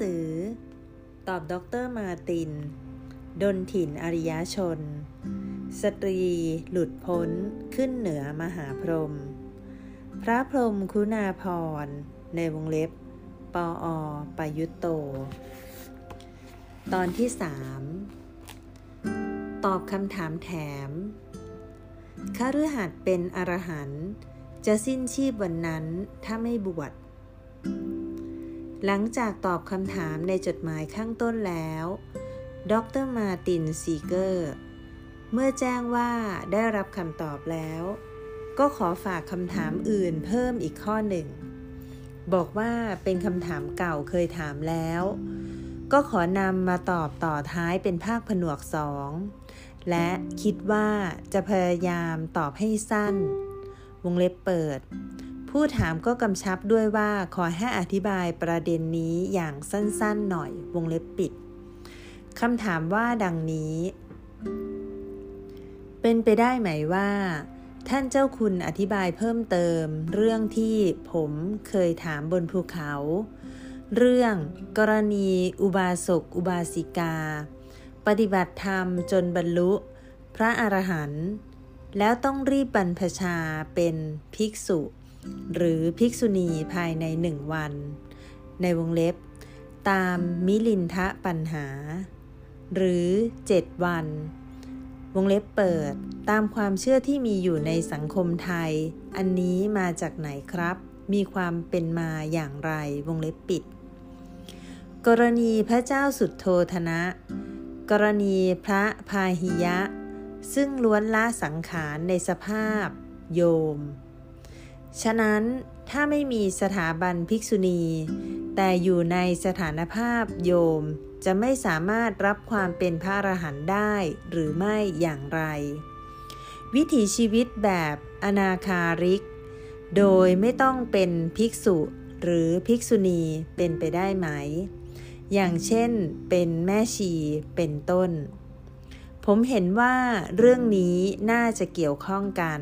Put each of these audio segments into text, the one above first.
สือ ตอบด็อกเตอร์มาติน ดนถิ่นอริยชน สตรีหลุดพ้นขึ้นเหนือมหาพรหม พระพรหมคุณาพร ในวงเล็บ ปออปยุตโต ตอนที่สามตอบคำถามแถมคฤหัสถ์เป็นอรหันต์จะสิ้นชีพวันนั้นถ้าไม่บวช หลังจากตอบคำถามในจดหมายข้างต้นแล้ว ดรมาตินซีเกอร์ เมื่อแจ้งว่าได้รับคำตอบแล้ว ก็ขอฝากคำถามอื่นเพิ่มอีกข้อหนึ่ง บอกว่าเป็นคำถามเก่าเคยถามแล้ว ก็ขอนำมาตอบต่อท้ายเป็นภาคผนวกสอง และคิดว่าจะพยายามตอบให้สั้น วงเล็บเปิด ผู้ถามก็กำชับด้วยว่าขอให้อธิบายประเด็นนี้อย่างสั้นๆหน่อยวงเล็บปิดคำถามว่าดังนี้ เป็นไปได้ไหมว่า ท่านเจ้าคุณอธิบายเพิ่มเติม เรื่องที่ผมเคยถามบนภูเขา เรื่องกรณีอุบาสกอุบาสิกา ปฏิบัติธรรมจนบรรลุ พระอรหันต์แล้วต้องรีบบรรพชาเป็นภิกษุ หรือภิกษุณีภายในหนึ่งวัน ในวงเล็บ ตามมิลินทะปัญหา หรือเจ็ดวัน วงเล็บเปิดตามความเชื่อที่มีอยู่ในสังคมไทย อันนี้มาจากไหนครับ มีความเป็นมาอย่างไรวงเล็บปิด กรณีพระเจ้าสุดโทธนะ กรณีพระพาหิยะ ซึ่งล้วนละสังขารในสภาพ โยม ฉะนั้นถ้าไม่มีสถาบันภิกษุณี แต่อยู่ในสถานภาพโยมจะไม่สามารถรับความเป็นพระอรหันต์ได้หรือไม่อย่างไร วิถีชีวิตแบบอนาคาริก โดยไม่ต้องเป็นภิกษุหรือภิกษุณีเป็นไปได้ไหม อย่างเช่นเป็นแม่ชีเป็นต้น ผมเห็นว่าเรื่องนี้น่าจะเกี่ยวข้องกัน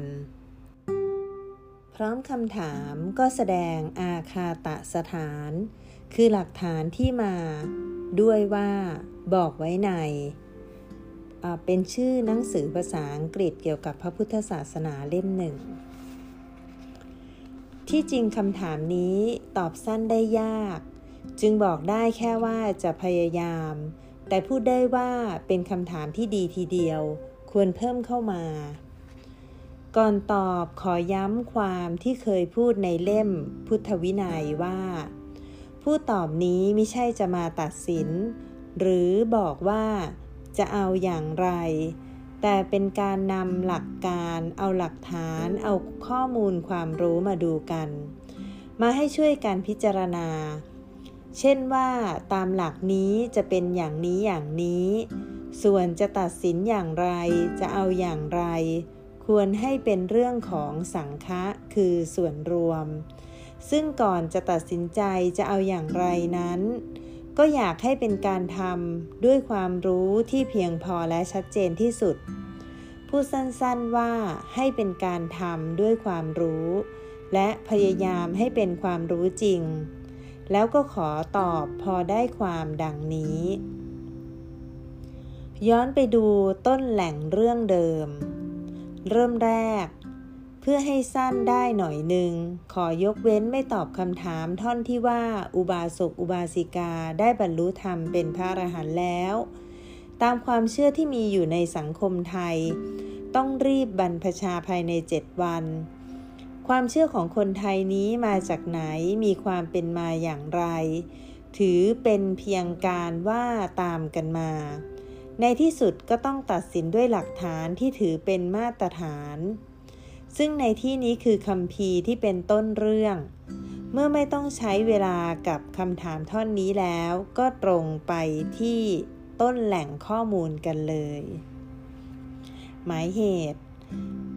พร้อมคำถามก็แสดงอาคาตะสถาน คือหลักฐานที่มา ด้วยว่าบอกไว้ใน เป็นชื่อหนังสือภาษาอังกฤษเกี่ยวกับพระพุทธศาสนาเล่มหนึ่ง ที่จริงคำถามนี้ตอบสั้นได้ยาก จึงบอกได้แค่ว่าจะพยายาม แต่พูดได้ว่าเป็นคำถามที่ดีทีเดียว ควรเพิ่มเข้ามา ก่อนตอบขอย้ำความที่เคยพูดในเล่มพุทธวินัยว่า ผู้ตอบนี้ไม่ใช่จะมาตัดสิน หรือบอกว่าจะเอาอย่างไร แต่เป็นการนำหลักการเอาหลักฐานเอาข้อมูลความรู้มาดูกัน มาให้ช่วยกันพิจารณา เช่นว่าตามหลักนี้จะเป็นอย่างนี้อย่างนี้ ส่วนจะตัดสินอย่างไรจะเอาอย่างไร ควรให้เป็นเรื่องของสังฆะคือส่วนรวม ซึ่งก่อนจะตัดสินใจจะเอาอย่างไรนั้น ก็อยากให้เป็นการทำด้วยความรู้ที่เพียงพอและชัดเจนที่สุด พูดสั้นๆว่าให้เป็นการทำด้วยความรู้ และพยายามให้เป็นความรู้จริง แล้วก็ขอตอบพอได้ความดังนี้ ย้อนไปดูต้นแหล่งเรื่องเดิม เริ่มแรก เพื่อให้สั้นได้หน่อยหนึ่ง ขอยกเว้นไม่ตอบคำถามท่อนที่ว่าอุบาสกอุบาสิกาได้บรรลุธรรมเป็นพระอรหันต์แล้ว ตามความเชื่อที่มีอยู่ในสังคมไทย ต้องรีบบรรพชาภายในเจ็ดวัน ความเชื่อของคนไทยนี้มาจากไหนมีความเป็นมาอย่างไร ถือเป็นเพียงการว่าตามกันมา ในที่สุดก็ต้องตัดสินด้วยหลักฐานที่ถือเป็นมาตรฐาน ซึ่งในที่นี้คือคำพีที่เป็นต้นเรื่อง เมื่อไม่ต้องใช้เวลากับคำถามท่อนนี้แล้ว ก็ตรงไปที่ต้นแหล่งข้อมูลกันเลย หมายเหตุ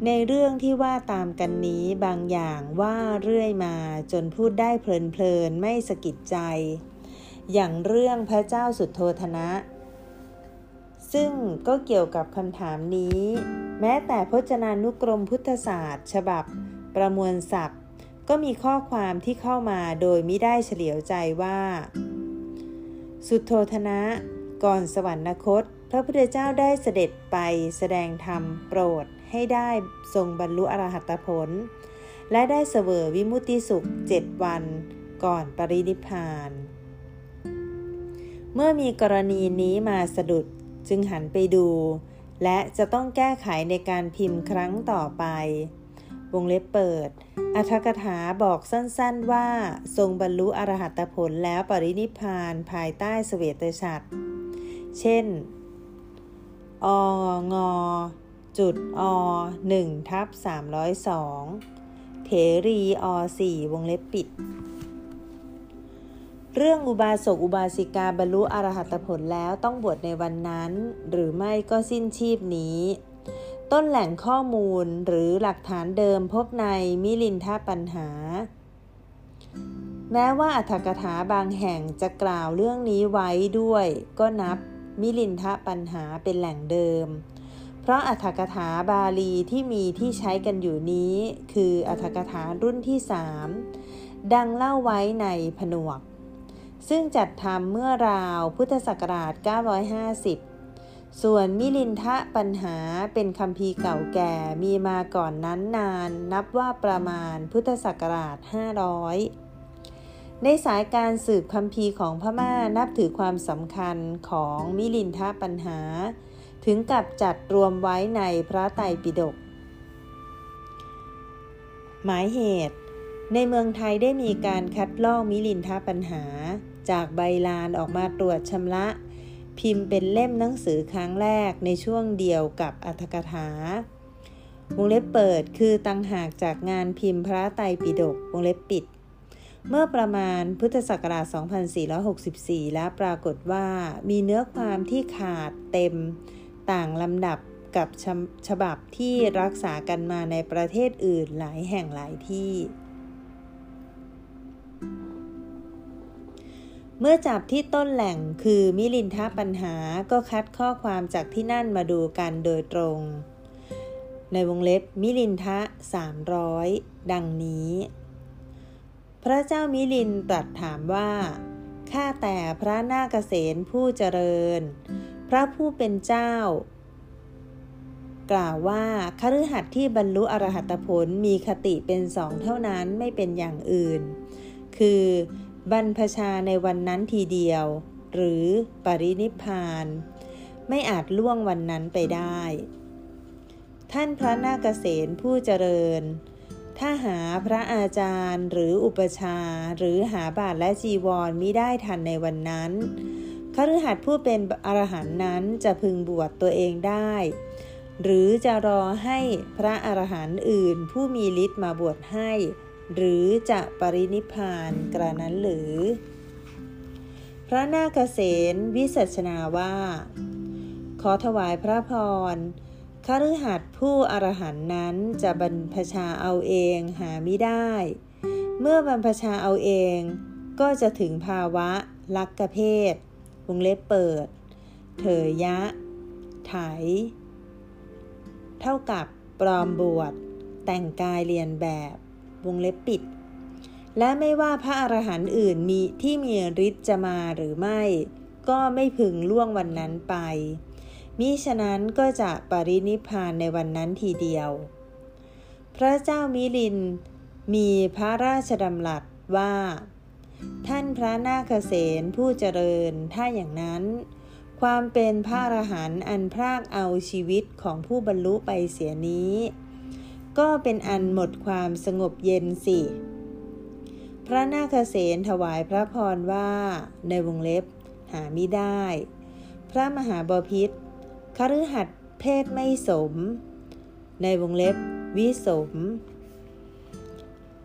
ในเรื่องที่ว่าตามกันนี้บางอย่างว่าเรื่อยมาจนพูดได้เพลินๆไม่สะกิดใจ อย่างเรื่องพระเจ้าสุดโทธนะ ซึ่งก็เกี่ยวกับคำถามนี้ แม้แต่พจนานุกรมพุทธศาสตร์ ฉบับประมวลศัพท์ ก็มีข้อความที่เข้ามาโดยไม่ได้เฉลียวใจว่า สุโทธนะ ก่อนสวรรคต พระพุทธเจ้าได้เสด็จไปแสดงธรรมโปรดให้ได้ทรงบรรลุอรหัตผล และได้เสวยวิมุติสุขเจ็ดวันก่อนปรินิพาน เมื่อมีกรณีนี้มาสะดุด จึงหันไปดู และจะต้องแก้ไขในการพิมพ์ครั้งต่อไป วงเล็บเปิด อัธกถาบอกสั้นๆว่าทรงบรรลุอรหัตผลแล้วปรินิพานภายใต้สเวตฉัตรเช่น องจุดอ1ทับ302 เถรีอ4วงเล็บปิด เรื่องอุบาสกอุบาสิกาบรรลุอรหัตผลแล้วต้องบวชในวันนั้น หรือไม่ก็สิ้นชีพนี้ ต้นแหล่งข้อมูลหรือหลักฐานเดิมพบในมิลินทปัญหา แม้ว่าอัธกถาบางแห่งจะกล่าวเรื่องนี้ไว้ด้วย ก็นับมิลินทปัญหาเป็นแหล่งเดิม เพราะอัธกถาบาลีที่มีที่ใช้กันอยู่นี้ คืออัธกถารุ่นที่สามดังเล่าไว้ในผนวก ซึ่งจัดทำเมื่อราวพุทธศักราช 950 ส่วนมิลินทะปัญหาเป็นคำพีเก่าแก่มีมาก่อนนั้นนานนับว่าประมาณพุทธศักราช 500 ในสายการสืบคำพีของพม่านับถือความสำคัญของมิลินทะปัญหา ถึงกับจัดรวมไว้ในพระไตรปิฎกหมายเหตุ ในเมืองไทยได้มีการคัดลอกมิลินทปัญหา จากใบลานออกมาตรวจชำระ พิมพ์เป็นเล่มหนังสือครั้งแรกในช่วงเดียวกับอัธกถาวงเล็บเปิดคือตังหากจากงานพิมพ์พระไตรปิฎกวงเล็บปิด เมื่อประมาณพุทธศักราช 2464 แล้วปรากฏว่ามีเนื้อความที่ขาดเต็มต่างลำดับกับฉฉบับที่รักษากันมาในประเทศอื่นหลายแห่งหลายที่ เมื่อจับที่ต้นแหล่งคือมิลินทปัญหาก็คัดข้อความจากที่นั่นมาดูกันโดยตรง ในวงเล็บมิลินทะ300 ดังนี้ พระเจ้ามิลินตรัสถามว่าข้าแต่พระนาคเษนผู้เจริญ พระผู้เป็นเจ้า กล่าวว่าคฤหัสถ์ที่บรรลุอรหัตผลมีคติเป็นสองเท่านั้นไม่เป็นอย่างอื่น คือ บรรพชาในวันนั้นทีเดียว หรือปรินิพาน ไม่อาจล่วงวันนั้นไปได้ ท่านพระนาคเษนผู้เจริญ ถ้าหาพระอาจารย์หรืออุปชาหรือหาบาทและจีวรมิได้ทันในวันนั้นคฤหัสถ์ผู้เป็นอรหันต์นั้นจะพึงบวชตัวเองได้ หรือจะรอให้พระอรหันต์อื่นผู้มีฤทธิ์มาบวชให้ หรือจะปรินิพานกระนั้นหรือ พระนาคเษนวิสัชนาว่า ขอถวายพระพรคฤหัสถ์ผู้อรหันนั้นจะบรรพชาเอาเองหาไม่ได้ เมื่อบรรพชาเอาเองก็จะถึงภาวะลักกะเพศวงเล็บเปิด เถยยะ ไถ เท่ากับปลอมบวชแต่งกายเรียนแบบ วงเล็บปิด และไม่ว่าพระอรหันต์อื่นมีที่มีฤทธิ์จะมาหรือไม่ ก็ไม่พึงล่วงวันนั้นไป มิฉะนั้นก็จะปรินิพานในวันนั้นทีเดียว พระเจ้ามิลินมีพระราชดำรัสว่า ท่านพระนาคเษนผู้เจริญถ้าอย่างนั้นความเป็นพระอรหันต์อันพรากเอาชีวิตของผู้บรรลุไปเสียนี้ ก็เป็นอันหมดความสงบเย็นสิ พระนาคเษนถวายพระพรว่าในวงเล็บหาไม่ได้ พระมหาบาพิษคฤหัสเพศไม่สม ในวงเล็บวิสม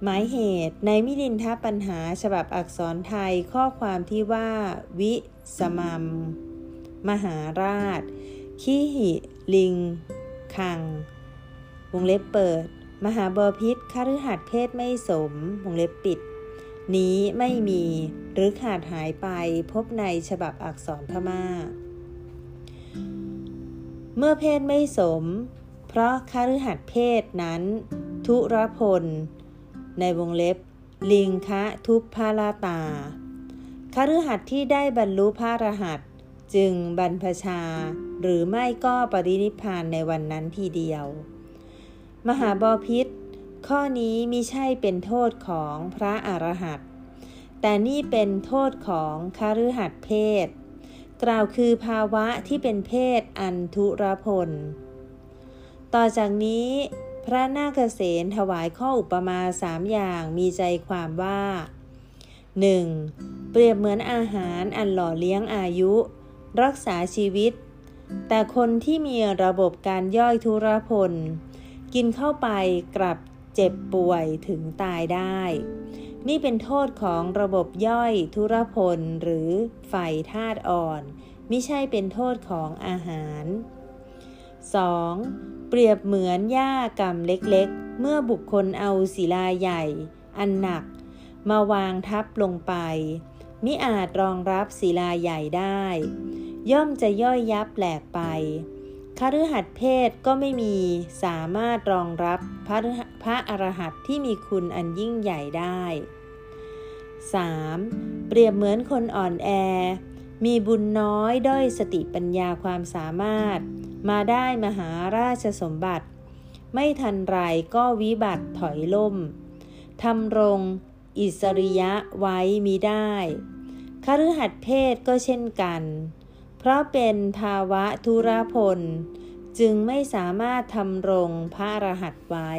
หมายเหตุในมิลินทปัญหาฉบับอักษรไทยข้อความที่ว่า วิสมัมมหาราช ขีหิ ลิง คัง วงเล็บเปิด มหาบอพิษคฤหัสเพศไม่สม วงเล็บปิด นี้ไม่มีหรือขาดหายไปพบในฉบับอักษรพมา่า เมื่อเพศไม่สม เพราะคฤหัสเพศนั้น ทุรพล ในวงเล็บ ลิงคะทุพพาลาตาคฤหัสที่ได้บรรลุพระรหัตจึงบรรพชาหรือไม่ก็ปรินิพานในวันนั้นทีเดียว มหาบอพิษ ข้อนี้มิใช่เป็นโทษของพระอรหัตแต่นี่เป็นโทษของคฤหัสเพศ กล่าวคือภาวะที่เป็นเพศอันทุรพล ต่อจากนี้พระนาคเษนถวายข้ออุปมาสามอย่างมีใจความว่า 1. เปรียบเหมือนอาหารอันหล่อเลี้ยงอายุ รักษาชีวิต แต่คนที่มีระบบการย่อยทุรพล กินเข้าไปกลับเจ็บป่วยถึงตายได้ นี่เป็นโทษของระบบย่อยทุรพลหรือไฟธาตุอ่อน ไม่ใช่เป็นโทษของอาหาร 2. เปรียบเหมือนหญ้ากำเล็กๆ เมื่อบุคคลเอาศิลาใหญ่ อันหนัก มาวางทับลงไป มิอาจรองรับศิลาใหญ่ได้ ย่อมจะย่อยยับแหลกไป คฤหัสถ์เพศก็ไม่มีสามารถรองรับพระพระอรหันต์ที่มีคุณอันยิ่งใหญ่ได้ 3. เปรียบเหมือนคนอ่อนแอ มีบุญน้อยด้อยสติปัญญาความสามารถ มาได้มหาราชสมบัติ ไม่ทันไรก็วิบัติถอยล่มทำรงอิสริยะไว้มีได้คฤหัสถ์เพศก็เช่นกัน ราะเป็นภาวะทุรพล จึงไม่สามารถทำรงพระรหัสไว้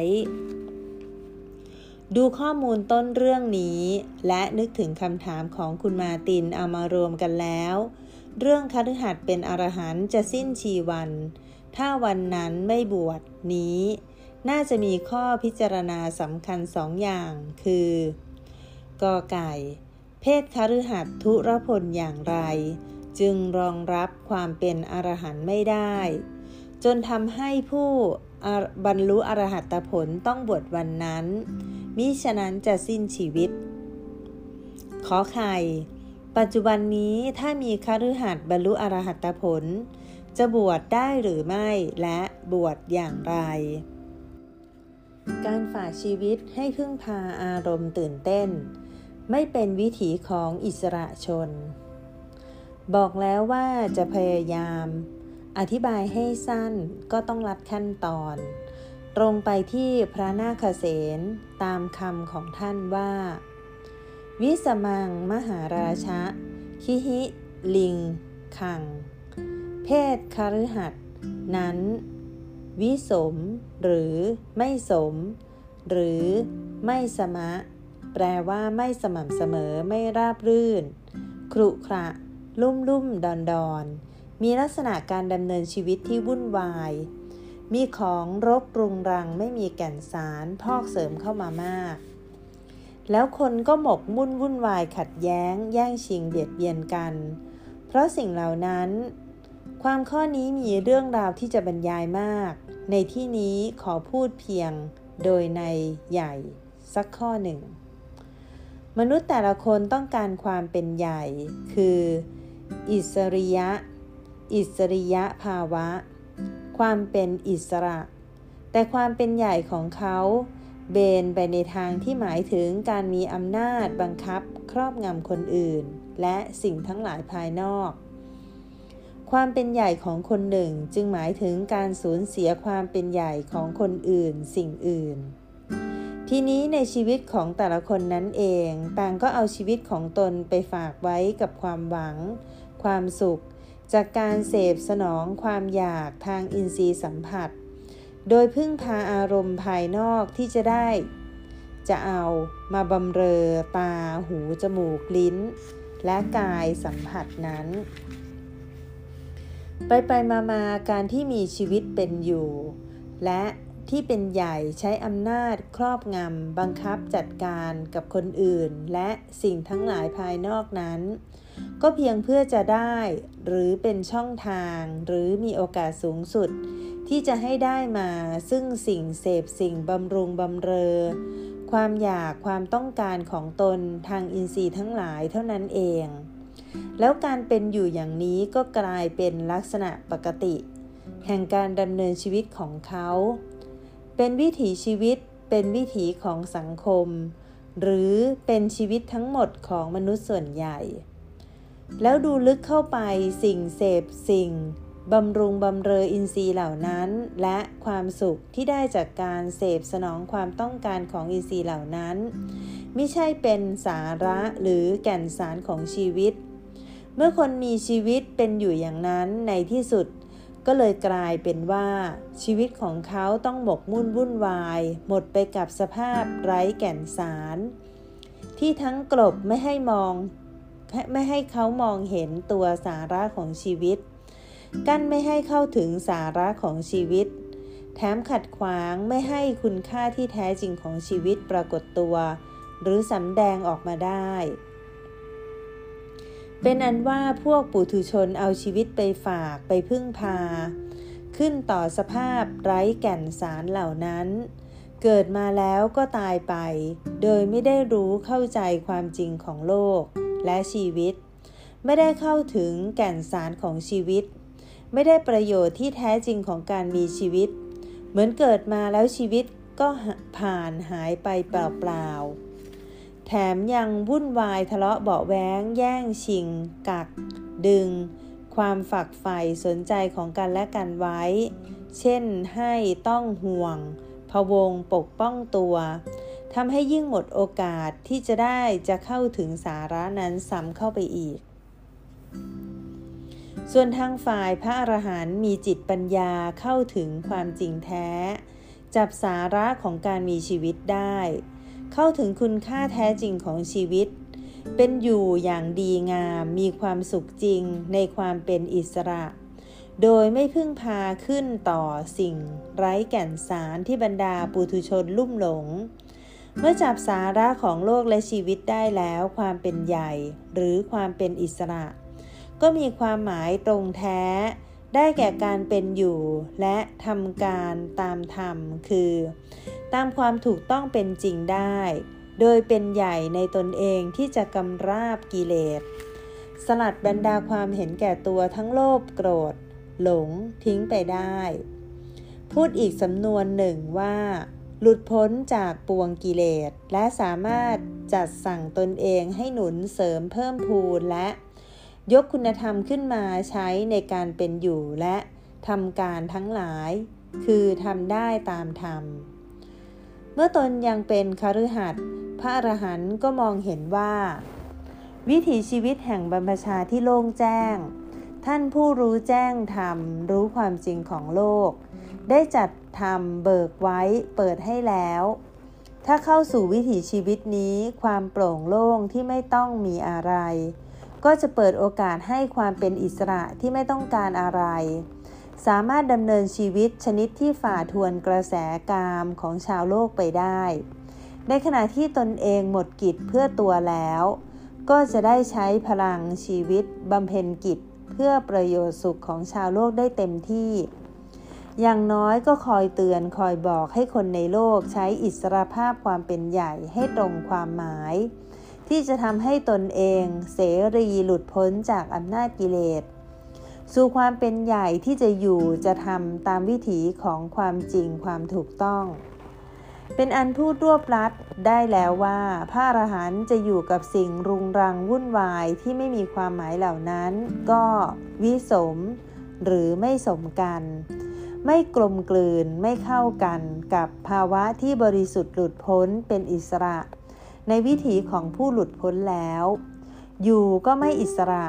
ดูข้อมูลต้นเรื่องนี้ และนึกถึงคำถามของคุณมาตินเอามารวมกันแล้ว เรื่องคฤหัสถ์เป็นอรหันต์จะสิ้นชีวัน ถ้าวันนั้นไม่บวชนี้ น่าจะมีข้อพิจารณาสำคัญสองอย่าง คือกอไก่ เพศคฤหัสถ์ทุรพลอย่างไร จึงรองรับความเป็นอรหันต์ไม่ได้ จนทำให้ผู้บรรลุอรหัตผลต้องบวชวันนั้น มิฉะนั้นจะสิ้นชีวิต ขอไข่ ปัจจุบันนี้ถ้ามีคฤหัสถ์บรรลุอรหัตผล จะบวชได้หรือไม่และบวชอย่างไร การฝากชีวิตให้พึ่งพาอารมณ์ตื่นเต้น ไม่เป็นวิถีของอิสระชน บอกแล้วว่าจะพยายาม อธิบายให้สั้นก็ต้องรัดขั้นตอน ตรงไปที่พระนาคเษนตามคำของท่านว่า วิสมังมหาราชะคิหิ ลิง ขัง เพศคฤหัสนั้น วิสม หรือไม่สม หรือไม่สมะ แปลว่าไม่สม่ำเสมอไม่ราบรื่น ครุขระ ลุ่มลุ่มดอนดอนมีลักษณะการดำเนินชีวิตที่วุ่นวาย มีของรกรุงรังไม่มีแก่นสารพอกเสริมเข้ามามาก แล้วคนก็หมกมุ่นวุ่นวายขัดแย้ง แย่งชิงเบียดเบียนกัน เพราะสิ่งเหล่านั้น ความข้อนี้มีเรื่องราวที่จะบรรยายมาก ในที่นี้ขอพูดเพียงโดยในใหญ่สักข้อหนึ่ง มนุษย์แต่ละคนต้องการความเป็นใหญ่ คือ อิสริยะ อิสริยะภาวะ ความเป็นอิสระ แต่ความเป็นใหญ่ของเขาเบนไปในทางที่หมายถึงการมีอำนาจบังคับครอบงำคนอื่น และสิ่งทั้งหลายภายนอก ความเป็นใหญ่ของคนหนึ่งจึงหมายถึงการสูญเสียความเป็นใหญ่ของคนอื่น สิ่งอื่น ทีนี้ในชีวิตของแต่ละคนนั้นเอง ต่างก็เอาชีวิตของตนไปฝากไว้กับความหวัง ความสุข จากการเสพสนองความอยากทางอินทรีย์สัมผัส โดยพึ่งพาอารมณ์ภายนอกที่จะได้ จะเอามาบำเรอตาหู จมูกลิ้น และกายสัมผัสนั้น ไปไปมามาการที่มีชีวิตเป็นอยู่ และที่เป็นใหญ่ใช้อำนาจครอบงำบังคับจัดการกับคนอื่น และสิ่งทั้งหลายภายนอกนั้น ก็เพียงเพื่อจะได้หรือเป็นช่องทางหรือมีโอกาสสูงสุด ที่จะให้ได้มาซึ่งสิ่งเสพสิ่งบำรุงบำเรอ ความอยากความต้องการของตนทางอินทรีย์ทั้งหลายเท่านั้นเอง แล้วการเป็นอยู่อย่างนี้ก็กลายเป็นลักษณะปกติ แห่งการดำเนินชีวิตของเขา เป็นวิถีชีวิตเป็นวิถีของสังคม หรือเป็นชีวิตทั้งหมดของมนุษย์ส่วนใหญ่ แล้วดูลึกเข้าไปสิ่งเสพสิ่งบำรุงบำเรออินทรีย์เหล่านั้น และความสุขที่ได้จากการเสพสนองความต้องการของอินทรีย์เหล่านั้น ไม่ใช่เป็นสาระหรือแก่นสารของชีวิต เมื่อคนมีชีวิตเป็นอยู่อย่างนั้นในที่สุด ก็เลยกลายเป็นว่า ชีวิตของเขาต้องหมกมุ่นวุ่นวาย หมดไปกับสภาพไร้แก่นสาร ที่ทั้งกลบไม่ให้มอง ไม่ให้เขามองเห็นตัวสาระของชีวิต กั้นไม่ให้เข้าถึงสาระของชีวิต แถมขัดขวางไม่ให้คุณค่าที่แท้จริงของชีวิตปรากฏตัว หรือสำแดงออกมาได้ เป็นอันว่าพวกปุถุชนเอาชีวิตไปฝากไปพึ่งพา ขึ้นต่อสภาพไร้แก่นสารเหล่านั้นเกิดมาแล้วก็ตายไป โดยไม่ได้รู้เข้าใจความจริงของโลก และชีวิต ไม่ได้เข้าถึงแก่นสารของชีวิต ไม่ได้ประโยชน์ที่แท้จริงของการมีชีวิต เหมือนเกิดมาแล้วชีวิตก็ผ่านหายไปเปล่าๆ แถมยังวุ่นวายทะเลาะเบาแว้งแย่งชิง กัก ดึง ความฝักใฝ่สนใจของกันและกันไว้ เช่นให้ต้องห่วงพวงปกป้องตัว ทำให้ยิ่งหมดโอกาสที่จะได้จะเข้าถึงสาระนั้นซ้ำเข้าไปอีก ส่วนทางฝ่ายพระอรหันต์มีจิตปัญญาเข้าถึงความจริงแท้ จับสาระของการมีชีวิตได้ เข้าถึงคุณค่าแท้จริงของชีวิต เป็นอยู่อย่างดีงามมีความสุขจริงในความเป็นอิสระโดยไม่พึ่งพาขึ้นต่อสิ่งไร้แก่นสารที่บรรดาปุถุชนลุ่มหลง เมื่อจับสาระของโลกและชีวิตได้แล้ว ความเป็นใหญ่ หรือความเป็นอิสระ ก็มีความหมายตรงแท้ ได้แก่การเป็นอยู่ และทำการตามธรรม คือ ตามความถูกต้องเป็นจริงได้ โดยเป็นใหญ่ในตนเองที่จะกำราบกิเลส สลัดบรรดาความเห็นแก่ตัวทั้งโลภโกรธ หลงทิ้งไปได้ พูดอีกสำนวนหนึ่งว่า หลุดพ้นจากปวงกิเลส และสามารถจัดสั่งตนเองให้หนุนเสริมเพิ่มพูนและ ยกคุณธรรมขึ้นมาใช้ในการเป็นอยู่และทำการทั้งหลาย คือทำได้ตามธรรม เมื่อตนยังเป็นคฤหัสถ์พระอรหันต์ก็มองเห็นว่า วิถีชีวิตแห่งบรรพชาที่โล่งแจ้ง ท่านผู้รู้แจ้งธรรมรู้ความจริงของโลก ได้จัดทำเบิกไว้เปิดให้แล้ว ถ้าเข้าสู่วิถีชีวิตนี้ความโปร่งโล่งที่ไม่ต้องมีอะไร ก็จะเปิดโอกาสให้ความเป็นอิสระที่ไม่ต้องการอะไร สามารถดำเนินชีวิตชนิดที่ฝ่าทวนกระแสกามของชาวโลกไปได้ ในขณะที่ตนเองหมดกิจเพื่อตัวแล้ว ก็จะได้ใช้พลังชีวิตบำเพ็ญกิจเพื่อประโยชน์สุขของชาวโลกได้เต็มที่ อย่างน้อยก็คอยเตือนคอยบอกให้คนในโลกใช้อิสรภาพความเป็นใหญ่ให้ตรงความหมาย ที่จะทำให้ตนเองเสรีหลุดพ้นจากอำนาจกิเลส สู่ความเป็นใหญ่ที่จะอยู่จะทำตามวิถีของความจริงความถูกต้อง เป็นอันพูดรวบลัดได้แล้วว่าพระอรหันต์จะอยู่กับสิ่งรุงรังวุ่นวายที่ไม่มีความหมายเหล่านั้น ก็วิสมหรือไม่สมกัน ไม่กลมกลืนไม่เข้ากันกับภาวะที่บริสุทธิ์หลุดพ้นเป็นอิสระ ในวิถีของผู้หลุดพ้นแล้ว อยู่ก็ไม่อิสระ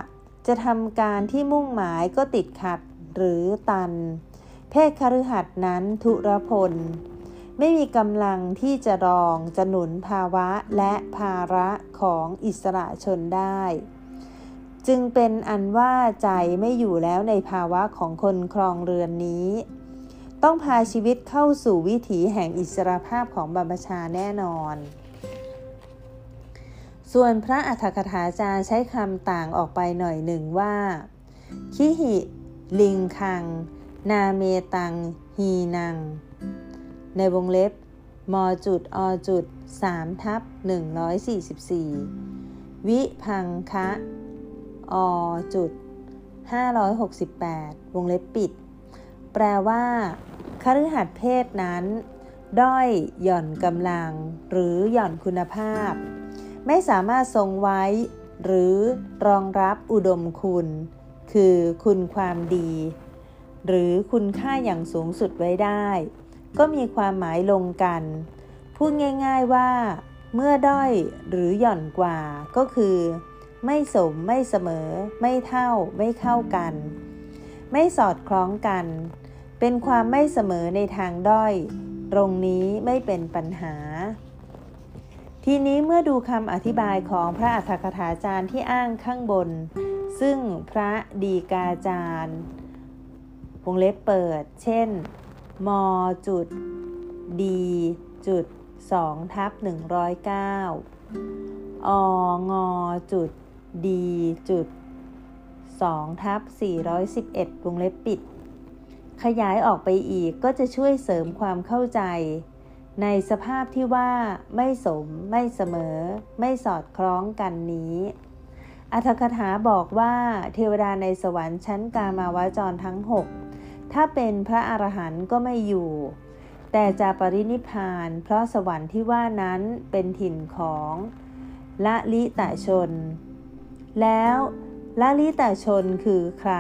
จะทำการที่มุ่งหมายก็ติดขัดหรือตัน เพศคฤหัสนั้นทุรพล ไม่มีกำลังที่จะรองจะหนุนภาวะและภาระของอิสระชนได้ จึงเป็นอันว่าใจไม่อยู่แล้วในภาวะของคนครองเรือนนี้ ต้องพาชีวิตเข้าสู่วิถีแห่งอิสรภาพของบรรพชาแน่นอน ส่วนพระอัฏฐกถาจารย์ใช้คำต่างออกไปหน่อยหนึ่งว่า คิหิ ลิงคัง นาเมตัง ฮีนัง ในวงเล็บมจุดอจุด3ทับ144 วิพังคะอจุด568 วงเล็บปิด แปลว่า คฤหัสถ์เพศนั้น ด้อยหย่อนกำลังหรือหย่อนคุณภาพ ไม่สามารถทรงไว้ หรือรองรับอุดมคุณ คือคุณความดี หรือคุณค่าอย่างสูงสุดไว้ได้ ก็มีความหมายลงกัน พูดง่ายๆว่า เมื่อด้อยหรือหย่อนกว่าก็คือ ไม่สมไม่เสมอ ไม่เท่า ไม่เข้ากัน ไม่สอดคล้องกัน เป็นความไม่เสมอในทางด้อย ตรงนี้ไม่เป็นปัญหา ทีนี้เมื่อดูคำอธิบายของพระอัฏฐกถาจารย์ที่อ้างข้างบน ซึ่งพระดีกาจารย์วงเล็บเปิด เช่น มจุดดีจุด2ทับ109องจุดดีจุด2ทับ411วงเล็บปิด ขยายออกไปอีกก็จะช่วยเสริมความเข้าใจ ในสภาพที่ว่าไม่สม ไม่เสมอ ไม่สอดคล้องกันนี้อัธกถาบอกว่าเทวดาในสวรรค์ชั้นกามาวจรทั้งหกถ้าเป็นพระอรหันต์ก็ไม่อยู่ แต่จะปรินิพาน เพราะสวรรค์ที่ว่านั้นเป็นถิ่นของละลิตะชน แล้วละลิตะชนคือใคร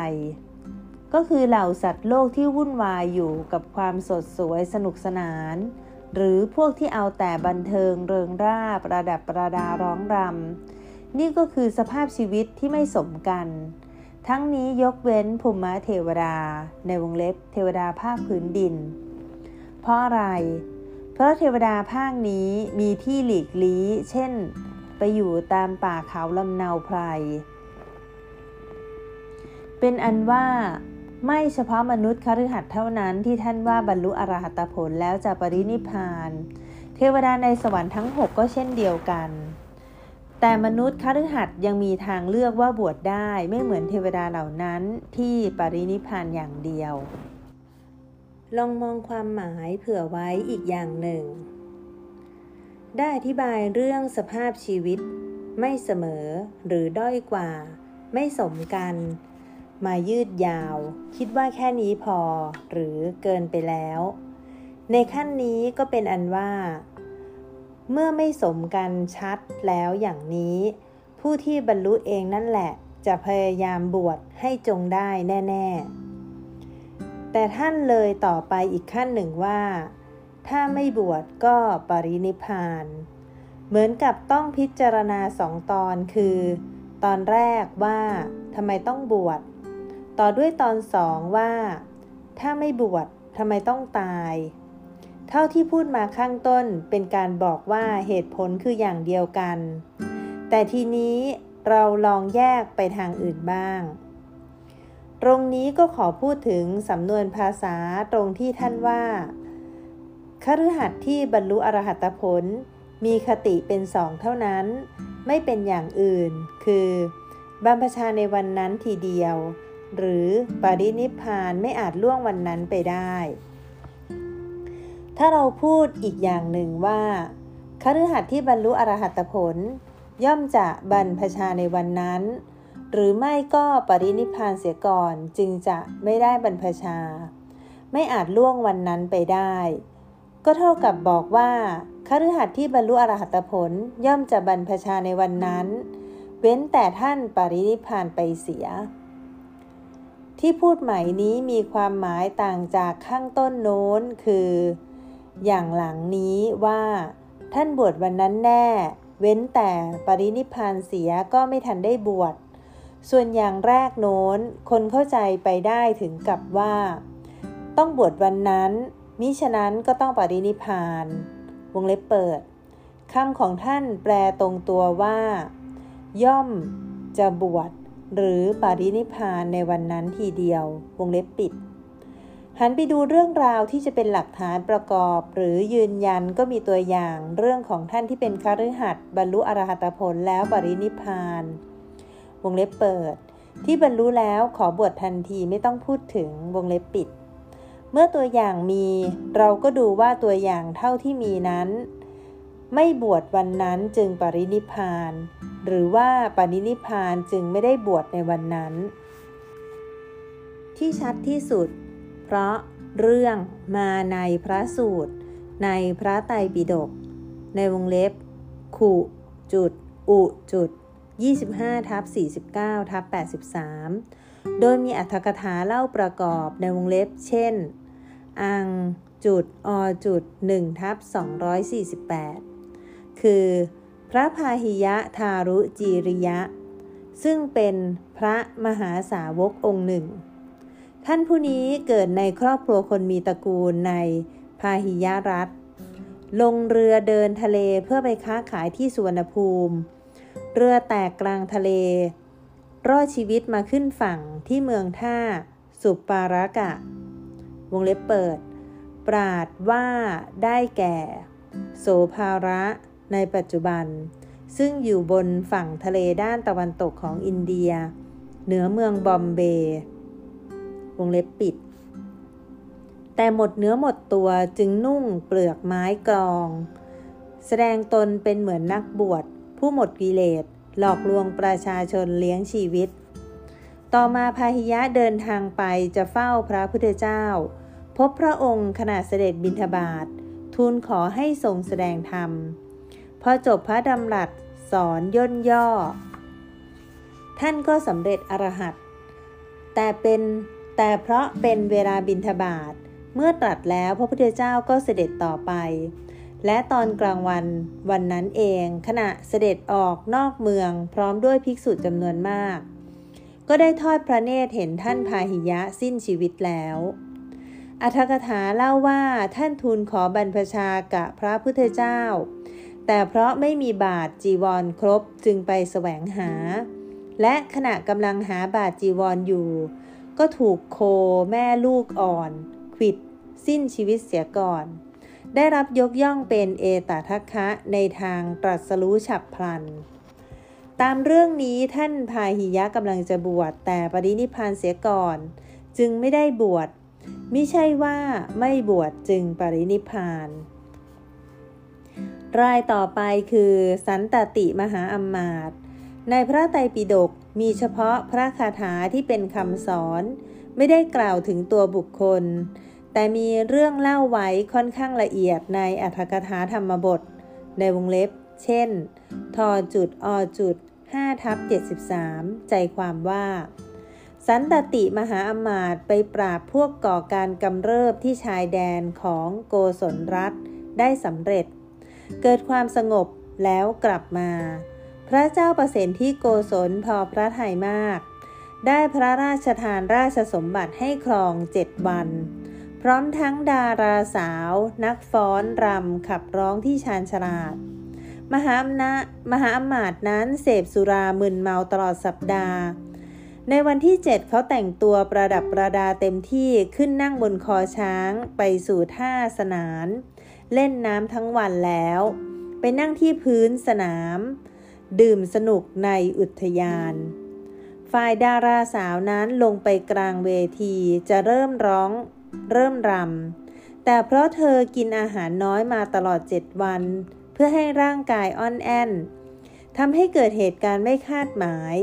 ก็คือเหล่าสัตว์โลกที่วุ่นวายอยู่กับความสดสวยสนุกสนาน หรือพวกที่เอาแต่บันเทิงเริงร่าประดับประดาร้องรำนี่ก็คือสภาพชีวิตที่ไม่สมกัน ทั้งนี้ยกเว้นภูมิเทวดา ในวงเล็บเทวดาภาคพื้นดิน เพราะอะไร เพราะเทวดาภาคนี้มีที่หลีกลี้ เช่น ไปอยู่ตามป่าเขาลำเนาไพรเป็นอันว่า ไม่เฉพาะมนุษย์คฤหัสถ์เท่านั้นที่ท่านว่าบรรลุอรหัตผลแล้วจะปรินิพาน เทวดาในสวรรค์ทั้งหกก็เช่นเดียวกัน แต่มนุษย์คฤหัสถ์ยังมีทางเลือกว่าบวชได้ไม่เหมือนเทวดาเหล่านั้นที่ปรินิพานอย่างเดียว ลองมองความหมายเผื่อไว้อีกอย่างหนึ่ง ได้อธิบายเรื่องสภาพชีวิต ไม่เสมอหรือด้อยกว่า ไม่สมกัน มายืดยาว คิดว่าแค่นี้พอ หรือเกินไปแล้ว ในขั้นนี้ก็เป็นอันว่า เมื่อไม่สมกันชัดแล้วอย่างนี้ ผู้ที่บรรลุเองนั่นแหละ จะพยายามบวชให้จงได้แน่ ๆ แต่ท่านเลยต่อไปอีกขั้นหนึ่งว่า ถ้าไม่บวชก็ปรินิพานเหมือนกับต้องพิจารณาสองตอนคือ ตอนแรกว่าทำไมต้องบวช ต่อด้วยตอนสองว่า ถ้าไม่บวชทำไมต้องตาย เท่าที่พูดมาข้างต้นเป็นการบอกว่าเหตุผลคืออย่างเดียวกัน แต่ทีนี้เราลองแยกไปทางอื่นบ้าง ตรงนี้ก็ขอพูดถึงสำนวนภาษาตรงที่ท่านว่าคฤหัสถ์ที่บรรลุอรหัตผล มีคติเป็นสองเท่านั้น ไม่เป็นอย่างอื่น คือบรรพชาในวันนั้นทีเดียว หรือปรินิพานไม่อาจล่วงวันนั้นไปได้ ถ้าเราพูดอีกอย่างหนึ่งว่าคฤหัสถ์ที่บรรลุอรหัตผล ย่อมจะบรรพชาในวันนั้น หรือไม่ก็ปรินิพานเสียก่อนจึงจะไม่ได้บรรพชา ไม่อาจล่วงวันนั้นไปได้ ก็เท่ากับบอกว่าคฤหัสถ์ที่บรรลุอรหัตผลย่อมจะบรรพชาในวันนั้น เว้นแต่ท่านปรินิพานไปเสีย ที่พูดใหม่นี้มีความหมายต่างจากข้างต้นโน้นคือ อย่างหลังนี้ว่า ท่านบวชวันนั้นแน่ เว้นแต่ปรินิพานเสียก็ไม่ทันได้บวชส่วนอย่างแรกโน้น คนเข้าใจไปได้ถึงกับว่า ต้องบวชวันนั้น มิฉะนั้นก็ต้องปรินิพาน วงเล็บเปิดคำของท่านแปลตรงตัวว่า ย่อมจะบวช หรือปารินิพานในวันนั้นทีเดียว วงเล็บปิด หันไปดูเรื่องราวที่จะเป็นหลักฐานประกอบ หรือยืนยันก็มีตัวอย่างเรื่องของท่านที่เป็นคฤหัสถ์บรรลุอรหัตผลแล้วปรินิพาน วงเล็บเปิด ที่บรรลุแล้วขอบวชทันทีไม่ต้องพูดถึงวงเล็บปิด เมื่อตัวอย่างมี เราก็ดูว่าตัวอย่างเท่าที่มีนั้น ไม่บวชวันนั้นจึงปรินิพาน หรือว่าปณินิพานจึงไม่ได้บวชในวันนั้น ที่ชัดที่สุด เพราะเรื่องมาในพระสูตร ในพระไตรปิฎกในวงเล็บขุจุด อุจุด 25ทับ49ทับ83 โดยมีอัธกถาเล่าประกอบในวงเล็บ เช่น อังจุดอจุด1ทับ248 คือ พระพาหิยะทารุจีริยะ ซึ่งเป็นพระมหาสาวกองค์หนึ่ง ท่านผู้นี้เกิดในครอบครัวคนมีตระกูลในพาหิยะรัฐ ลงเรือเดินทะเลเพื่อไปค้าขายที่สุวรรณภูมิ เรือแตกกลางทะเล รอดชีวิตมาขึ้นฝั่งที่เมืองท่าสุปารากะ วงเล็บเปิด ปราดว่าได้แก่ โสภาระ ในปัจจุบัน ซึ่งอยู่บนฝั่งทะเลด้านตะวันตกของอินเดีย เหนือเมืองบอมเบย์วงเล็บปิด แต่หมดเนื้อหมดตัวจึงนุ่งเปลือกไม้กรอง แสดงตนเป็นเหมือนนักบวช ผู้หมดกิเลสหลอกลวงประชาชนเลี้ยงชีวิต ต่อมาพาหิยะเดินทางไปจะเฝ้าพระพุทธเจ้า พบพระองค์ขณะเสด็จบิณฑบาตทูลขอให้ทรงแสดงธรรม พอจบพระดำรัสสอนย่นย่อ ท่านก็สำเร็จอรหัตแต่เป็นแต่เพราะเป็นเวลาบิณฑบาตเมื่อตรัสแล้วพระพุทธเจ้าก็เสด็จต่อไป และตอนกลางวันวันนั้นเอง ขณะเสด็จออกนอกเมืองพร้อมด้วยภิกษุจำนวนมาก ก็ได้ทอดพระเนตรเห็นท่านพาหิยะสิ้นชีวิตแล้วอัธกถาเล่าว่าท่านทูลขอบรรพชากะพระพุทธเจ้า แต่เพราะไม่มีบาทจีวรครบจึงไปแสวงหา และขณะกำลังหาบาทจีวรออยู่ ก็ถูกโคแม่ลูกอ่อน ขิด สิ้นชีวิตเสียก่อน ได้รับยกย่องเป็นเอตทัคคะในทางตรัสรู้ฉับพลัน ตามเรื่องนี้ท่านพาหิยะกำลังจะบวชแต่ปรินิพานเสียก่อน จึงไม่ได้บวชมิใช่ว่าไม่บวชจึงปรินิพาน รายต่อไปคือสันตติมหาอมมาต ในพระไตรปิฎกมีเฉพาะพระคาถาที่เป็นคำสอน ไม่ได้กล่าวถึงตัวบุคคล แต่มีเรื่องเล่าไว้ค่อนข้างละเอียดในอัธกถาธรรมบท ในวงเล็บ เช่น ทอจุดอจุด5ทับ73 ใจความว่า สันตติมหาอมาตไปปราบพวกก่อการกำเริบที่ชายแดนของโกศลรัฐได้สำเร็จ เกิดความสงบแล้วกลับมา พระเจ้าประสิทธิที่โกศลพอพระทัยมาก ได้พระราชทานราชสมบัติให้ครองเจ็ดวัน พร้อมทั้งดาราสาว นักฟ้อนรำขับร้องที่ชาญฉลาด มหาอำนามหาอมาตนั้นเสพสุรามึนเมาตลอดสัปดาห์ ในวันที่เจ็ดเขาแต่งตัวประดับประดาเต็มที่ขึ้นนั่งบนคอช้างไปสู่ท่าสนาน เล่นน้ำทั้งวันแล้ว ไปนั่งที่พื้นสนาม ดื่มสนุกในอุทยาน ฝ่ายดาราสาวนั้นลงไปกลางเวทีจะเริ่มร้องเริ่มรำ แต่เพราะเธอกินอาหารน้อยมาตลอดเจ็ดวัน เพื่อให้ร่างกายอ่อนแอนทำให้เกิดเหตุการณ์ไม่คาดหมาย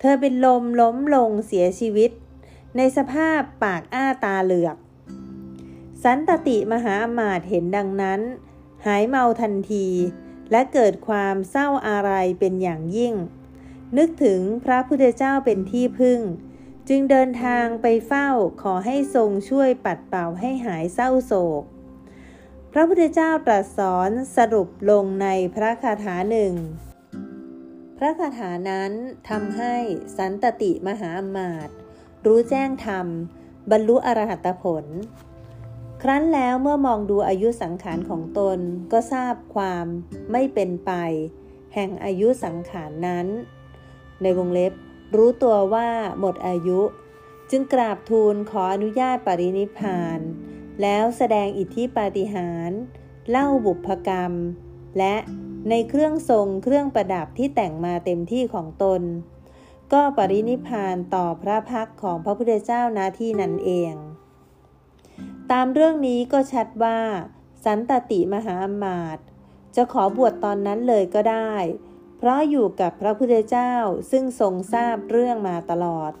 เธอเป็นลมล้มลงเสียชีวิต ในสภาพปากอ้าตาเหลือก สันตติมหาอมาตเห็นดังนั้น หายเมาทันที และเกิดความเศร้าอะไรเป็นอย่างยิ่ง นึกถึงพระพุทธเจ้าเป็นที่พึ่ง จึงเดินทางไปเฝ้าขอให้ทรงช่วยปัดเป่าให้หายเศร้าโศก พระพุทธเจ้าตรัสสอนสรุปลงในพระคาถาหนึ่ง พระคาถานั้นทำให้สันตติมหาอมาตรู้แจ้งธรรม บรรลุอรหัตผล ครั้นแล้วเมื่อมองดูอายุสังขารของตนก็ทราบความไม่เป็นไป แห่งอายุสังขารนั้น ในวงเล็บ รู้ตัวว่าหมดอายุ จึงกราบทูลขออนุญาตปรินิพาน แล้วแสดงอิทธิปาฏิหาริย์เล่าบุพกรรม และในเครื่องทรงเครื่องประดับที่แต่งมาเต็มที่ของตน ก็ปรินิพานต่อพระพักของพระพุทธเจ้านาที่นั้นเอง ตามเรื่องนี้ก็ชัดว่า สันตติมหาอมาตจะขอบวชตอนนั้นเลยก็ได้ เพราะอยู่กับพระพุทธเจ้าซึ่งทรงทราบเรื่องมาตลอด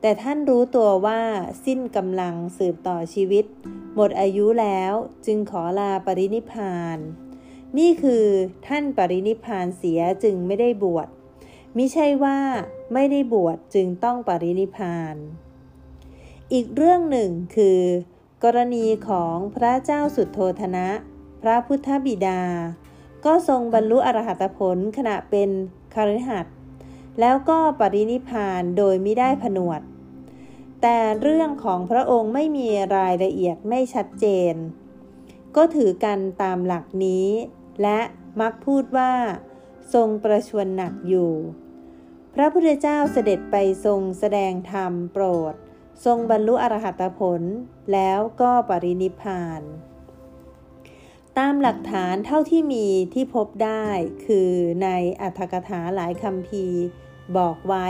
แต่ท่านรู้ตัวว่าสิ้นกำลังสืบต่อชีวิต หมดอายุแล้วจึงขอลาปรินิพานนี่คือท่านปรินิพานเสียจึงไม่ได้บวชมิใช่ว่าไม่ได้บวชจึงต้องปรินิพาน อีกเรื่องหนึ่งคือ กรณีของพระเจ้าสุดโทธนะ พระพุทธบิดา ก็ทรงบรรลุอรหัตผลขณะเป็นคาริหัดแล้วก็ปรินิพานโดยไม่ได้ผนวด แต่เรื่องของพระองค์ไม่มีรายละเอียดไม่ชัดเจน ก็ถือกันตามหลักนี้ และมักพูดว่า ทรงประชวรหนักอยู่ พระพุทธเจ้าเสด็จไปทรงแสดงธรรมโปรด ทรงบรรลุอรหัตผลแล้วก็ปรินิพาน ตามหลักฐานเท่าที่มีที่พบได้คือในอัตถกถาหลายคำพีบอกไว้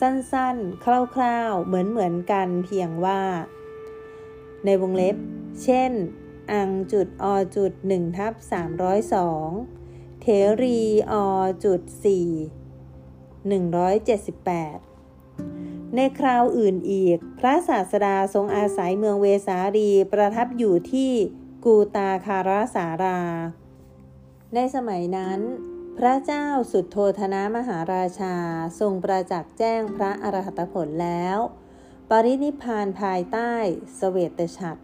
สั้นๆ คร่าวๆ เหมือนๆกันเพียงว่า ในวงเล็บ เช่น อังจุดอจุด1ทับ302เทรีอจุด4 178 ในคราวอื่นอีก พระศาสดาทรงอาศัยเมืองเวสาลีประทับอยู่ที่กูตาคาราสารา ในสมัยนั้น พระเจ้าสุดโทธนะมหาราชาทรงประจักษ์แจ้งพระอรหัตผลแล้ว ปรินิพานภายใต้สเวตฉัตร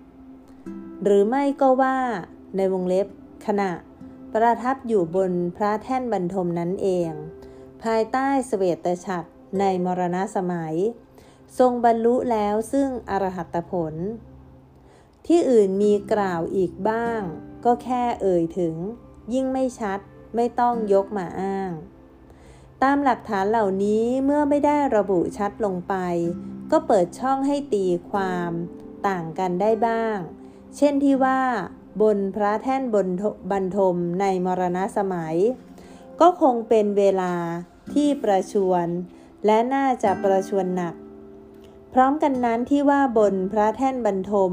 หรือไม่ก็ว่าในวงเล็บขณะ ประทับอยู่บนพระแท่นบรรทมนั้นเอง ภายใต้สเวตฉัตร ในมรณะสมัย ทรงบรรลุแล้วซึ่งอรหัตผล ที่อื่นมีกล่าวอีกบ้าง ก็แค่เอ่ยถึง ยิ่งไม่ชัดไม่ต้องยกมาอ้าง ตามหลักฐานเหล่านี้เมื่อไม่ได้ระบุชัดลงไป ก็เปิดช่องให้ตีความต่างกันได้บ้าง เช่นที่ว่า บนพระแท่นบนบรรทมในมรณะสมัย ก็คงเป็นเวลาที่ประชวน และน่าจะประชวนหนัก พร้อมกันนั้นที่ว่าบนพระแท่นบรรทม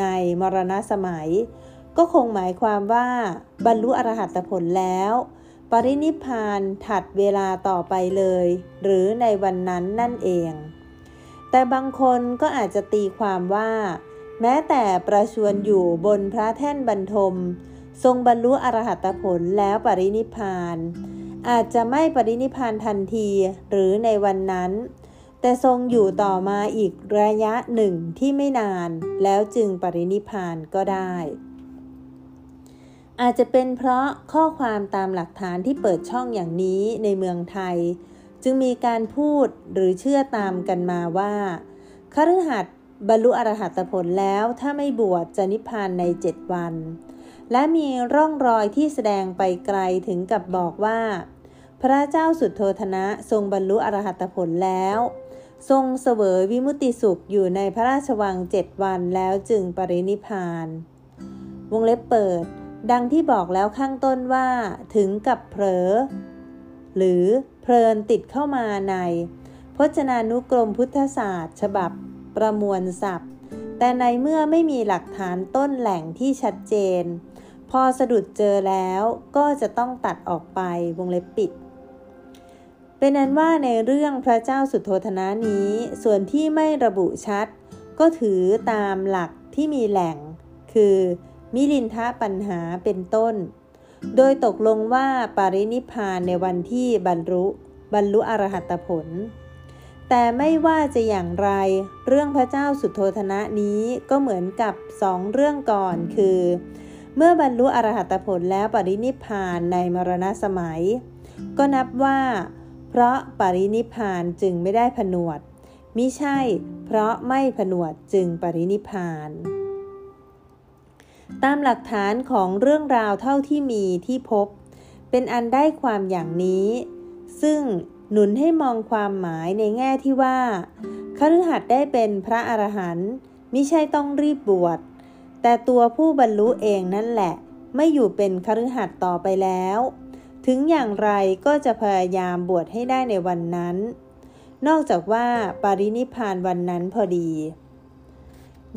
ในมรณะสมัย ก็คงหมายความว่าบรรลุอรหัตผลแล้ว ปรินิพานถัดเวลาต่อไปเลย หรือในวันนั้นนั่นเอง แต่บางคนก็อาจจะตีความว่า แม้แต่ประชวนอยู่บนพระแท่นบรรทม ทรงบรรลุอรหัตผลแล้วปรินิพาน อาจจะไม่ปรินิพานทันทีหรือในวันนั้น แต่ทรงอยู่ต่อมาอีกระยะหนึ่งที่ไม่นาน แล้วจึงปรินิพานก็ได้ อาจจะเป็นเพราะข้อความตามหลักฐานที่เปิดช่องอย่างนี้ในเมืองไทย จึงมีการพูดหรือเชื่อตามกันมาว่าคฤหัสถ์บรรลุอรหัตผลแล้วถ้าไม่บวชจะนิพพานในเจ็ดวัน และมีร่องรอยที่แสดงไปไกลถึงกับบอกว่า พระเจ้าสุดโทธนะทรงบรรลุอรหัตผลแล้ว ทรงเสวยวิมุติสุขอยู่ในพระราชวังเจ็ดวันแล้วจึงปรินิพาน วงเล็บเปิด ดังที่บอกแล้วข้างต้นว่า ถึงกับเผลอ หรือเพลินติดเข้ามาใน พจนานุกรมพุทธศาสตร์ ฉบับประมวลศัพท์ แต่ในเมื่อไม่มีหลักฐานต้นแหล่งที่ชัดเจน พอสะดุดเจอแล้วก็จะต้องตัดออกไปวงเล็บปิด เป็นนั้นว่าในเรื่องพระเจ้าสุโธธนานี้ ส่วนที่ไม่ระบุชัด ก็ถือตามหลักที่มีแหล่ง คือมิลินทะปัญหาเป็นต้น โดยตกลงว่าปารินิพานในวันที่บรรลุบรรลุอรหัตผล แต่ไม่ว่าจะอย่างไร เรื่องพระเจ้าสุโธธนะนี้ก็เหมือนกับสองเรื่องก่อนคือ เมื่อบรรลุอรหัตผลแล้วปรินิพานในมรณะสมัย ก็นับว่า เพราะปรินิพานจึงไม่ได้ผนวดมิใช่ เพราะไม่ผนวดจึงปรินิพาน ตามหลักฐานของเรื่องราวเท่าที่มีที่พบ เป็นอันได้ความอย่างนี้ ซึ่งหนุนให้มองความหมายในแง่ที่ว่าคฤหัสถ์ได้เป็นพระอรหันต์มิใช่ต้องรีบบวช แต่ตัวผู้บรรลุเองนั่นแหละ ไม่อยู่เป็นคฤหัสถ์ต่อไปแล้ว ถึงอย่างไรก็จะพยายามบวชให้ได้ในวันนั้น นอกจากว่าปารินิพานวันนั้นพอดี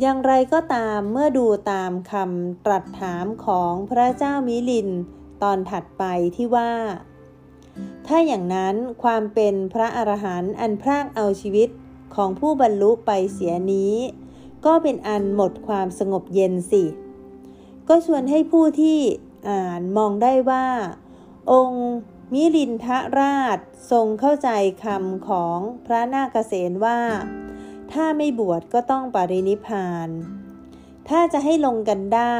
อย่างไรก็ตามเมื่อดูตามคำตรัสถามของพระเจ้ามิลินตอนถัดไปที่ว่า ถ้าอย่างนั้นความเป็นพระอรหันต์อันพรากเอาชีวิตของผู้บรรลุไปเสียนี้ ก็เป็นอันหมดความสงบเย็นสิ ก็ชวนให้ผู้ที่อ่านมองได้ว่า องค์มิลินทราชทรงเข้าใจคำของพระนาคเษนว่า ถ้าไม่บวชก็ต้องปรินิพาน ถ้าจะให้ลงกันได้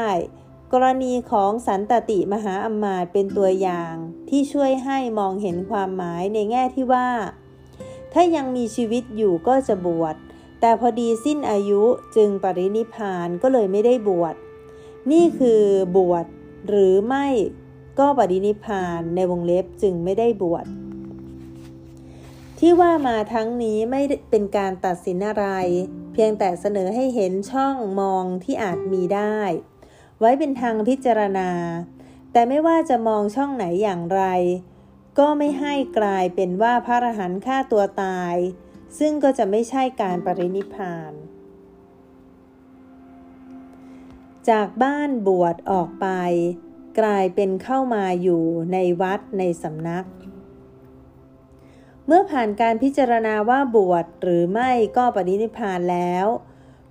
กรณีของสันตติมหาอมาตเป็นตัวอย่างที่ช่วยให้มองเห็นความหมายในแง่ที่ว่า ถ้ายังมีชีวิตอยู่ก็จะบวช แต่พอดีสิ้นอายุจึงปรินิพานก็เลยไม่ได้บวช นี่คือบวชหรือไม่ก็ปรินิพานในวงเล็บจึงไม่ได้บวช ที่ว่ามาทั้งนี้ไม่เป็นการตัดสินอะไร เพียงแต่เสนอให้เห็นช่องมองที่อาจมีได้ ไว้เป็นทางพิจารณา แต่ไม่ว่าจะมองช่องไหนอย่างไร ก็ไม่ให้กลายเป็นว่าพระอรหันต์ฆ่าตัวตาย ซึ่งก็จะไม่ใช่การปรินิพาน จากบ้านบวชออกไป กลายเป็นเข้ามาอยู่ในวัดในสำนัก เมื่อผ่านการพิจารณาว่าบวชหรือไม่ก็ปฏินิพานแล้ว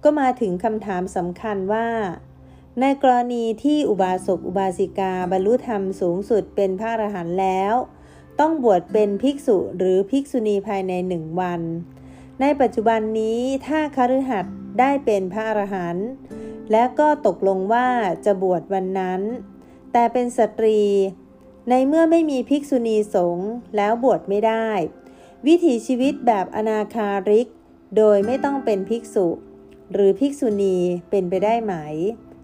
ก็มาถึงคำถามสำคัญว่าในกรณีที่อุบาสกอุบาสิกาบรรลุธรรมสูงสุดเป็นพระอรหันต์แล้ว ต้องบวชเป็นภิกษุหรือภิกษุณีภายในหนึ่งวัน ในปัจจุบันนี้ถ้าคฤหัสถ์ได้เป็นพระอรหันต์และก็ตกลงว่าจะบวชวันนั้น แต่เป็นสตรี ในเมื่อไม่มีภิกษุณีสงฆ์แล้วบวชไม่ได้ วิถีชีวิตแบบอนาคาริก โดยไม่ต้องเป็นภิกษุ หรือภิกษุณีเป็นไปได้ไหม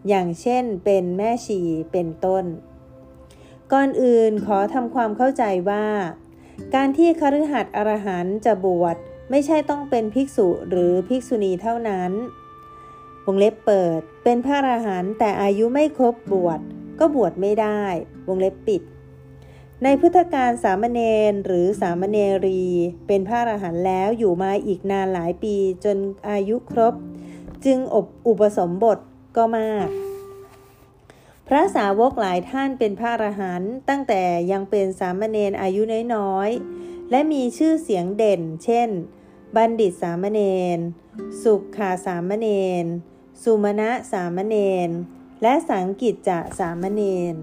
อย่างเช่นเป็นแม่ชีเป็นต้น ก่อนอื่นขอทำความเข้าใจว่า การที่คฤหัสถ์อรหันต์จะบวช ไม่ใช่ต้องเป็นภิกษุหรือภิกษุณีเท่านั้นวงเล็บเปิด เป็นพระอรหันต์แต่อายุไม่ครบบวชก็บวชไม่ได้ วงเล็บปิด ในพุทธการสามเณรหรือสามเณรี เป็นพระอรหันต์แล้วอยู่มาอีกนานหลายปีจนอายุครบ จึงอบอุปสมบทก็มาก พระสาวกหลายท่านเป็นพระอรหันต์ตั้งแต่ยังเป็นสามเณรอายุน้อยๆและมีชื่อเสียงเด่น เช่น บัณฑิตสามเณร สุขขาสามเณร สุมาณะสามเณร และสังกิจจะสามเณร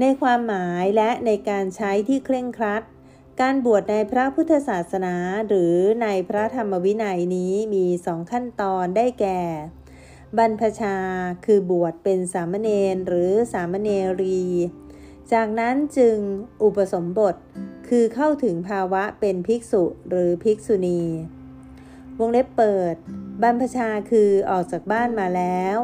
ในความหมายและในการใช้ที่เคร่งครัด การบวชในพระพุทธศาสนาหรือในพระธรรมวินัยนี้มีสองขั้นตอนได้แก่ บรรพชาคือบวชเป็นสามเณรหรือสามเณรี จากนั้นจึงอุปสมบท คือเข้าถึงภาวะเป็นภิกษุหรือภิกษุณี วงเล็บเปิด บรรพชาคือออกจากบ้านมาแล้ว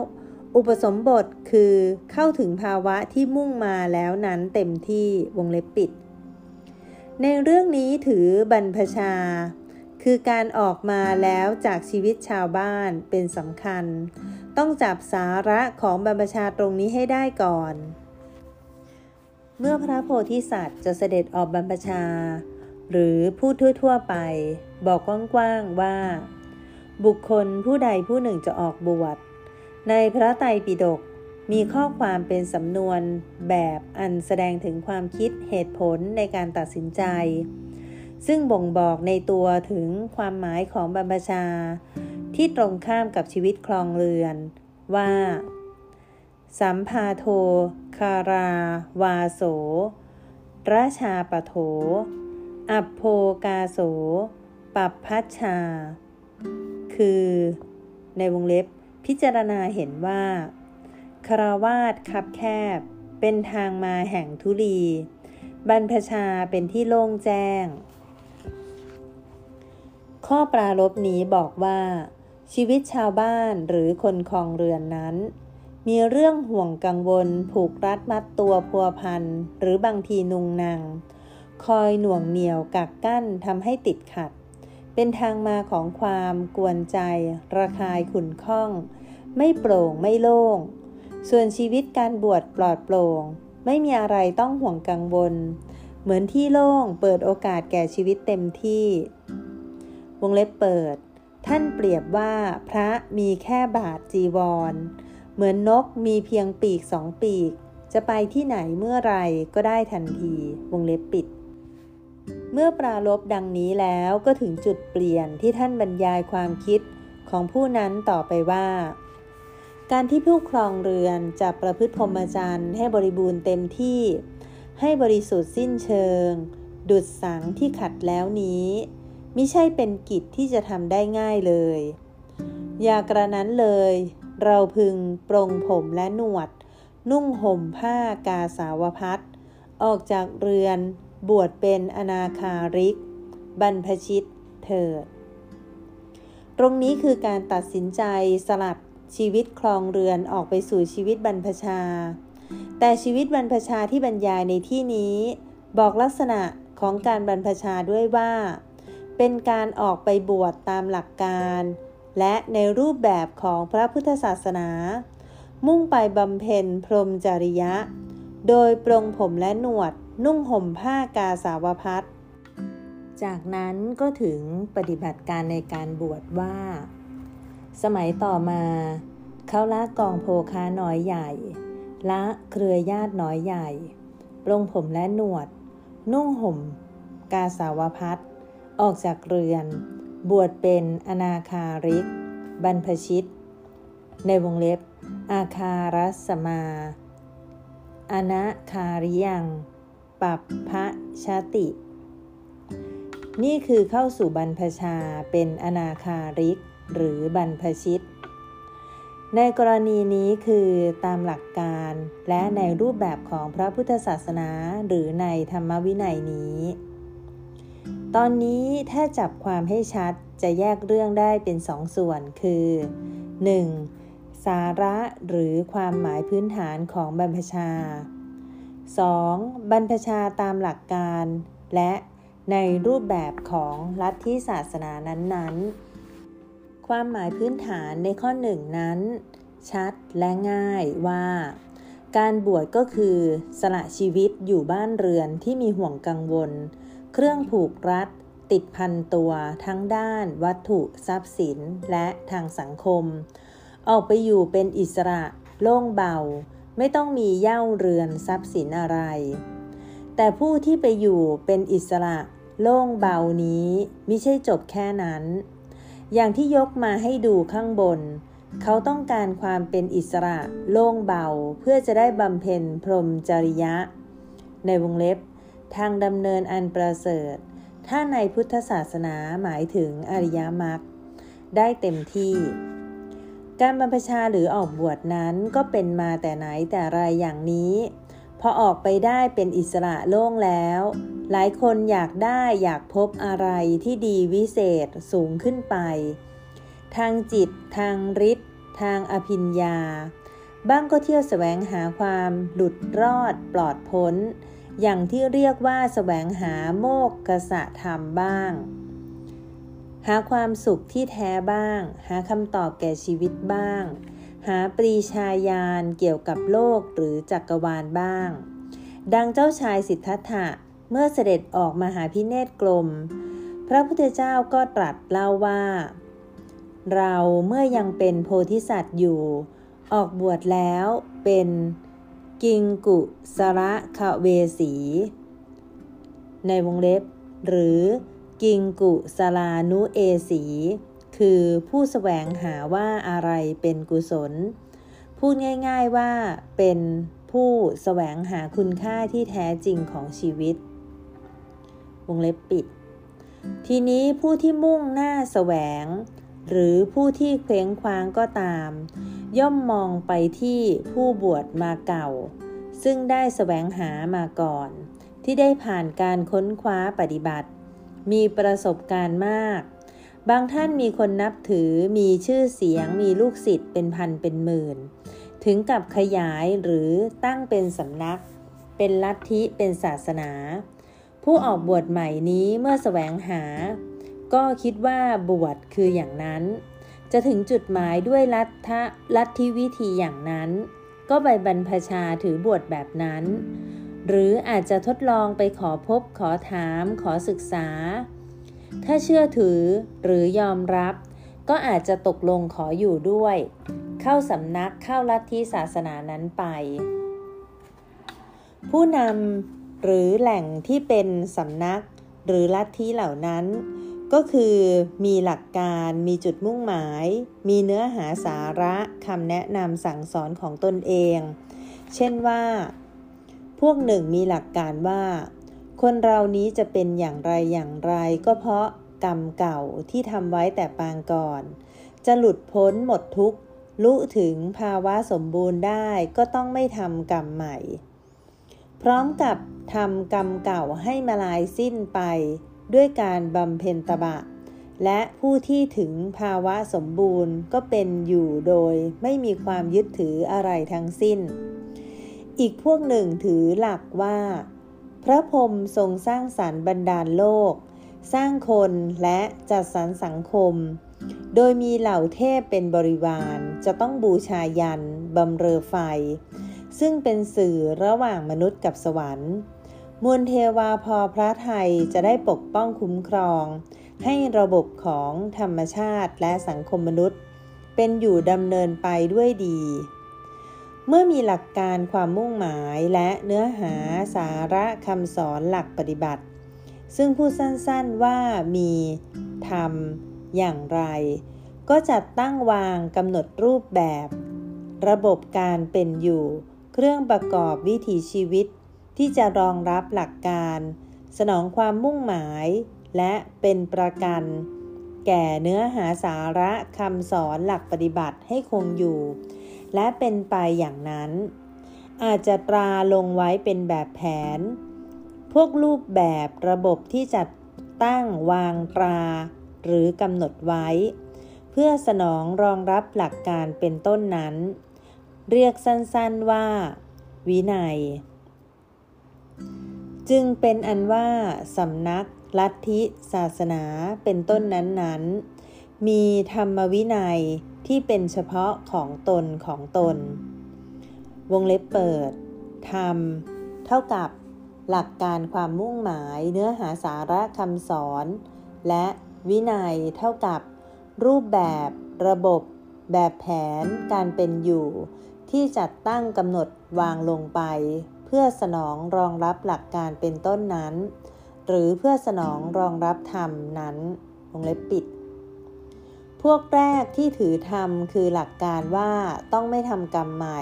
อุปสมบทคือเข้าถึงภาวะที่มุ่งมาแล้วนั้นเต็มที่วงเล็บปิด ในเรื่องนี้ถือบรรพชา คือการออกมาแล้วจากชีวิตชาวบ้านเป็นสำคัญ ต้องจับสาระของบรรพชาตรงนี้ให้ได้ก่อน เมื่อพระโพธิสัตว์จะเสด็จออกบรรพชา หรือพูดทั่วๆไป บอกกว้างๆว่า บุคคลผู้ใดผู้หนึ่งจะออกบวชในพระไตรปิฎกมีข้อความเป็นสำนวนแบบอันแสดงถึงความคิดเหตุผลในการตัดสินใจ ซึ่งบ่งบอกในตัวถึงความหมายของบรรพชา ที่ตรงข้ามกับชีวิตคลองเรือนว่า สัมภาโท คาราวาโสราชาปโถ อัพโพกาโส ปัปพัชชา คือในวงเล็บพิจารณาเห็นว่าคารวาสคับแคบ เป็นทางมาแห่งทุลี บรรพชาเป็นที่โล่งแจ้ง ข้อปรารบนี้บอกว่า ชีวิตชาวบ้านหรือคนคลองเรือนนั้น มีเรื่องห่วงกังวล ผูกรัดมัดตัวพัวพัน หรือบางทีนุงนาง คอยหน่วงเหนี่ยวกักกั้นทำให้ติดขัด เป็นทางมาของความกวนใจ ระคายขุนข้อง ไม่โปร่งไม่โล่ง ส่วนชีวิตการบวชปลอดโปร่ง ไม่มีอะไรต้องห่วงกังวล เหมือนที่โล่งเปิดโอกาสแก่ชีวิตเต็มที่ วงเล็บเปิด ท่านเปรียบว่าพระมีแค่บาทจีวร เหมือนนกมีเพียงปีกสองปีก จะไปที่ไหนเมื่อไรก็ได้ทันที วงเล็บปิด เมื่อปรารบดังนี้แล้วก็ถึงจุดเปลี่ยนที่ท่านบรรยายความคิดของผู้นั้นต่อไปว่า การที่ผู้ครองเรือนจะประพฤติพรหมจรรย์ให้บริบูรณ์เต็มที่ ให้บริสุทธิ์สิ้นเชิง ดุดสังที่ขัดแล้วนี้มิใช่เป็นกิจที่จะทำได้ง่ายเลย อย่ากระนั้นเลย เราพึงปรงผมและหนวด นุ่งห่มผ้ากาสาวพัดออกจากเรือนบวชเป็นอนาคาริก บรรพชิตเถิด ตรงนี้คือการตัดสินใจสลัดชีวิตคลองเรือนออกไปสู่ชีวิตบรรพชา แต่ชีวิตบรรพชาที่บรรยายในที่นี้ บอกลักษณะของการบรรพชาด้วยว่า เป็นการออกไปบวชตามหลักการ และในรูปแบบของพระพุทธศาสนา มุ่งไปบำเพ็ญพรหมจริยะ โดยปรงผมและหนวดนุ่งห่มผ้ากาสาวพัดจากนั้นก็ถึงปฏิบัติการในการบวชว่า สมัยต่อมาเขาละกองโภคาน้อยใหญ่ ละเครือญาติน้อยใหญ่ ปรงผมและหนวด นุ่งห่ม กาสาวพัดออกจากเรือน บวชเป็นอนาคาริก บรรพชิต ในวงเล็บ อาคารัสมาอนาคาริยังปัปพะชาติ นี่คือเข้าสู่บรรพชาเป็นอนาคาริก หรือบรรพชิต ในกรณีนี้คือตามหลักการและในรูปแบบของพระพุทธศาสนาหรือในธรรมวินัยนี้ ตอนนี้ถ้าจับความให้ชัดจะแยกเรื่องได้เป็นสองส่วนคือ 1. สาระหรือความหมายพื้นฐานของบรรพชา 2. บรรพชาตามหลักการ และในรูปแบบของลัทธิศาสนานั้นๆ ความหมายพื้นฐานในข้อหนึ่งนั้น ชัดและง่ายว่า การบวชก็คือสละชีวิตอยู่บ้านเรือนที่มีห่วงกังวล เครื่องผูกรัด ติดพันตัวทั้งด้านวัตถุทรัพย์สินและทางสังคม ออกไปอยู่เป็นอิสระโล่งเบา ไม่ต้องมีเย่าเรือนทรัพย์สินอะไร แต่ผู้ที่ไปอยู่เป็นอิสระโล่งเบานี้ไม่ใช่จบแค่นั้น อย่างที่ยกมาให้ดูข้างบน เขาต้องการความเป็นอิสระโล่งเบาเพื่อจะได้บำเพ็ญพรหมจริยะ ในวงเล็บ ทางดำเนินอันประเสริฐ ถ้าในพุทธศาสนาหมายถึงอริยมรรคได้เต็มที่ การบรรพชาหรือออกบวชนั้นก็เป็นมาแต่ไหนแต่ไรอย่างนี้ พอออกไปได้เป็นอิสระโล่งแล้ว หลายคนอยากได้อยากพบอะไรที่ดีวิเศษสูงขึ้นไป ทางจิต ทางฤทธิ์ทางอภิญญา บ้างก็เที่ยวแสวงหาความหลุดรอดปลอดพ้น อย่างที่เรียกว่าแสวงหาโมกขสะธรรมบ้าง หาความสุขที่แท้บ้าง หาคำตอบแก่ชีวิตบ้าง หาปรีชาญาณเกี่ยวกับโลกหรือจักรวาลบ้าง ดังเจ้าชายสิทธัตถะเมื่อเสด็จออกมาหาพิเนตกลม พระพุทธเจ้าก็ตรัสเล่าว่า เราเมื่อยังเป็นโพธิสัตว์อยู่ ออกบวชแล้วเป็น กิงกุสระคะเวสี ในวงเล็บ หรือกิงกุสลานุเอสี คือผู้สแสวงหาว่าอะไรเป็นกุศล พูดง่ายๆว่าเป็นผู้สแสวงหาคุณค่าที่แท้จริงของชีวิต วงเล็บปิด ทีนี้ผู้ที่มุ่งหน้าแสวง หรือผู้ที่เคว้งคว้างก็ตาม ย่อมมองไปที่ผู้บวชมาเก่า ซึ่งได้สแสวงหามาก่อน ที่ได้ผ่านการค้นคว้าปฏิบัติ มีประสบการณ์มาก บางท่านมีคนนับถือมีชื่อเสียงมีลูกศิษย์เป็นพันเป็นหมื่น ถึงกับขยายหรือตั้งเป็นสำนัก เป็นลัทธิเป็นศาสนา ผู้ออกบวชใหม่นี้เมื่อสแสวงหา ก็คิดว่าบวชคืออย่างนั้น จะถึงจุดหมายด้วยลัทธลัทธิวิธีอย่างนั้น ก็ไปบรรพชาถือบวชแบบนั้น หรืออาจจะทดลองไปขอพบขอถามขอศึกษา ถ้าเชื่อถือหรือยอมรับ ก็อาจจะตกลงขออยู่ด้วย เข้าสำนักเข้าลัทธิศาสนานั้นไป ผู้นำหรือแหล่งที่เป็นสำนักหรือลัทธิเหล่านั้น ก็คือมีหลักการมีจุดมุ่งหมาย มีเนื้อหาสาระคำแนะนำสั่งสอนของตนเอง เช่นว่า พวกหนึ่งมีหลักการว่า คนเรานี้จะเป็นอย่างไรอย่างไร ก็เพราะกรรมเก่าที่ทำไว้แต่ปางก่อน จะหลุดพ้นหมดทุกข์ลุถึงภาวะสมบูรณ์ได้ก็ต้องไม่ทำกรรมใหม่ พร้อมกับทำกรรมเก่าให้มาลายสิ้นไป ด้วยการบำเพ็ญตบะ และผู้ที่ถึงภาวะสมบูรณ์ก็เป็นอยู่โดยไม่มีความยึดถืออะไรทั้งสิ้น อีกพวกหนึ่งถือหลักว่า พระพรหมทรงสร้างสรรค์บรรดาลโลก สร้างคนและจัดสรรสังคม โดยมีเหล่าเทพเป็นบริวารจะต้องบูชายันบำเรอไฟ ซึ่งเป็นสื่อระหว่างมนุษย์กับสวรรค์ มวลเทวาพอพระไทยจะได้ปกป้องคุ้มครอง ให้ระบบของธรรมชาติและสังคมมนุษย์ เป็นอยู่ดำเนินไปด้วยดี เมื่อมีหลักการความมุ่งหมายและเนื้อหาสาระคำสอนหลักปฏิบัติ ซึ่งพูดสั้นๆว่ามีธรรมอย่างไร ก็จัดตั้งวางกำหนดรูปแบบ ระบบการเป็นอยู่ เครื่องประกอบวิถีชีวิต ที่จะรองรับหลักการ สนองความมุ่งหมาย และเป็นประกัน แก่เนื้อหาสาระคำสอนหลักปฏิบัติให้คงอยู่ และเป็นไปอย่างนั้น อาจจะตราลงไว้เป็นแบบแผน พวกรูปแบบระบบที่จัดตั้งวางตรา หรือกำหนดไว้ เพื่อสนองรองรับหลักการเป็นต้นนั้น เรียกสั้นๆว่า วินัย จึงเป็นอันว่าสำนักลัทธิศาสนาเป็นต้นนั้นๆ มีธรรมวินัยที่เป็นเฉพาะของตนของตน วงเล็บเปิด ธรรม เท่ากับหลักการความมุ่งหมายเนื้อหาสาระคำสอน และวินัยเท่ากับ รูปแบบระบบแบบแผนการเป็นอยู่ ที่จัดตั้งกำหนดวางลงไป พื่อสนองรองรับหลักการเป็นต้นนั้น หรือเพื่อสนองรองรับธรรมนั้นวงเล็บปิด พวกแรกที่ถือธรรมคือหลักการว่าต้องไม่ทำกรรมใหม่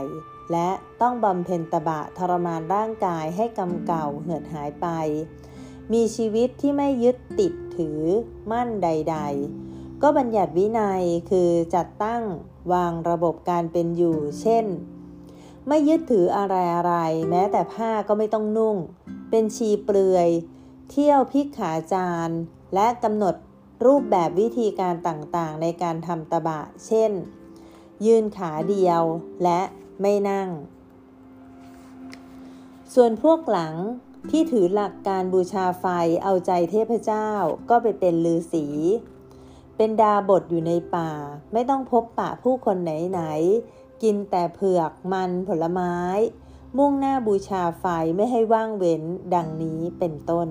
และต้องบำเพ็ญตบะทรมานร่างกายให้กรรมเก่าเหือดหายไป มีชีวิตที่ไม่ยึดติดถือมั่นใด ๆ ก็บัญญัติวินัยคือจัดตั้งวางระบบการเป็นอยู่ เช่น ไม่ยึดถืออะไรอะไร แม้แต่ผ้าก็ไม่ต้องนุ่ง เป็นชีเปลือย เที่ยวพิกขาจารและกำหนดรูปแบบวิธีการต่างๆ ในการทำตบะ เช่น ยืนขาเดียวและไม่นั่ง ส่วนพวกหลังที่ถือหลักการบูชาไฟเอาใจเทพเจ้าก็ไปเป็นลือสีเป็นดาบทอยู่ในป่า ไม่ต้องพบปะผู้คนไหนๆ กินแต่เผือกมันผลไม้ มุ่งหน้าบูชาไฟไม่ให้ว่างเว้นดังนี้เป็นต้น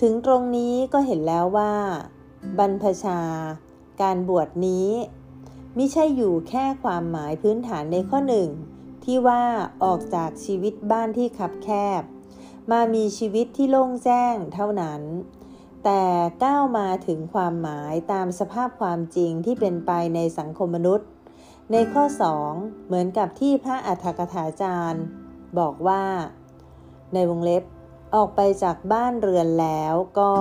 ถึงตรงนี้ก็เห็นแล้วว่า บรรพชา การบวชนี้ไม่ใช่อยู่แค่ความหมายพื้นฐานในข้อหนึ่งที่ว่าออกจากชีวิตบ้านที่คับแคบ มามีชีวิตที่โล่งแจ้งเท่านั้น แต่ก้าวมาถึงความหมายตามสภาพความจริงที่เป็นไปในสังคมมนุษย์ ในข้อ 2 เหมือนกับที่พระอัฏฐกถาจารย์ บอกว่า ในวงเล็บออกไปจากบ้านเรือนแล้วก็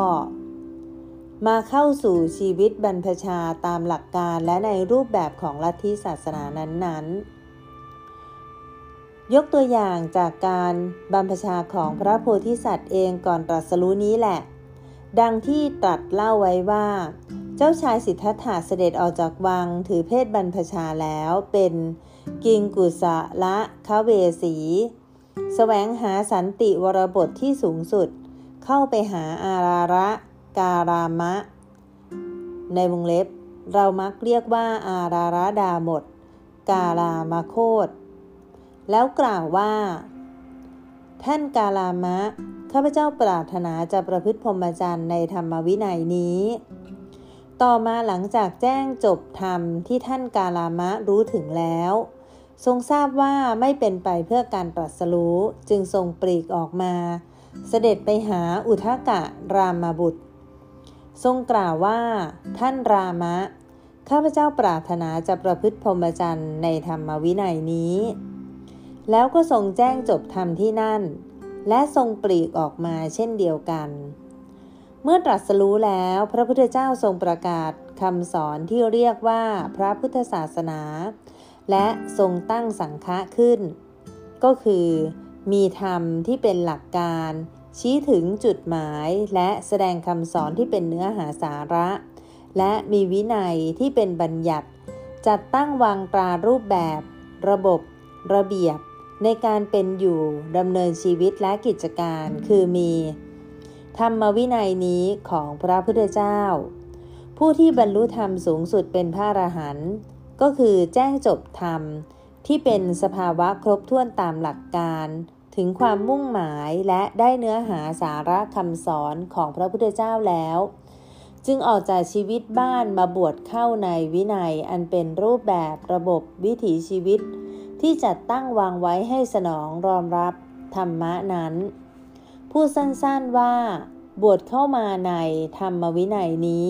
มาเข้าสู่ชีวิตบรรพชาตามหลักการและในรูปแบบของลัทธิศาสนานั้นๆ ยกตัวอย่างจากการบรรพชาของพระโพธิสัตว์เองก่อนตรัสรู้นี้แหละ ดังที่ตรัสเล่าไว้ว่า จ้าชายสิทธัตถะเสด็จออกจากวังถือเพศบรรพชาแล้วเป็นกิงกุสะละคาเวสีสแสวงหาสันติวรบทที่สูงสุด เข้าไปหาอาราระการามะ ในวงเล็บ เรามักเรียกว่าอาราระดาหมด กาลามาโคตแล้วกล่าวว่า ท่านกาลามะ ข้าพเจ้าปรารถนาจะประพฤติพรหมจรรย์ในธรรมวินัยนี้ ต่อมาหลังจากแจ้งจบธรรมที่ท่านกาลามะรู้ถึงแล้ว ทรงทราบว่าไม่เป็นไปเพื่อการตรัสรู้จึงทรงปลีกออกมา เสด็จไปหาอุทกะรามบุตร ทรงกล่าวว่า ท่านรามะ ข้าพเจ้าปรารถนาจะประพฤติพรหมจรรย์ในธรรมวินัยนี้ แล้วก็ทรงแจ้งจบธรรมที่นั่น และทรงปลีกออกมาเช่นเดียวกัน เมื่อตรัสรู้แล้วพระพุทธเจ้าทรงประกาศคำสอนที่เรียกว่าพระพุทธศาสนา และทรงตั้งสังฆะขึ้น ก็คือ มีธรรมที่เป็นหลักการ ชี้ถึงจุดหมายและแสดงคำสอนที่เป็นเนื้อหาสาระ และมีวินัยที่เป็นบัญญัติ จัดตั้งวางตรารูปแบบ ระบบ ระเบียบ ในการเป็นอยู่ดำเนินชีวิตและกิจการคือมี ธรรมวินัยนี้ของพระพุทธเจ้า ผู้ที่บรรลุธรรมสูงสุดเป็นพระอรหันต์ก็คือแจ้งจบธรรมที่เป็นสภาวะครบถ้วนตามหลักการ ถึงความมุ่งหมายและได้เนื้อหาสาระคำสอนของพระพุทธเจ้าแล้ว จึงออกจากชีวิตบ้านมาบวชเข้าในวินัยอันเป็นรูปแบบระบบวิถีชีวิต ที่จัดตั้งวางไว้ให้สนองรอมรับธรรมะนั้น ผู้สั้นๆว่า บวชเข้ามาในธรรมวินัยนี้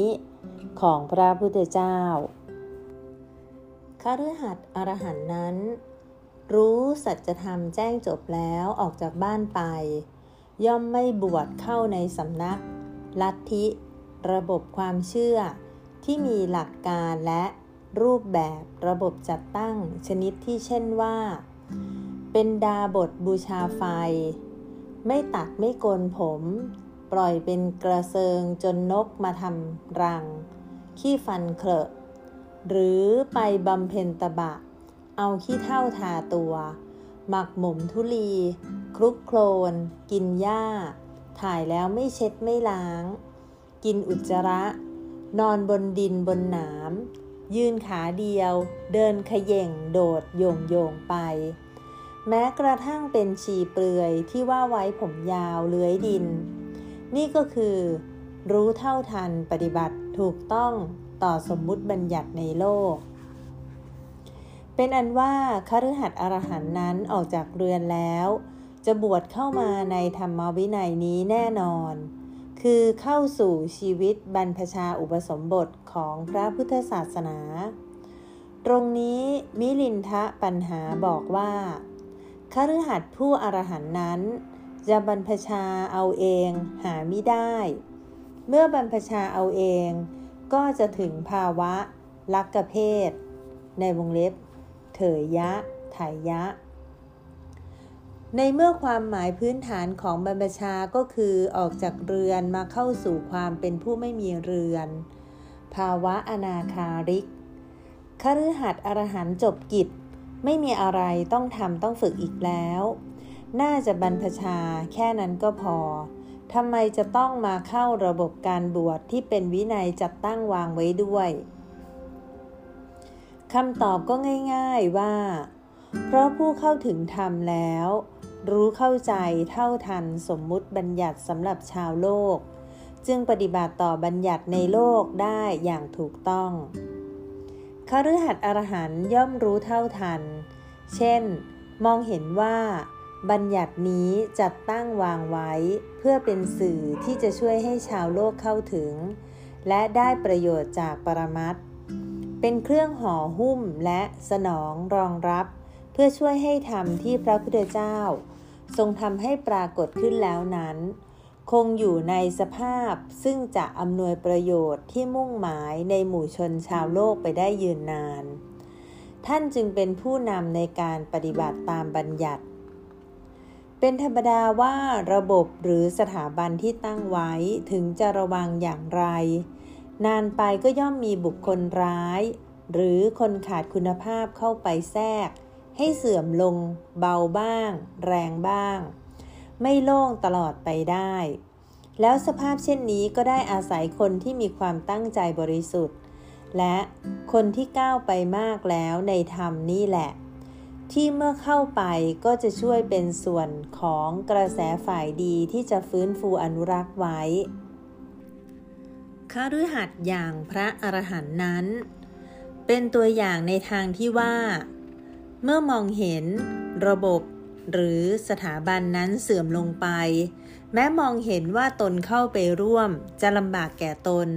ของพระพุทธเจ้าคฤหัสถ์อรหันนั้น รู้สัจธรรมแจ้งจบแล้วออกจากบ้านไป ย่อมไม่บวชเข้าในสำนัก ลัทธิ ระบบความเชื่อ ที่มีหลักการและรูปแบบระบบจัดตั้งชนิดที่เช่นว่า เป็นดาบทบูชาไฟ ไม่ตัดไม่โกนผม ปล่อยเป็นกระเซิงจนนกมาทำรัง ขี้ฟันเครอะหรือไปบำเพ็ญตบะ เอาขี้เท่าทาตัว หมักหมมทุลี คลุกโคลน กินหญ้า ถ่ายแล้วไม่เช็ดไม่ล้าง กินอุจจาระ นอนบนดินบนหนาม ยืนขาเดียว เดินขย่งโดดโยงโยงไป แม้กระทั่งเป็นชีเปลือยที่ว่าไว้ผมยาวเลื้อยดิน นี่ก็คือ รู้เท่าทันปฏิบัติถูกต้องต่อสมมุติบัญญัติในโลก เป็นอันว่าคฤหัสถ์อรหันนั้นออกจากเรือนแล้ว จะบวชเข้ามาในธรรมวินัยนี้แน่นอน คือเข้าสู่ชีวิตบรรพชาอุปสมบทของพระพุทธศาสนา ตรงนี้มิลินทะปัญหาบอกว่า คฤหัสถ์ผู้อรหันนั้น จะบรรพชาเอาเองหาไม่ได้ เมื่อบรรพชาเอาเอง ก็จะถึงภาวะลักกเพศ ในวงเล็บ เถยยะถ่ายยะ ในเมื่อความหมายพื้นฐานของบรรพชาก็คือออกจากเรือนมาเข้าสู่ความเป็นผู้ไม่มีเรือน ภาวะอนาคาริกคฤหัสถ์อรหันจบกิจ ไม่มีอะไรต้องทำต้องฝึกอีกแล้ว น่าจะบรรพชาแค่นั้นก็พอทำไมจะต้องมาเข้าระบบการบวชที่เป็นวินัยจัดตั้งวางไว้ด้วยคำตอบก็ง่าย ๆว่า เพราะผู้เข้าถึงธรรมแล้ว รู้เข้าใจเท่าทันสมมุติบัญญัติสำหรับชาวโลก จึงปฏิบัติต่อบัญญัติในโลกได้อย่างถูกต้อง คฤหัสถ์อรหันย่อมรู้เท่าทัน เช่น มองเห็นว่า บัญญัตินี้จัดตั้งวางไว้ เพื่อเป็นสื่อที่จะช่วยให้ชาวโลกเข้าถึง และได้ประโยชน์จากปรมัตเป็นเครื่องห่อหุ้มและสนองรองรับ เพื่อช่วยให้ธรรมที่พระพุทธเจ้า ทรงทำให้ปรากฏขึ้นแล้วนั้น คงอยู่ในสภาพซึ่งจะอำนวยประโยชน์ที่มุ่งหมายในหมู่ชนชาวโลกไปได้ยืนนาน ท่านจึงเป็นผู้นำในการปฏิบัติตามบัญญัติ เป็นธรรมดาว่าระบบหรือสถาบันที่ตั้งไว้ถึงจะระวังอย่างไร นานไปก็ย่อมมีบุคคลร้าย หรือคนขาดคุณภาพเข้าไปแทรก ให้เสื่อมลง เบาบ้าง แรงบ้าง ไม่โล่งตลอดไปได้ แล้วสภาพเช่นนี้ก็ได้อาศัยคนที่มีความตั้งใจบริสุทธิ์ และคนที่ก้าวไปมากแล้วในธรรมนี่แหละ ที่เมื่อเข้าไปก็จะช่วยเป็นส่วนของกระแสฝ่ายดีที่จะฟื้นฟูอนุรักษ์ไว้คฤหัสถ์อย่างพระอรหันต์นั้น เป็นตัวอย่างในทางที่ว่า เมื่อมองเห็นระบบ หรือสถาบันนั้นเสื่อมลงไป แม้มองเห็นว่าตนเข้าไปร่วมจะลำบากแก่ตน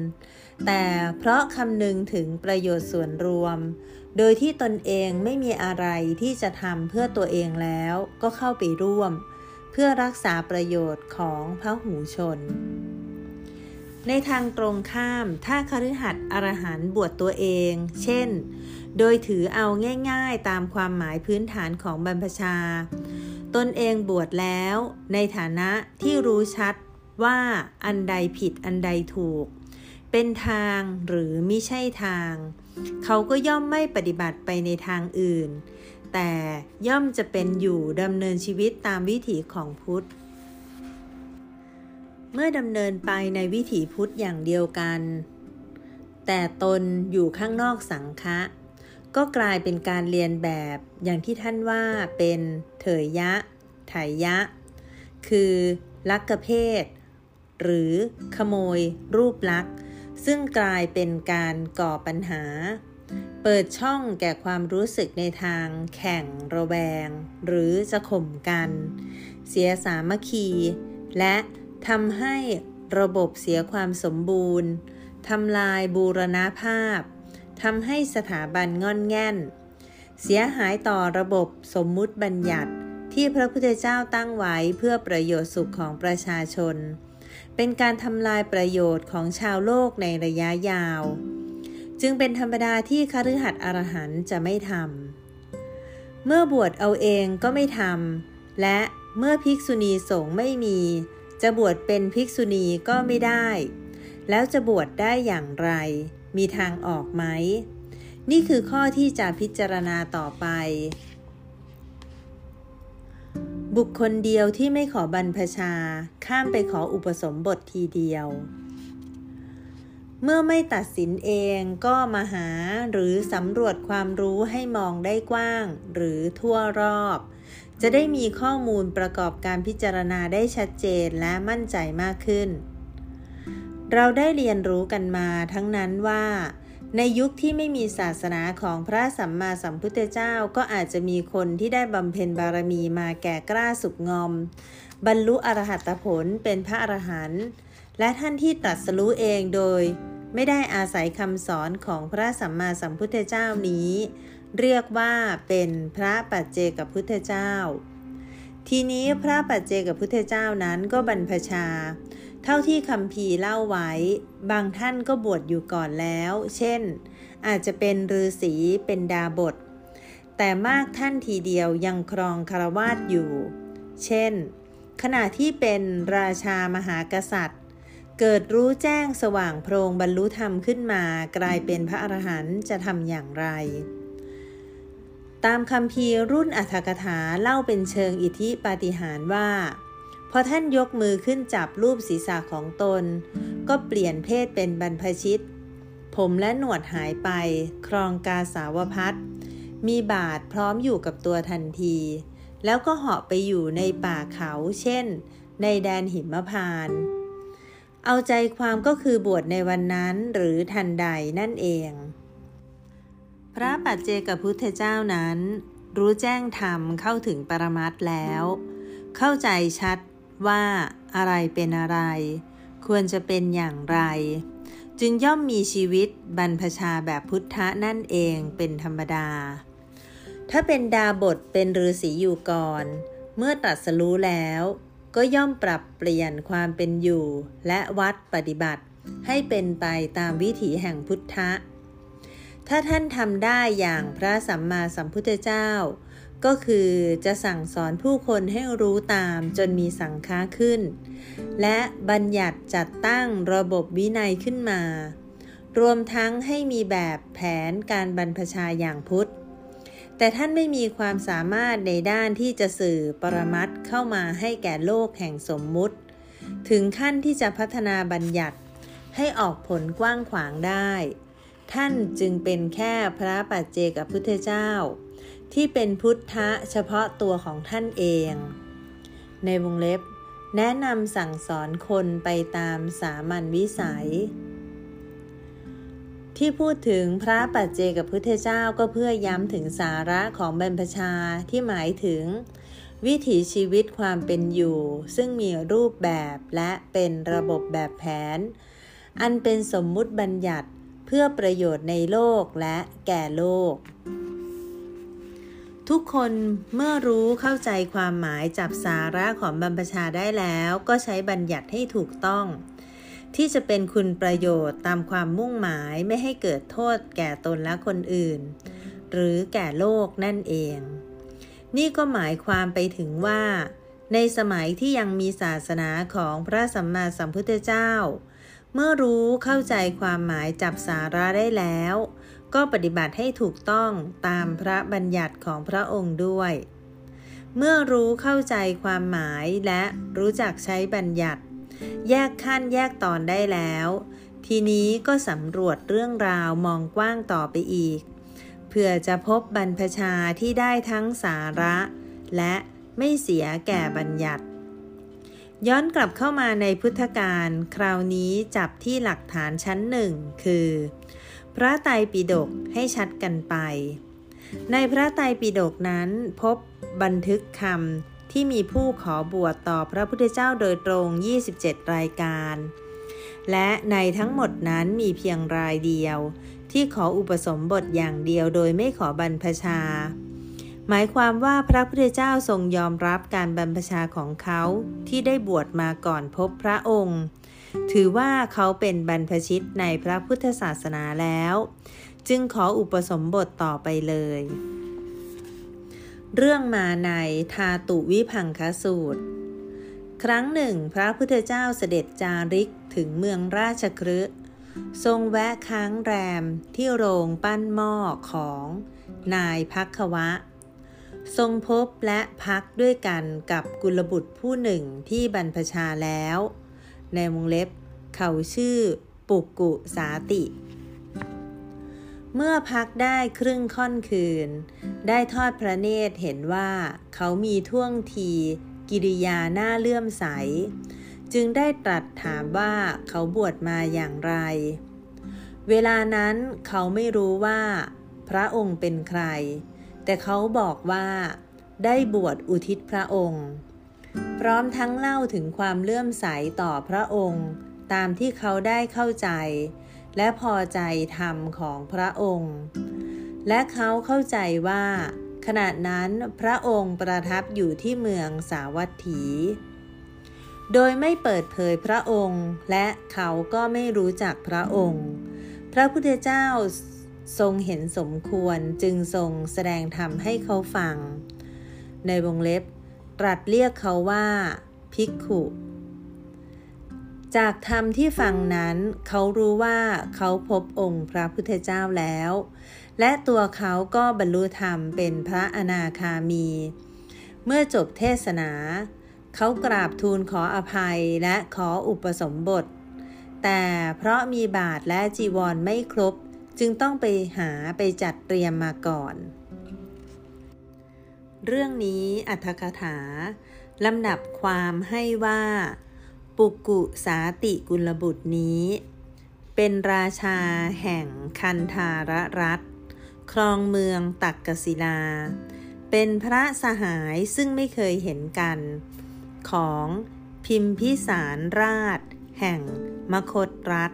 แต่เพราะคำนึงถึงประโยชน์ส่วนรวม โดยที่ตนเองไม่มีอะไรที่จะทำเพื่อตัวเองแล้วก็เข้าไปร่วม เพื่อรักษาประโยชน์ของพระหูชน ในทางตรงข้ามถ้าคฤหัสถ์อรหันต์บวชตัวเอง เช่น โดยถือเอาง่ายๆตามความหมายพื้นฐานของบรรพชา ตนเองบวชแล้ว ในฐานะที่รู้ชัดว่าอันใดผิดอันใดถูก เป็นทางหรือมิใช่ทาง เขาก็ย่อมไม่ปฏิบัติไปในทางอื่น แต่ย่อมจะเป็นอยู่ดำเนินชีวิตตามวิถีของพุทธเมื่อดำเนินไปในวิถีพุทธอย่างเดียวกัน แต่ตนอยู่ข้างนอกสังฆะ ก็กลายเป็นการเรียนแบบอย่างที่ท่านว่าเป็นเถยยะไถยะ คือลักกเพศหรือขโมยรูปลักษ์ซึ่งกลายเป็นการก่อปัญหา เปิดช่องแก่ความรู้สึกในทางแข่งระแวง หรือจะข่มกัน เสียสามัคคี และทำให้ระบบเสียความสมบูรณ์ทำลายบูรณาภาพ ทำให้สถาบันงอนแง่น เสียหายต่อระบบสมมุติบัญญัติที่พระพุทธเจ้าตั้งไว้เพื่อประโยชน์สุขของประชาชน เป็นการทำลายประโยชน์ของชาวโลกในระยะยาว จึงเป็นธรรมดาที่คฤหัสถ์อรหันต์จะไม่ทำ เมื่อบวชเอาเองก็ไม่ทำ และเมื่อภิกษุณีสงฆ์ไม่มี จะบวชเป็นภิกษุณีก็ไม่ได้ แล้วจะบวชได้อย่างไร มีทางออกไหม นี่คือข้อที่จะพิจารณาต่อไป บุคคลเดียวที่ไม่ขอบรรพชา ข้ามไปขออุปสมบททีเดียว เมื่อไม่ตัดสินเองก็มาหาหรือสำรวจความรู้ให้มองได้กว้าง หรือทั่วรอบ จะได้มีข้อมูลประกอบการพิจารณาได้ชัดเจนและมั่นใจมากขึ้น เราได้เรียนรู้กันมาทั้งนั้นว่า ในยุคที่ไม่มีศาสนาของพระสัมมาสัมพุทธเจ้าก็อาจจะมีคนที่ได้บำเพ็ญบารมีมาแก่กล้าสุกงอม บรรลุอรหัตผลเป็นพระอรหันต์และท่านที่ตรัสรู้เองโดย ไม่ได้อาศัยคำสอนของพระสัมมาสัมพุทธเจ้านี้ เรียกว่าเป็นพระปัจเจกพุทธเจ้า ทีนี้พระปัจเจกพุทธเจ้านั้นก็บรรพชา เท่าที่คำพีเล่าไว้ บางท่านก็บวชอยู่ก่อนแล้ว เช่น อาจจะเป็นฤาษีเป็นดาบท แต่มากท่านทีเดียวยังครองคารวาสอยู่ เช่น ขณะที่เป็นราชามหากษัตริย์ เกิดรู้แจ้งสว่างโพรงบรรลุธรรมขึ้นมากลายเป็นพระอรหันต์จะทำอย่างไรตามคำพีรุ่นอัธกถาเล่าเป็นเชิงอิทธิปาฏิหาริย์ว่า พอท่านยกมือขึ้นจับรูปศีรษะของตน ก็เปลี่ยนเพศเป็นบรรพชิต ผมและหนวดหายไป ครองกาสาวพัดมีบาทพร้อมอยู่กับตัวทันที แล้วก็เหาะไปอยู่ในป่าเขาเช่น ในแดนหิมพานเอาใจความก็คือบวชในวันนั้นหรือทันใดนั่นเอง พระปัจเจกพุทธเจ้านั้น รู้แจ้งธรรมเข้าถึงปรมัตแล้ว เข้าใจชัด ว่าอะไรเป็นอะไร ควรจะเป็นอย่างไร จึงย่อมมีชีวิตบรรพชาแบบพุทธะนั่นเองเป็นธรรมดา ถ้าเป็นดาบทเป็นฤาษีอยู่ก่อน เมื่อตรัสรู้แล้ว ก็ย่อมปรับเปลี่ยนความเป็นอยู่ และวัดปฏิบัติให้เป็นไปตามวิถีแห่งพุทธะ ถ้าท่านทำได้อย่างพระสัมมาสัมพุทธเจ้า ก็คือจะสั่งสอนผู้คนให้รู้ตามจนมีสังฆาขึ้น และบัญญัติจัดตั้งระบบวินัยขึ้นมา รวมทั้งให้มีแบบแผนการบรรพชาอย่างพุทธ แต่ท่านไม่มีความสามารถในด้านที่จะสื่อปรมัตเข้ามาให้แก่โลกแห่งสมมุติ ถึงขั้นที่จะพัฒนาบัญญัติให้ออกผลกว้างขวางได้ ท่านจึงเป็นแค่พระปัจเจกพุทธเจ้า ที่เป็นพุทธะเฉพาะตัวของท่านเอง ในวงเล็บ แนะนำสั่งสอนคนไปตามสามัญวิสัย ที่พูดถึงพระปัจเจกับพุทธเจ้าก็เพื่อย้ำถึงสาระของบรรพชาที่หมายถึงวิถีชีวิตความเป็นอยู่ ซึ่งมีรูปแบบและเป็นระบบแบบแผน อันเป็นสมมุติบัญญัติ เพื่อประโยชน์ในโลกและแก่โลก ทุกคนเมื่อรู้เข้าใจความหมายจับสาระของบรรพชาได้แล้ว ก็ใช้บัญญัติให้ถูกต้อง ที่จะเป็นคุณประโยชน์ตามความมุ่งหมายไม่ให้เกิดโทษแก่ตนและคนอื่น หรือแก่โลกนั่นเอง นี่ก็หมายความไปถึงว่า ในสมัยที่ยังมีศาสนาของพระสัมมาสัมพุทธเจ้า เมื่อรู้เข้าใจความหมายจับสาระได้แล้ว ก็ปฏิบัติให้ถูกต้องตามพระบัญญัติของพระองค์ด้วย เมื่อรู้เข้าใจความหมายและรู้จักใช้บัญญัติ แยกขั้นแยกตอนได้แล้ว ทีนี้ก็สำรวจเรื่องราวมองกว้างต่อไปอีก เพื่อจะพบบรรพชาที่ได้ทั้งสาระ และไม่เสียแก่บัญญัติ ย้อนกลับเข้ามาในพุทธการคราวนี้จับที่หลักฐานชั้นหนึ่งคือ พระไตรปิฎกให้ชัดกันไป ในพระไตรปิฎกนั้นพบบันทึกคำที่มีผู้ขอบวชต่อพระพุทธเจ้าโดยตรง 27 รายการ และในทั้งหมดนั้นมีเพียงรายเดียว ที่ขออุปสมบทอย่างเดียวโดยไม่ขอบรรพชา หมายความว่าพระพุทธเจ้าทรงยอมรับการบรรพชาของเขาที่ได้บวชมาก่อนพบพระองค์ ถือว่าเขาเป็นบรรพชิตในพระพุทธศาสนาแล้ว จึงขออุปสมบทต่อไปเลย เรื่องมาในทาตุวิพังคสูตร ครั้งหนึ่ง พระพุทธเจ้าเสด็จจาริกถึงเมืองราชครืทรงแวะค้างแรมที่โรงปั้นหม้อของนายพักควะ ทรงพบและพักด้วยกันกับกุลบุตรผู้หนึ่งที่บรรพชาแล้ว ในวงเล็บ เขาชื่อปุกกุสาติ เมื่อพักได้ครึ่งค่อนคืน ได้ทอดพระเนตรเห็นว่าเขามีท่วงทีกิริยาหน้าเลื่อมใส จึงได้ตรัสถามว่าเขาบวชมาอย่างไร เวลานั้นเขาไม่รู้ว่า พระองค์เป็นใคร แต่เขาบอกว่าได้บวชอุทิศพระองค์ พร้อมทั้งเล่าถึงความเลื่อมใสต่อพระองค์ ตามที่เขาได้เข้าใจ และพอใจธรรมของพระองค์ และเขาเข้าใจว่า ขณะนั้นพระองค์ประทับอยู่ที่เมืองสาวัตถี โดยไม่เปิดเผยพระองค์ และเขาก็ไม่รู้จักพระองค์ พระพุทธเจ้า ทรงเห็นสมควรจึงทรงแสดงธรรมให้เขาฟัง ในวงเล็บ ตรัสเรียกเขาว่า ภิกขุ จากธรรมที่ฟังนั้น เขารู้ว่าเขาพบองค์พระพุทธเจ้าแล้ว และตัวเขาก็บรรลุธรรมเป็นพระอนาคามี เมื่อจบเทศนา เขากราบทูลขออภัยและขออุปสมบทแต่เพราะมีบาทและจีวรไม่ครบ จึงต้องไปหาไปจัดเตรียมมาก่อน เรื่องนี้อัธกถาลำดับความให้ว่า ปุกุสาติกุลบุตรนี้ เป็นราชาแห่งคันธารรัฐ ครองเมืองตักกศิลา เป็นพระสหายซึ่งไม่เคยเห็นกัน ของพิมพิสารราช แห่งมคตรัฐ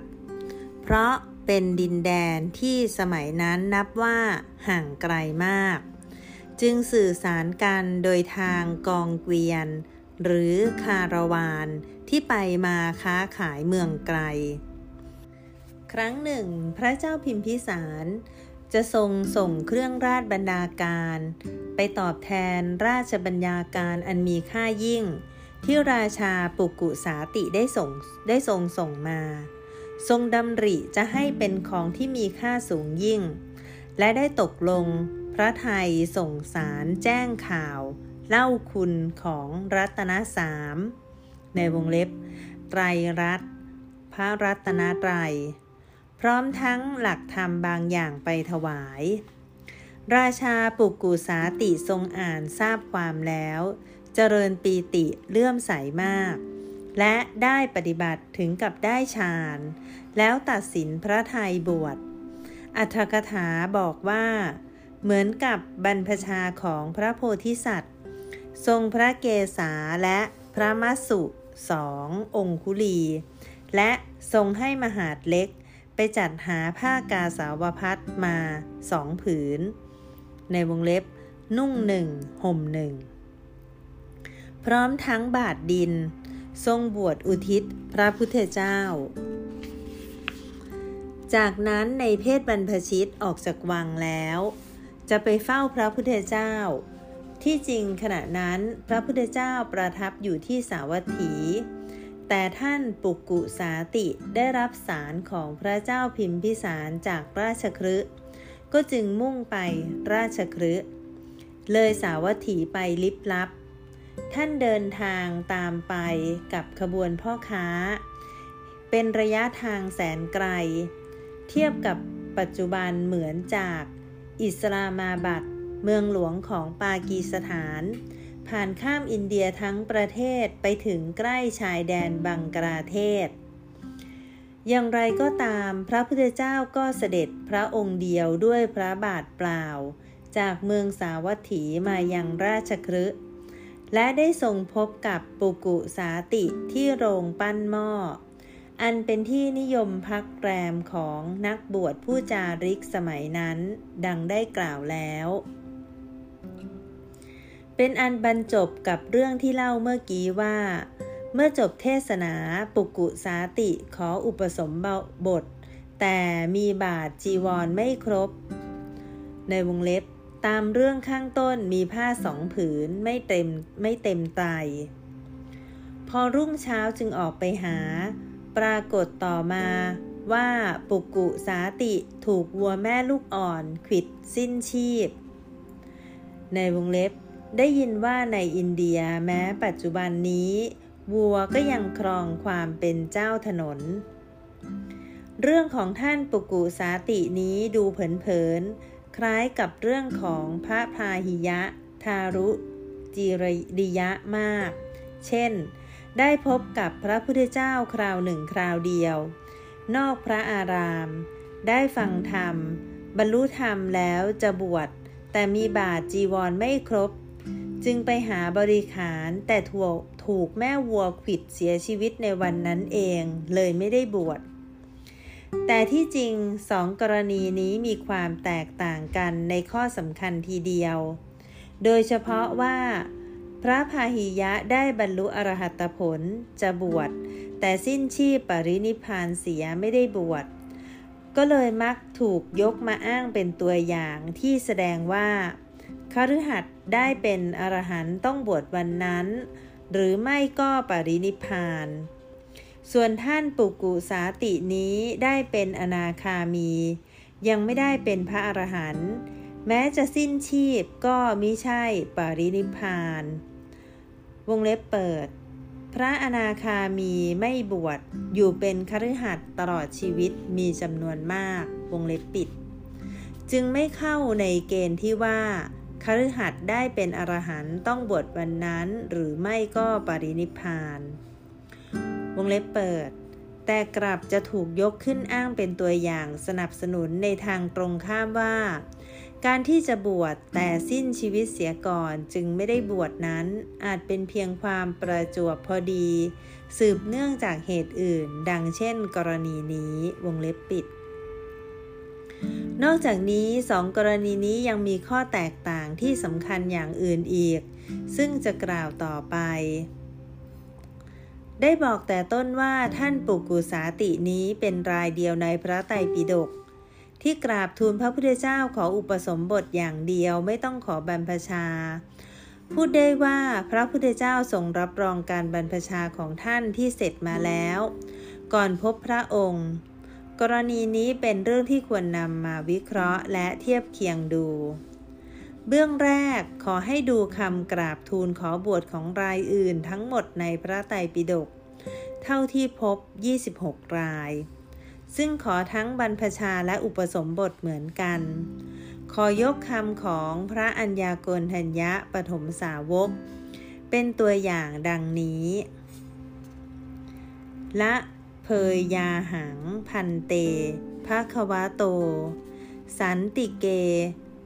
เพราะ เป็นดินแดนที่สมัยนั้นนับว่าห่างไกลมาก จึงสื่อสารกันโดยทางกองเกวียน หรือคาราวานที่ไปมาค้าขายเมืองไกล ครั้งหนึ่ง พระเจ้าพิมพิสารจะทรงส่งเครื่องราชบรรดาการ ไปตอบแทนราชบัญญาการอันมีค่ายิ่ง ที่ราชาปุกุสาติได้ส่งได้ทรงส่งมา ทรงดำริจะให้เป็นของที่มีค่าสูงยิ่ง และได้ตกลงพระไทยส่งสารแจ้งข่าว เล่าคุณของรัตนสามในวงเล็บ ไตรรัตพระรัตนไตรพร้อมทั้งหลักธรรมบางอย่างไปถวาย ราชาปุกุสาติทรงอ่านทราบความแล้ว เจริญปีติเลื่อมใสมาก และได้ปฏิบัติถึงกับได้ฌาน แล้วตัดสินพระไทยบวช อัธกถาบอกว่า เหมือนกับบรรพชาของพระโพธิสัตว์ ทรงพระเกศาและพระมัสสุสององคุลี และทรงให้มหาดเล็กไปจัดหาผ้ากาสาวพัดมาสองผืน ในวงเล็บนุ่งหนึ่งห่มหนึ่ง พร้อมทั้งบาทดิน ทรงบวชอุทิศพระพุทธเจ้า จากนั้นในเพศบรรพชิตออกจากวังแล้ว จะไปเฝ้าพระพุทธเจ้า ที่จริงขณะนั้นพระพุทธเจ้าประทับอยู่ที่สาวัตถี แต่ท่านปุกกุสาติได้รับสารของพระเจ้าพิมพิสารจากราชครึก็จึงมุ่งไปราชครึเลยสาวัตถีไปลิบลับ ท่านเดินทางตามไปกับขบวนพ่อค้า เป็นระยะทางแสนไกล เทียบกับปัจจุบันเหมือนจากอิสลามาบัดเมืองหลวงของปากีสถาน ผ่านข้ามอินเดียทั้งประเทศไปถึงใกล้ชายแดนบังกลาเทศ อย่างไรก็ตามพระพุทธเจ้าก็เสด็จพระองค์เดียวด้วยพระบาทเปล่า จากเมืองสาวัตถีมายังราชครึ และได้ทรงพบกับปุกุสาติที่โรงปั้นหม้อ อันเป็นที่นิยมพักแรมของนักบวชผู้จาริกสมัยนั้น ดังได้กล่าวแล้ว เป็นอันบรรจบกับเรื่องที่เล่าเมื่อกี้ว่า เมื่อจบเทศนาปุกุสาติขออุปสมบท แต่มีบาทจีวรไม่ครบ ในวงเล็บ ตามเรื่องข้างต้นมีผ้าสองผืนไม่เต็มไม่เต็มไตพอรุ่งเช้าจึงออกไปหา ปรากฏต่อมาว่าปุกุสาติถูกวัวแม่ลูกอ่อนขิดสิ้นชีพ ในวงเล็บได้ยินว่าในอินเดียแม้ปัจจุบันนี้ วัวก็ยังครองความเป็นเจ้าถนน เรื่องของท่านปุกุสาตินี้ดูเผินค ล้ายกับเรื่องของพระพาหิยะ ทารุจิริยะมาก เช่น ได้พบกับพระพุทธเจ้าคราวหนึ่งคราวเดียว นอกพระอาราม ได้ฟังธรรม บรรลุธรรมแล้วจะบวช แต่มีบาทจีวรไม่ครบ จึงไปหาบริขารแต่ถูกถูกแม่วัวขิดเสียชีวิตในวันนั้นเอง เลยไม่ได้บวช แต่ที่จริงสองกรณีนี้มีความแตกต่างกันในข้อสำคัญทีเดียว โดยเฉพาะว่า พระพาหิยะได้บรรลุอรหัตผลจะบวช แต่สิ้นชีพปรินิพานเสียไม่ได้บวช ก็เลยมักถูกยกมาอ้างเป็นตัวอย่างที่แสดงว่าคฤหัสถ์ได้เป็นอรหันต์ต้องบวชวันนั้น หรือไม่ก็ปรินิพาน ส่วนท่านปุกุสาตินี้ได้เป็นอนาคามี ยังไม่ได้เป็นพระอรหันต์แม้จะสิ้นชีพก็มิใช่ปรินิพาน วงเล็บเปิด พระอนาคามีไม่บวชอยู่เป็นคฤหัสถ์ตลอดชีวิตมีจำนวนมาก วงเล็บปิด จึงไม่เข้าในเกณฑ์ที่ว่าคฤหัสถ์ได้เป็นอรหันต์ต้องบวชวันนั้นหรือไม่ก็ปรินิพาน วงเล็บเปิด แต่กลับจะถูกยกขึ้นอ้างเป็นตัวอย่างสนับสนุนในทางตรงข้ามว่า การที่จะบวชแต่สิ้นชีวิตเสียก่อนจึงไม่ได้บวชนั้น อาจเป็นเพียงความประจวบพอดี สืบเนื่องจากเหตุอื่น ดังเช่น กรณีนี้วงเล็บปิดนอกจากนี้สองกรณีนี้ยังมีข้อแตกต่างที่สำคัญอย่างอื่นอีก ซึ่งจะกล่าวต่อไป ได้บอกแต่ต้นว่าท่านปุกุสาตินี้เป็นรายเดียวในพระไตรปิฎกที่กราบทูลพระพุทธเจ้าขออุปสมบทอย่างเดียวไม่ต้องขอบรรพชา พูดได้ว่าพระพุทธเจ้าทรงรับรองการบรรพชาของท่านที่เสร็จมาแล้ว ก่อนพบพระองค์ กรณีนี้เป็นเรื่องที่ควรนำมาวิเคราะห์และเทียบเคียงดู เบื้องแรกขอให้ดูคำกราบทูลขอบวชของรายอื่นทั้งหมดในพระไตรปิฎกเท่าที่พบ 26 ราย ซึ่งขอทั้งบรรพชาและอุปสมบทเหมือนกัน ขอยกคำของพระัญญาโกณทัญญะปฐมสาวก เป็นตัวอย่างดังนี้ ละเพยยาหังพันเตภะควะโต สันติเก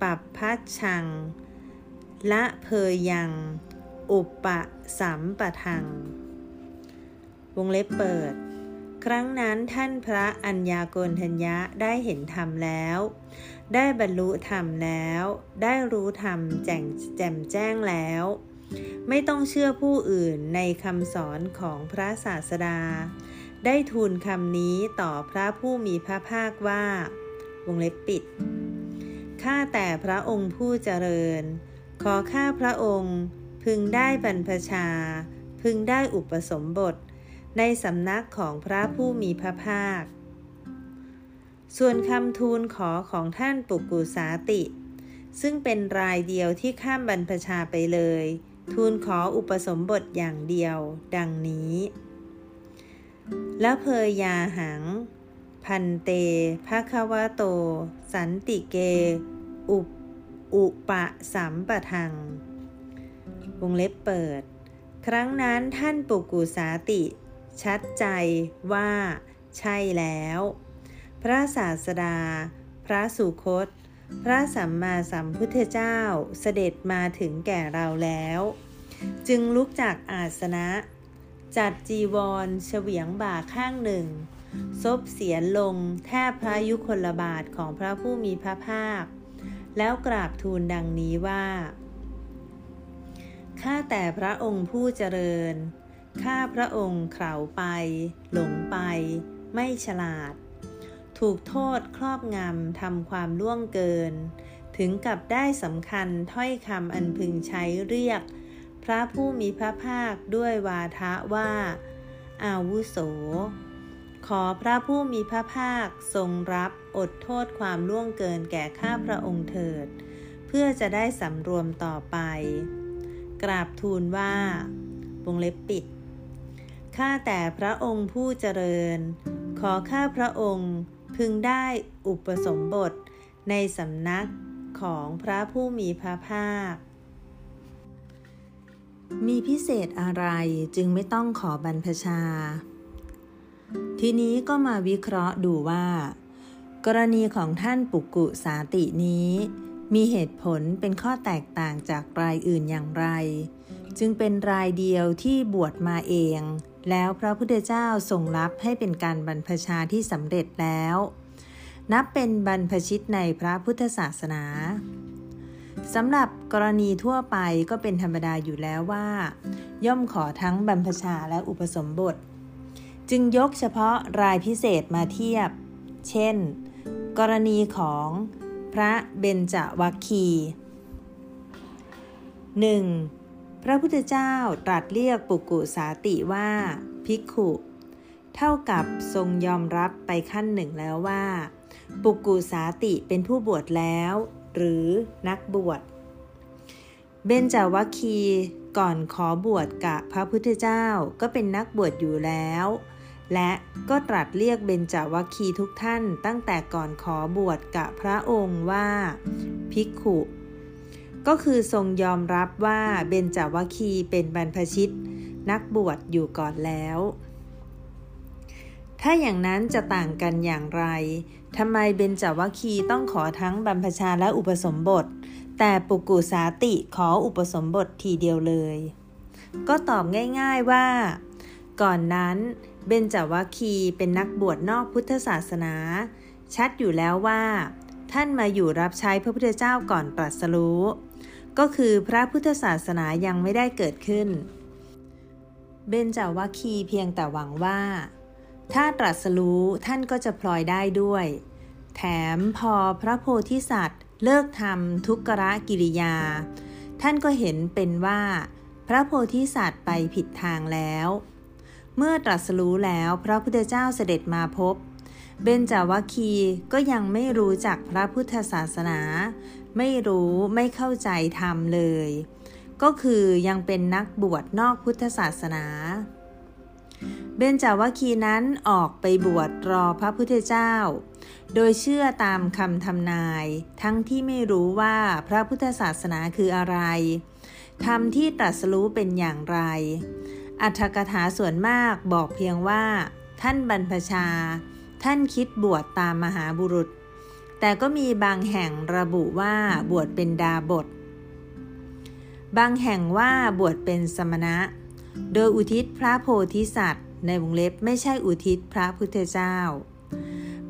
ปับพัชชัง ละเพยยัง อุปปะสัมปะทัง วงเล็บเปิด ครั้งนั้นท่านพระอัญญาโกณทัญญะได้เห็นธรรมแล้ว ได้บรรลุธรรมแล้ว ได้รู้ธรรมแจ่งแจ่มแจ้งแล้ว ไม่ต้องเชื่อผู้อื่นในคำสอนของพระศาสดา ได้ทูลคำนี้ต่อพระผู้มีพระภาคว่าวงเล็บปิด ข้าแต่พระองค์ผู้เจริญ ขอข้าพระองค์ พึงได้บรรพชา พึงได้อุปสมบท ในสำนักของพระผู้มีพระภาค ส่วนคำทูลขอของท่านปุกุสาติ ซึ่งเป็นรายเดียวที่ข้ามบรรพชาไปเลย ทูลขออุปสมบทอย่างเดียว ดังนี้ แล้วเพยยาหังพันเตภะคะวะโต สันติเก อุปอุปะสัมปทัง วงเล็บเปิด ครั้งนั้นท่านปุกุสาติ ชัดใจว่า ใช่แล้ว พระศาสดา พระสุคต พระสัมมาสัมพุทธเจ้าเสด็จมาถึงแก่เราแล้ว จึงลุกจากอาสนะ จัดจีวรเฉวียงบ่าข้างหนึ่งซบเสียนลงแทบพระยุคลบาทของพระผู้มีพระภาค แล้วกราบทูลดังนี้ว่า ข้าแต่พระองค์ผู้เจริญ ข้าพระองค์เข่าไป หลงไป ไม่ฉลาด ถูกโทษครอบงำทำความล่วงเกิน ถึงกับได้สำคัญถ้อยคำอันพึงใช้เรียก พระผู้มีพระภาคด้วยวาทะว่า อาวุโส ขอพระผู้มีพระภาคทรงรับ อดโทษความล่วงเกินแก่ข้าพระองค์เถิด เพื่อจะได้สำรวมต่อไป กราบทูลว่าวงเล็บปิด ข้าแต่พระองค์ผู้เจริญ ขอข้าพระองค์พึงได้อุปสมบทในสำนักของพระผู้มีพระภาค มีพิเศษอะไรจึงไม่ต้องขอบรรพชา ทีนี้ก็มาวิเคราะห์ดูว่า กรณีของท่านปุกุสาตินี้ มีเหตุผลเป็นข้อแตกต่างจากรายอื่นอย่างไร จึงเป็นรายเดียวที่บวชมาเอง แล้วพระพุทธเจ้าทรงรับให้เป็นการบรรพชาที่สำเร็จแล้ว นับเป็นบรรพชิตในพระพุทธศาสนาสำหรับกรณีทั่วไปก็เป็นธรรมดาอยู่แล้วว่า ย่อมขอทั้งบรรพชาและอุปสมบท จึงยกเฉพาะรายพิเศษมาเทียบ เช่น กรณีของพระเบญจวัคคี 1. พระพุทธเจ้าตรัสเรียกปุกุสาติว่า ภิกขุ เท่ากับทรงยอมรับไปขั้นหนึ่งแล้วว่า ปุกุสาติเป็นผู้บวชแล้ว หรือนักบวช เบญจวัคคีก่อนขอบวชกับพระพุทธเจ้าก็เป็นนักบวชอยู่แล้ว และก็ตรัสเรียกเบญจวัคคีทุกท่านตั้งแต่ก่อนขอบวชกับพระองค์ว่า ภิกขุ ก็คือทรงยอมรับว่าเบญจวัคคีเป็นบรรพชิต นักบวชอยู่ก่อนแล้ว ถ้าอย่างนั้นจะต่างกันอย่างไรทำไมเบญจวัคคีต้องขอทั้งบรรพชาและอุปสมบท แต่ปุกุสาติขออุปสมบททีเดียวเลย ก็ตอบง่าย ๆว่า ก่อนนั้น เบญจวัคคีเป็นนักบวชนอกพุทธศาสนา ชัดอยู่แล้วว่า ท่านมาอยู่รับใช้พระพุทธเจ้าก่อนตรัสรู้ก็คือพระพุทธศาสนายังไม่ได้เกิดขึ้น เบญจวัคคีเพียงแต่หวังว่า ถ้าตรัสรู้ท่านก็จะพลอยได้ด้วย แถมพอพระโพธิสัตว์ เลิกทำทุกขะกิริยา ท่านก็เห็นเป็นว่า พระโพธิสัตว์ไปผิดทางแล้ว เมื่อตรัสรู้แล้วพระพุทธเจ้าเสด็จมาพบ เบญจวัคคีก็ยังไม่รู้จักพระพุทธศาสนา ไม่รู้ไม่เข้าใจธรรมเลย ก็คือยังเป็นนักบวชนอกพุทธศาสนา เบญจวัคคีนั้นออกไปบวชรอพระพุทธเจ้า โดยเชื่อตามคำทำนาย ทั้งที่ไม่รู้ว่าพระพุทธศาสนาคืออะไรธรรมที่ตรัสรู้เป็นอย่างไร อัธกถาส่วนมากบอกเพียงว่า ท่านบรรพชา ท่านคิดบวชตามมหาบุรุษ แต่ก็มีบางแห่งระบุว่าบวชเป็นดาบท บางแห่งว่าบวชเป็นสมณะ โดยอุทิศพระโพธิสัตว์ ในวงเล็บไม่ใช่อุทิศพระพุทธเจ้า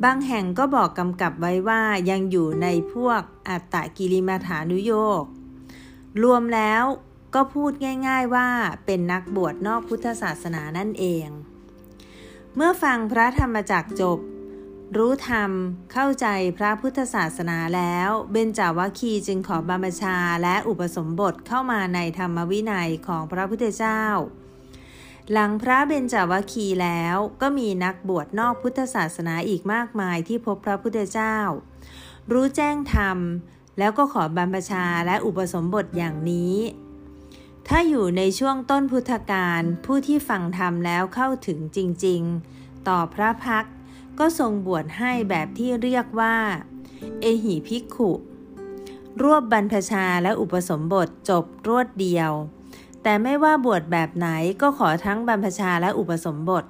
บางแห่งก็บอกกำกับไว้ว่ายังอยู่ในพวกอัตตกิริมาฐานุโยกรวมแล้ว ก็พูดง่ายๆว่าเป็นนักบวชนอกพุทธศาสนานั่นเอง เมื่อฟังพระธรรมจักจบ รู้ธรรมเข้าใจพระพุทธศาสนาแล้ว เบญจาวัคคีจึงขอบรรพชาและอุปสมบทเข้ามาในธรรมวินัยของพระพุทธเจ้า หลังพระเบญจาวัคคีแล้วก็มีนักบวชนอกพุทธศาสนาอีกมากมายที่พบพระพุทธเจ้า รู้แจ้งธรรมแล้วก็ขอบรรพชาและอุปสมบทอย่างนี้ ถ้าอยู่ในช่วงต้นพุทธกาลผู้ที่ฟังธรรมแล้วเข้าถึงจริงๆ ต่อพระพักก็ทรงบวชให้แบบที่เรียกว่า เอหิภิกขุ รวบบรรพชาและอุปสมบทจบรวดเดียว แต่ไม่ว่าบวชแบบไหนก็ขอทั้งบรรพชาและอุปสมบท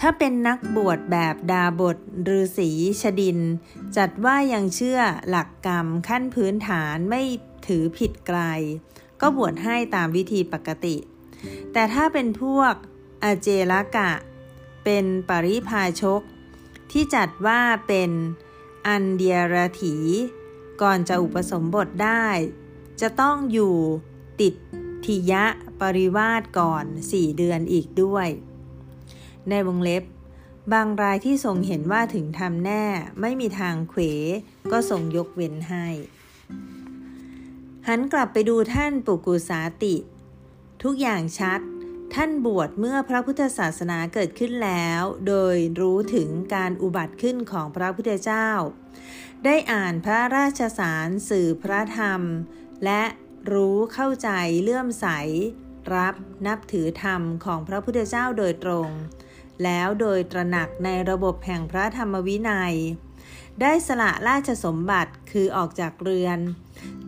ถ้าเป็นนักบวชแบบดาบทฤาษีชดิน จัดว่ายังเชื่อหลักกรรมขั้นพื้นฐานไม่ถือผิดไกล ก็บวชให้ตามวิธีปกติ แต่ถ้าเป็นพวกอเจลกะ เป็นปริพาชก ที่จัดว่าเป็นอันเดียรถี ก่อนจะอุปสมบทได้ จะต้องอยู่ติดทิยะปริวาสก่อนสี่เดือนอีกด้วย ในวงเล็บบางรายที่ทรงเห็นว่าถึงทำแน่ไม่มีทางเขวก็ทรงยกเว้นให้ หันกลับไปดูท่านปุกุสาติ ทุกอย่างชัด ท่านบวชเมื่อพระพุทธศาสนาเกิดขึ้นแล้ว โดยรู้ถึงการอุบัติขึ้นของพระพุทธเจ้า ได้อ่านพระราชสารสื่อพระธรรม และรู้เข้าใจเลื่อมใส รับนับถือธรรมของพระพุทธเจ้าโดยตรง แล้วโดยตระหนักในระบบแห่งพระธรรมวินัย ได้สละราชสมบัติคือออกจากเรือน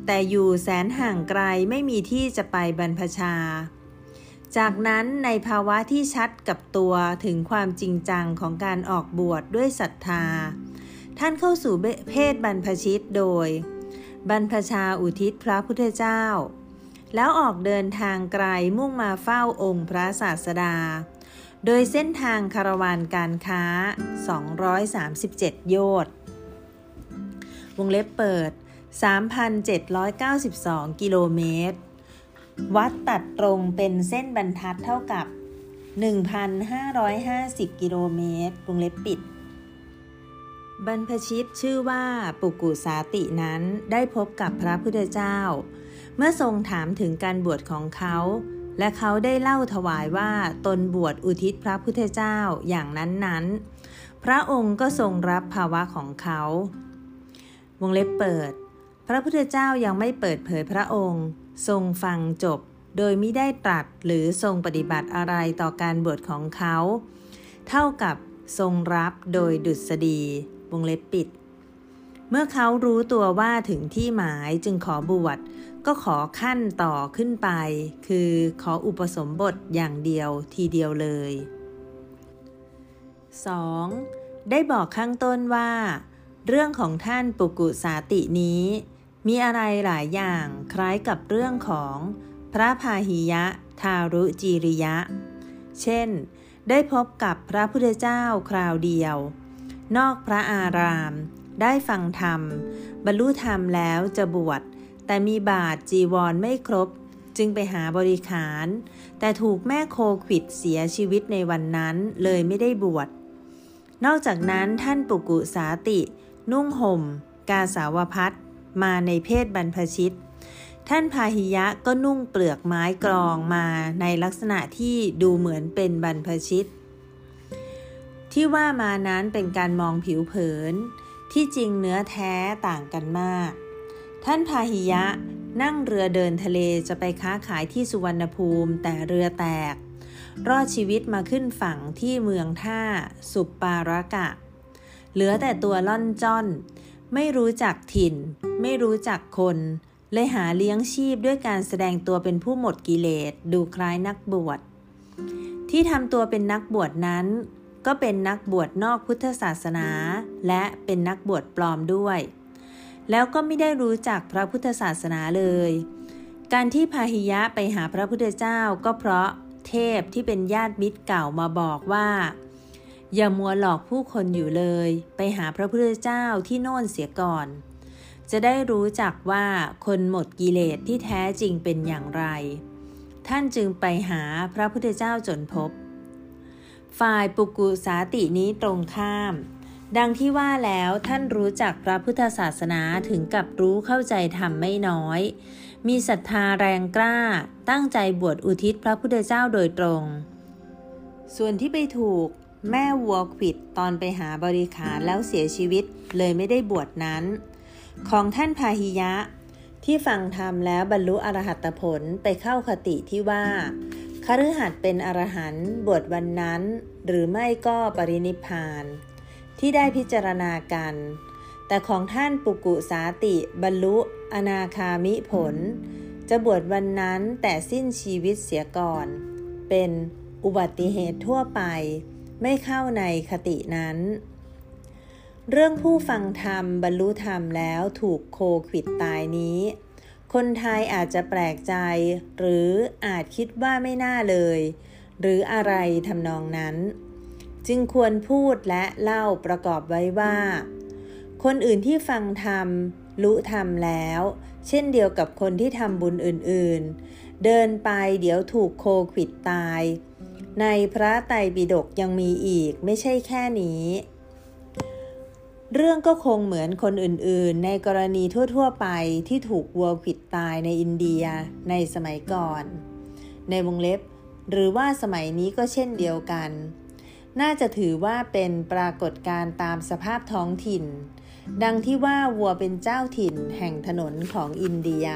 แต่อยู่แสนห่างไกลไม่มีที่จะไปบรรพชา จากนั้นในภาวะที่ชัดกับตัวถึงความจริงจังของการออกบวชดด้วยศรัทธา ท่านเข้าสู่เพศบรรพชิตโดย บรรพชาอุทิศพระพุทธเจ้า แล้วออกเดินทางไกลมุ่งมาเฝ้าองค์พระศาสดา โดยเส้นทางคารวานการค้า 237 โยชน์วงเล็บเปิด 3,792 กิโลเมตร วัดตัดตรงเป็นเส้นบรรทัดเท่ากับ 1,550 กิโลเมตรวงเล็บปิด บรรพชิตชื่อว่าปุกุสาตินั้นได้พบกับพระพุทธเจ้า เมื่อทรงถามถึงการบวชของเขา และเขาได้เล่าถวายว่าตนบวชอุทิศพระพุทธเจ้าอย่างนั้นๆ พระองค์ก็ทรงรับภาวะของเขา วงเล็บเปิด พระพุทธเจ้ายังไม่เปิดเผยพระองค์ ทรงฟังจบ โดยไม่ได้ตรัสหรือทรงปฏิบัติอะไรต่อการบวชของเขา เท่ากับทรงรับโดยดุษฎีวงเล็บปิด เมื่อเขารู้ตัวว่าถึงที่หมายจึงขอบวชก็ขอขั้นต่อขึ้นไป คือขออุปสมบทอย่างเดียวทีเดียวเลย 2. ได้บอกข้างต้นว่า เรื่องของท่านปุกุสาตินี้ มีอะไรหลายอย่างคล้ายกับเรื่องของพระพาหิยะทารุจีริยะ เช่น ได้พบกับพระพุทธเจ้าคราวเดียว นอกพระอาราม ได้ฟังธรรม บรรลุธรรมแล้วจะบวช แต่มีบาทจีวรไม่ครบ จึงไปหาบริขาร แต่ถูกแม่โคขิดเสียชีวิตในวันนั้นเลยไม่ได้บวช นอกจากนั้นท่านปุกุสาติ นุ่งห่ม กาสาวพัด มาในเพศบรรพชิต ท่านพาหิยะก็นุ่งเปลือกไม้กรองมาในลักษณะที่ดูเหมือนเป็นบรรพชิต ที่ว่ามานั้นเป็นการมองผิวเผิน ที่จริงเนื้อแท้ต่างกันมาก ท่านพาหิยะนั่งเรือเดินทะเลจะไปค้าขายที่สุวรรณภูมิแต่เรือแตก รอดชีวิตมาขึ้นฝั่งที่เมืองท่าสุปปารากะ เหลือแต่ตัวล่อนจ้อน ไม่รู้จักถิ่น ไม่รู้จักคน เลยหาเลี้ยงชีพด้วยการแสดงตัวเป็นผู้หมดกิเลส ดูคล้ายนักบวช ที่ทำตัวเป็นนักบวชนั้น ก็เป็นนักบวชนอกพุทธศาสนา และเป็นนักบวชปลอมด้วย แล้วก็ไม่ได้รู้จักพระพุทธศาสนาเลย การที่พาหิยะไปหาพระพุทธเจ้าก็เพราะเทพที่เป็นญาติมิตรเก่ามาบอกว่า อย่ามัวหลอกผู้คนอยู่เลย ไปหาพระพุทธเจ้าที่โน่นเสียก่อน จะได้รู้จักว่าคนหมดกิเลสที่แท้จริงเป็นอย่างไร ท่านจึงไปหาพระพุทธเจ้าจนพบ ฝ่ายปุกุสาตินี้ตรงข้าม ดังที่ว่าแล้วท่านรู้จักพระพุทธศาสนาถึงกับรู้เข้าใจธรรมไม่น้อย มีศรัทธาแรงกล้า ตั้งใจบวชอุทิศพระพุทธเจ้าโดยตรง ส่วนที่ไปถูก แม่วัวขิดตอนไปหาบริขารแล้วเสียชีวิตเลยไม่ได้บวชนั้น ของท่านพาหิยะ ที่ฟังธรรมแล้วบรรลุอรหัตผลไปเข้าคติที่ว่าคฤหัสถ์เป็นอรหันต์บวชวันนั้น หรือไม่ก็ปรินิพาน ที่ได้พิจารณากัน แต่ของท่านปุกุสาติบรรลุอนาคามิผล จะบวชวันนั้นแต่สิ้นชีวิตเสียก่อน เป็นอุบัติเหตุทั่วไป ไม่เข้าในคตินั้น เรื่องผู้ฟังธรรมบรรลุธรรมแล้วถูกโคขิดตายนี้ คนไทยอาจจะแปลกใจ หรืออาจคิดว่าไม่น่าเลย หรืออะไรทำนองนั้น จึงควรพูดและเล่าประกอบไว้ว่า คนอื่นที่ฟังธรรมรู้ธรรมแล้ว เช่นเดียวกับคนที่ทำบุญอื่นๆ เดินไปเดี๋ยวถูกโคขิดตาย ในพระไตรปิฎกยังมีอีกไม่ใช่แค่นี้ เรื่องก็คงเหมือนคนอื่นๆ ในกรณีทั่วๆไปที่ถูกวัวขิดตายในอินเดียในสมัยก่อน ในวงเล็บ หรือว่าสมัยนี้ก็เช่นเดียวกัน น่าจะถือว่าเป็นปรากฏการณ์ตามสภาพท้องถิ่น ดังที่ว่าวัวเป็นเจ้าถิ่นแห่งถนนของอินเดีย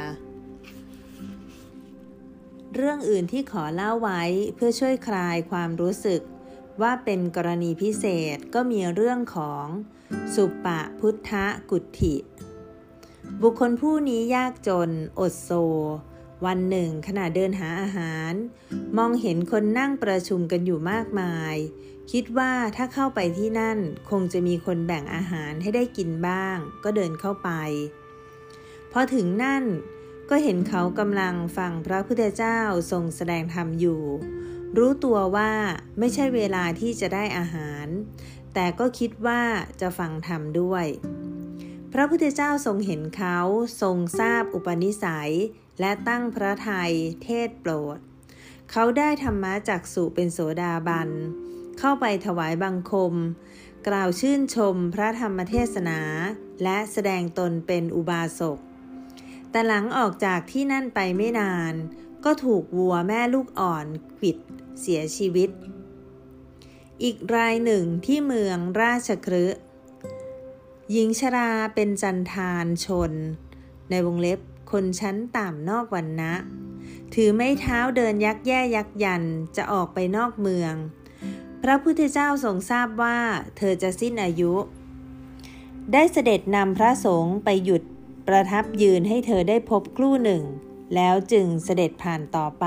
เรื่องอื่นที่ขอเล่าไว้เพื่อช่วยคลายความรู้สึก ว่าเป็นกรณีพิเศษก็มีเรื่องของสุปะพุทธกุฏิ บุคคลผู้นี้ยากจน อดโซ วันหนึ่งขณะเดินหาอาหาร มองเห็นคนนั่งประชุมกันอยู่มากมาย คิดว่าถ้าเข้าไปที่นั่นคงจะมีคนแบ่งอาหารให้ได้กินบ้าง ก็เดินเข้าไป พอถึงนั่น ก็เห็นเขากำลังฟังพระพุทธเจ้าทรงแสดงธรรมอยู่ รู้ตัวว่าไม่ใช่เวลาที่จะได้อาหาร แต่ก็คิดว่าจะฟังธรรมด้วย พระพุทธเจ้าทรงเห็นเขาทรงทราบอุปนิสัย และตั้งพระทัยเทศโปรด เขาได้ธรรมะจากสุเป็นโสดาบัน เข้าไปถวายบังคม กล่าวชื่นชมพระธรรมเทศนา และแสดงตนเป็นอุบาสก แต่หลังออกจากที่นั่นไปไม่นาน ก็ถูกวัวแม่ลูกอ่อนขิดเสียชีวิต อีกรายหนึ่งที่เมืองราชครืหญิงชราเป็นจันทานชน ในวงเล็บคนชั้นต่ำนอกวันนะ ถือไม้เท้าเดินยักแย่ยักยันจะออกไปนอกเมือง พระพุทธเจ้าทรงทราบว่าเธอจะสิ้นอายุ ได้เสด็จนำพระสงฆ์ไปหยุด ประทับยืนให้เธอได้พบครู่หนึ่ง แล้วจึงเสด็จผ่านต่อไป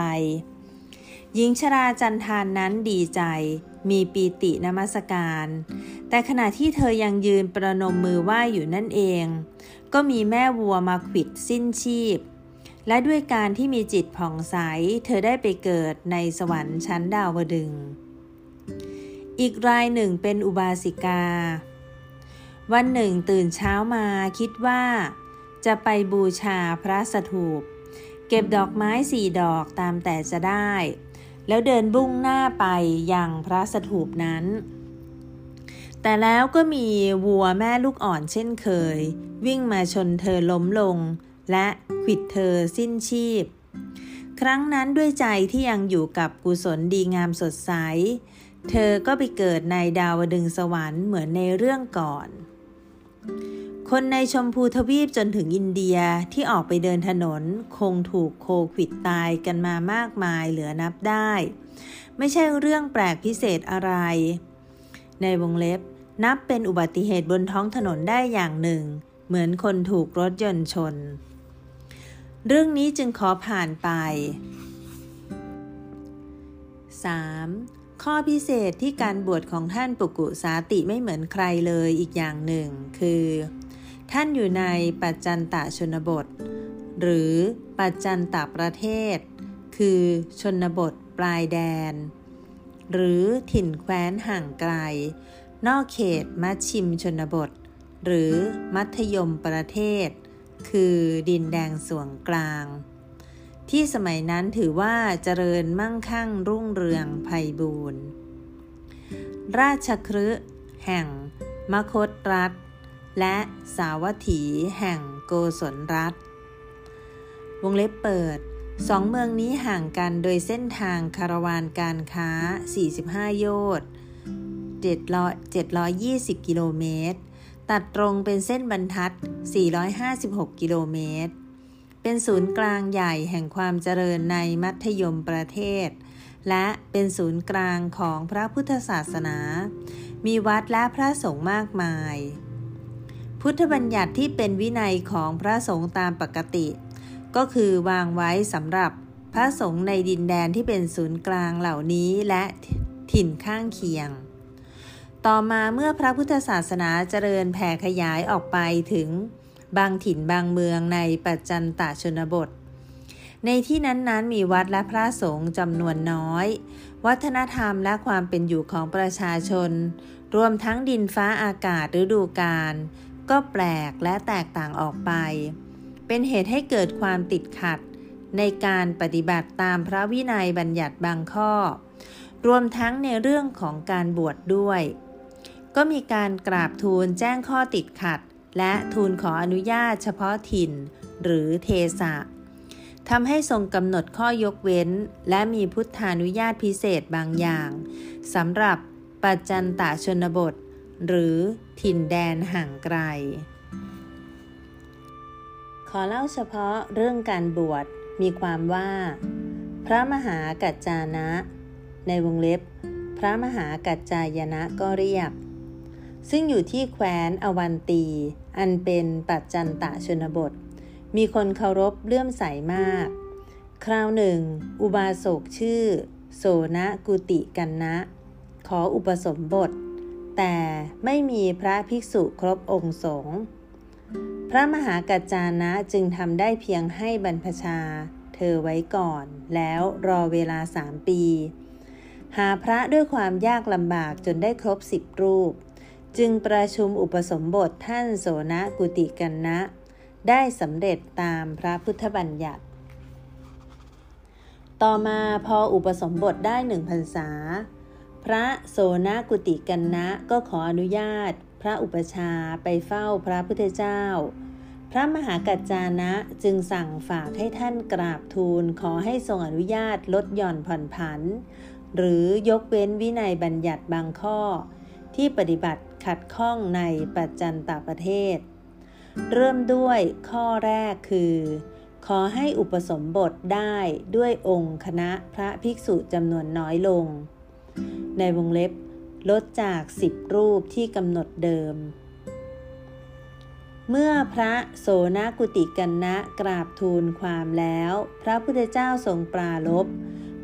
หญิงชราจันทานนั้นดีใจ มีปีตินมัสการ แต่ขณะที่เธอยังยืนประนมมือไหว้อยู่นั่นเอง ก็มีแม่วัวมาขิดสิ้นชีพ และด้วยการที่มีจิตผ่องใส เธอได้ไปเกิดในสวรรค์ชั้นดาวดึง อีกรายหนึ่งเป็นอุบาสิกา วันหนึ่งตื่นเช้ามาคิดว่า จะไปบูชาพระสถูป เก็บดอกไม้สี่ดอกตามแต่จะได้ แล้วเดินบุ้งหน้าไปยังพระสถูปนั้น แต่แล้วก็มีวัวแม่ลูกอ่อนเช่นเคย วิ่งมาชนเธอล้มลง และขิดเธอสิ้นชีพ ครั้งนั้นด้วยใจที่ยังอยู่กับกุศลดีงามสดใส เธอก็ไปเกิดในดาวดึงสวรรค์เหมือนในเรื่องก่อน คนในชมพูทวีปจนถึงอินเดียที่ออกไปเดินถนนคงถูกโควิดตายกันมามากมายเหลือนับได้ ไม่ใช่เรื่องแปลกพิเศษอะไร ในวงเล็บนับเป็นอุบัติเหตุบนท้องถนนได้อย่างหนึ่ง เหมือนคนถูกรถยนต์ชน เรื่องนี้จึงขอผ่านไป 3. ข้อพิเศษที่การบวชของท่านปุกุสาติไม่เหมือนใครเลยอีกอย่างหนึ่ง คือ ท่านอยู่ในปัจจันตชนบท หรือปัจจันตประเทศ คือชนบทปลายแดน หรือถิ่นแคว้นห่างไกล นอกเขตมัชชิมชนบท หรือมัธยมประเทศ คือดินแดงส่วนกลาง ที่สมัยนั้นถือว่าเจริญมั่งคั่งรุ่งเรืองไพบูรณ์ราชครืแห่งมคตรัฐ และสาวัตถีแห่งโกศลรัฐ วงเล็บเปิดสองเมืองนี้ห่างกันโดยเส้นทางคาราวานการค้า 45 โยชน์720 กิโลเมตร ตัดตรงเป็นเส้นบรรทัด 456 กิโลเมตร เป็นศูนย์กลางใหญ่แห่งความเจริญในมัธยมประเทศ และเป็นศูนย์กลางของพระพุทธศาสนา มีวัดและพระสงฆ์มากมาย พุทธบัญญัติที่เป็นวินัยของพระสงฆ์ตามปกติ ก็คือวางไว้สำหรับพระสงฆ์ในดินแดนที่เป็นศูนย์กลางเหล่านี้และถิ่นข้างเคียง ต่อมาเมื่อพระพุทธศาสนาเจริญแผ่ขยายออกไปถึงบางถิ่นบางเมืองในปัจจันตชนบท ในที่นั้นๆมีวัดและพระสงฆ์จำนวนน้อย วัฒนธรรมและความเป็นอยู่ของประชาชน รวมทั้งดินฟ้าอากาศฤดูกาล ก็แปลกและแตกต่างออกไป เป็นเหตุให้เกิดความติดขัด ในการปฏิบัติตามพระวินัยบัญญัติบางข้อ รวมทั้งในเรื่องของการบวชดด้วย ก็มีการกราบทูลแจ้งข้อติดขัด และทูลขออนุญาตเฉพาะถิ่น หรือเทสะทำให้ทรงกำหนดข้อยกเว้น และมีพุทธานุญาตพิเศษบางอย่างสำหรับปัจจันตชนบท หรือถิ่นแดนห่างไกล ขอเล่าเฉพาะเรื่องการบวชมีความว่า พระมหากัจจานะ ในวงเล็บ พระมหากัจจายนะก็เรียก ซึ่งอยู่ที่แคว้นอวันตี อันเป็นปัจจันตะชนบท มีคนเคารพเลื่อมใสมาก คราวหนึ่ง อุบาสกชื่อ โสนะกุติกันนะ ขออุปสมบท แต่ไม่มีพระภิกษุครบองค์สงฆ์พระมหากัจจานะจึงทำได้เพียงให้บรรพชา เธอไว้ก่อน แล้วรอเวลาสามปี หาพระด้วยความยากลำบากจนได้ครบสิบรูป จึงประชุมอุปสมบทท่านโสนกุติกันนะ ได้สำเร็จตามพระพุทธบัญญัติ ต่อมาพออุปสมบทได้หนึ่งพรรษา พระโสนกุติกันนะก็ขออนุญาต พระอุปชาไปเฝ้าพระพุทธเจ้า พระมหากัจจานะจึงสั่งฝากให้ท่านกราบทูลขอให้ทรงอนุญาตลดหย่อนผ่อนผัน หรือยกเว้นวินัยบัญญัติบางข้อ ที่ปฏิบัติขัดข้องในปัจจันตประเทศ เริ่มด้วยข้อแรกคือ ขอให้อุปสมบทได้ด้วยองค์คณะพระภิกษุจำนวนน้อยลง ในวงเล็บลดจากสิบรูปที่กำหนดเดิม เมื่อพระโสนกุติกันนะกราบทูลความแล้ว พระพุทธเจ้าทรงปราลบ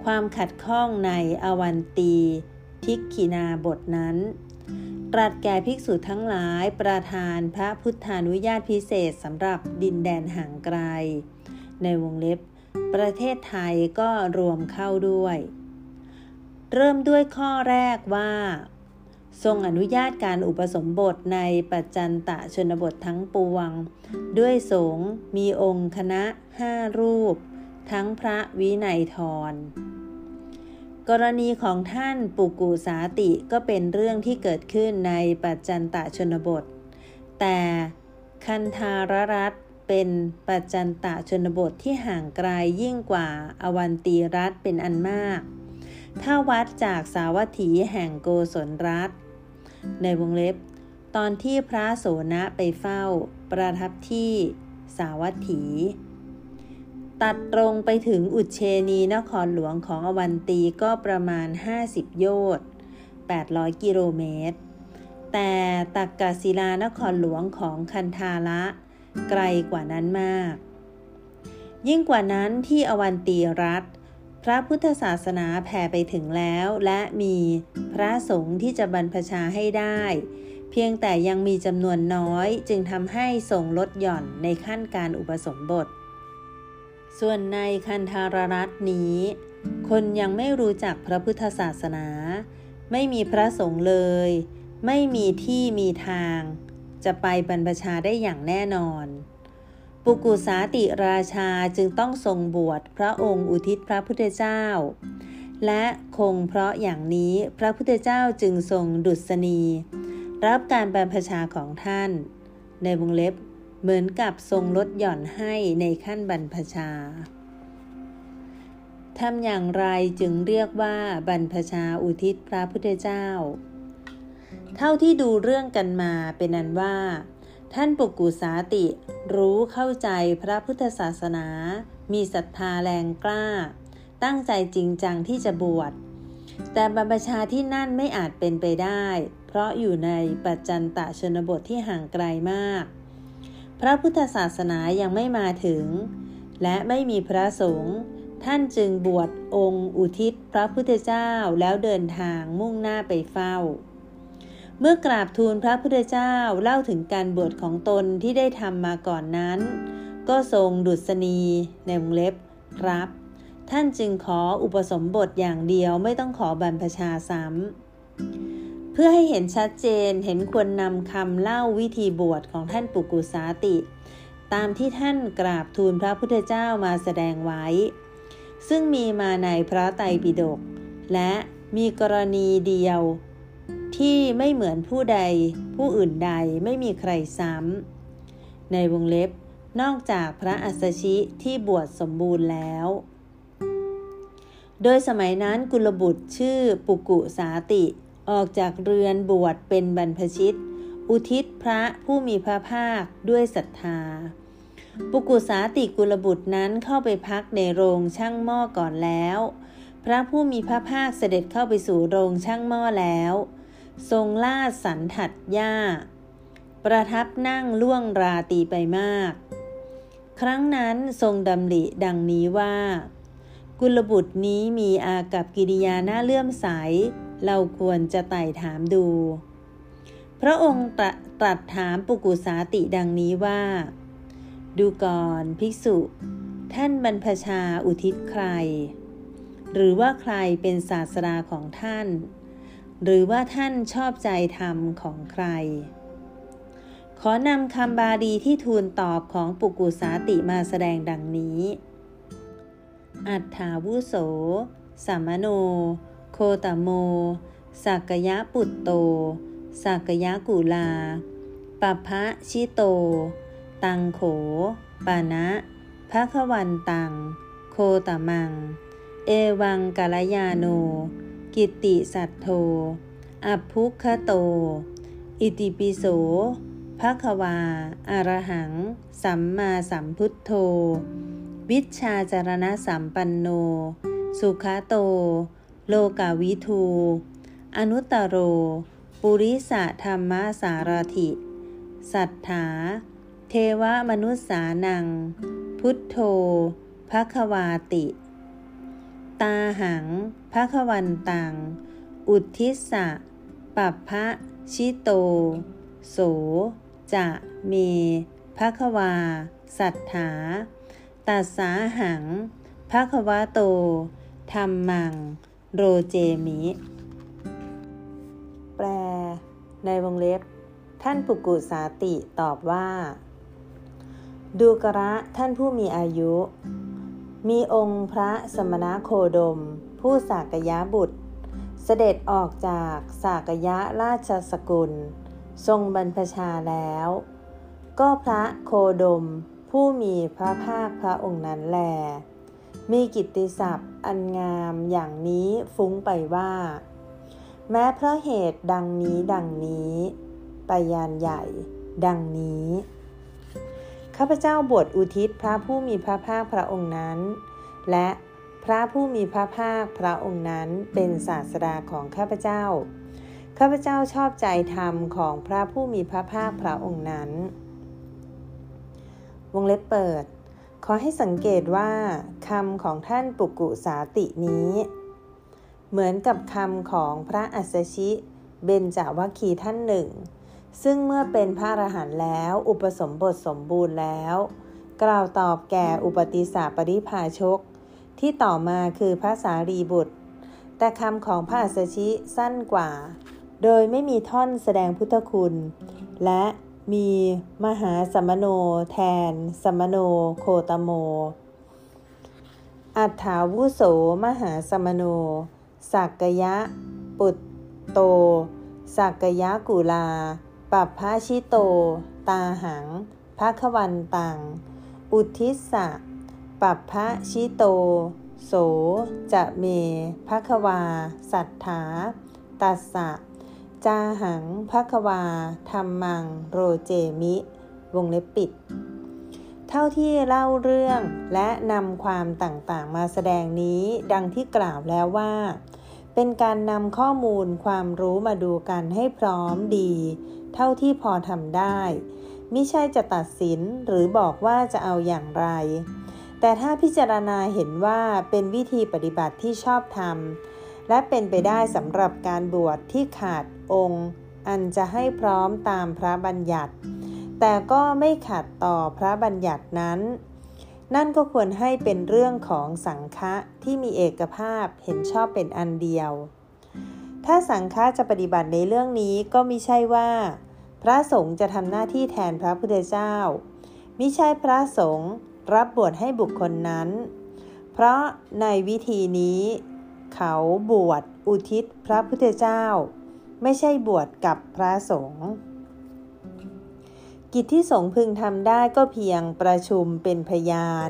ความขัดข้องในอวันตีทิกขินาบทนั้น ตรัสแก่ภิกษุทั้งหลายประทานพระพุทธานุญาตพิเศษสำหรับดินแดนห่างไกล ในวงเล็บ ประเทศไทยก็รวมเข้าด้วย เริ่มด้วยข้อแรกว่า ทรงอนุญาตการอุปสมบทในปัจจันตะชนบททั้งปวง ด้วยสงมีองค์คณะห้ารูป ทั้งพระวินัยทร กรณีของท่านปุกูสาติก็เป็นเรื่องที่เกิดขึ้นในปัจจันตะชนบท แต่คันธารรัฐเป็นปัจจันตะชนบทที่ห่างไกลยยิ่งกว่าอวันตีรัฐเป็นอันมาก ถ้าวัดจากสาวัตถีแห่งโกศลรัฐ ในวงเล็บ ตอนที่พระโสนะไปเฝ้า ประทับที่สาวัตถี ตัดตรงไปถึงอุเชนีนครหลวงของอวันตีก็ประมาณ 50 โยชน์800 กิโลเมตร แต่ตักกศิลานครหลวงของคันธาละ ไกลกว่านั้นมาก ยิ่งกว่านั้นที่อวันตีรัฐ พระพุทธศาสนาแผ่ไปถึงแล้ว และมีพระสงฆ์ที่จะบรรพชาให้ได้ เพียงแต่ยังมีจำนวนน้อยจึงทำให้สงลดหย่อนในขั้นการอุปสมบท ส่วนในคันธารรัตนี้ คนยังไม่รู้จักพระพุทธศาสนา ไม่มีพระสงฆ์เลย ไม่มีที่มีทาง จะไปบรรพชาได้อย่างแน่นอน ปุกุสาติราชาจึงต้องทรงบวชพระองค์อุทิศพระพุทธเจ้า และคงเพราะอย่างนี้พระพุทธเจ้าจึงทรงดุษณี รับการบรรพชาของท่าน ในวงเล็บเหมือนกับทรงลดหย่อนให้ในขั้นบรรพชาทำอย่างไรจึงเรียกว่าบรรพชาอุทิศพระพุทธเจ้า เท่าที่ดูเรื่องกันมาเป็นนั้นว่า ท่านปุกุสาติ รู้เข้าใจพระพุทธศาสนา มีศรัทธาแรงกล้า ตั้งใจจริงจังที่จะบวช แต่บรรพชาที่นั่นไม่อาจเป็นไปได้ เพราะอยู่ในปัจจันตชนบทที่ห่างไกลมาก พระพุทธศาสนายังไม่มาถึง และไม่มีพระสงฆ์ท่านจึงบวชองค์อุทิศพระพุทธเจ้าแล้วเดินทางมุ่งหน้าไปเฝ้า เมื่อกราบทูลพระพุทธเจ้าเล่าถึงการบวชของตนที่ได้ทำมาก่อนนั้น ก็ทรงดุษณีในวงเล็บรับ ท่านจึงขออุปสมบทอย่างเดียวไม่ต้องขอบรรพชาซ้ำเพื่อให้เห็นชัดเจนเห็นควรนำคำเล่าวิธีบวชของท่านปุกุสาติ ตามที่ท่านกราบทูลพระพุทธเจ้ามาแสดงไว้ ซึ่งมีมาในพระไตรปิฎกและมีกรณีเดียว ที่ไม่เหมือนผู้ใด ผู้อื่นใดไม่มีใครซ้ำในวงเล็บ นอกจากพระอัสชิที่บวชสมบูรณ์แล้ว โดยสมัยนั้นกุลบุตรชื่อปุกุสาติ ออกจากเรือนบวชเป็นบรรพชิต อุทิศพระผู้มีพระภาคด้วยศรัทธา ปุกุสาติกุลบุตรนั้นเข้าไปพักในโรงช่างหม้อก่อนแล้ว พระผู้มีพระภาคเสด็จเข้าไปสู่โรงช่างหม้อแล้ว ทรงลาดสันถัดหญ้า ประทับนั่งล่วงราตีไปมาก ครั้งนั้นทรงดำริดังนี้ว่า กุลบุตรนี้มีอากับกิริยาหน้าเลื่อมใส เราควรจะไต่ถามดู พระองค์ตรัสถามปุกุสาติดังนี้ว่า ดูก่อนภิกษุ ท่านบรรพชาอุทิศใคร หรือว่าใครเป็นศาสดาของท่าน หรือว่าท่านชอบใจธรรมของใคร ขอนำคำบาดีที่ทูลตอบของปุกุสาติมาแสดงดังนี้ อัฏฐาวุโส สัมโน โคตโม สักยะปุตโต สักยะกุลาปัพะชิโต ตังโข ปานะพระขวันตัง โคตมัง เอวังกาลยาโน กิติสัตโธอัพุคโต อิติปิโสพระควาอารหัง สัมมาสัมพุทโธ วิชาจารณะสัมปันโน สุขโต โลกาวิทู อนุตตโร ปุริสะธรรมสารถิ สัทธา เทวมนุษสานัง พุทโธภควาติ ตาหังภควันตัง อุทิสะปัพะชิโต โส จะเมภควา สัทธาตัสสาหังภควาโตธรรมัง โรเจมิ แปล ในวงเล็บ ท่านปุกุสาติตอบว่า ดูกระท่านผู้มีอายุ มีองค์พระสมณโคดม ผู้สากยะบุตร เสด็จออกจากสากยะราชสกุล ทรงบรรพชาแล้ว ก็พระโคดมผู้มีพระภาคพระองค์นั้นแล มีกิตติศัพท์อันงามอย่างนี้ฟุ้งไปว่า แม้เพราะเหตุดังนี้ดังนี้ปยานใหญ่ ดังนี้ ข้าพเจ้าบวชอุทิศพระผู้มีพระภาคพระองค์นั้น และพระผู้มีพระภาคพระองค์นั้นเป็นศาสดาของข้าพเจ้า ข้าพเจ้าชอบใจธรรมของพระผู้มีพระภาคพระองค์นั้น วงเล็บเปิด ขอให้สังเกตว่าคำของท่านปุกุสาตินี้ เหมือนกับคำของพระอัสสชิ เบญจวัคคีท่านหนึ่ง ซึ่งเมื่อเป็นพระอรหันต์แล้ว อุปสมบทสมบูรณ์แล้ว กล่าวตอบแก่อุปติสสะปริภาชก ที่ต่อมาคือพระสารีบุตร แต่คำของพระอัสชิสั้นกว่า โดยไม่มีท่อนแสดงพุทธคุณ และมีมหาสมโนแทน สมโนโคตโม อัฏฐาวุโสมหาสมโน สักยะ ปุตโต สักยะกุลา ปัปพาชิโต ตาหังภควันตัง อุทิสะปัปพระชิโต โส จะเมภควา สัทธาตัสสะ จาหังภควาธรรมัง โรเจมิ วงเล็บปิด เท่าที่เล่าเรื่องและนำความต่างๆ มาแสดงนี้ดังที่กล่าวแล้วว่า เป็นการนำข้อมูลความรู้มาดูกันให้พร้อมดี เท่าที่พอทำได้มิใช่จะตัดสินหรือบอกว่าจะเอาอย่างไร แต่ถ้าพิจารณาเห็นว่าเป็นวิธีปฏิบัติที่ชอบธรรมและเป็นไปได้สำหรับการบวชที่ขาดองค์ อันจะให้พร้อมตามพระบัญญัติ แต่ก็ไม่ขัดต่อพระบัญญัตินั้นนั่นก็ควรให้เป็นเรื่องของสังฆะที่มีเอกภาพเห็นชอบเป็นอันเดียว ถ้าสังฆะจะปฏิบัติในเรื่องนี้ก็มิใช่ว่า พระสงฆ์จะทำหน้าที่แทนพระพุทธเจ้ามิใช่พระสงฆ์รับบวชให้บุคคลนั้น เพราะในวิธีนี้ เขาบวชอุทิศพระพุทธเจ้า ไม่ใช่บวชกับพระสงฆ์กิจที่สงพึงทำได้ก็เพียงประชุมเป็นพยาน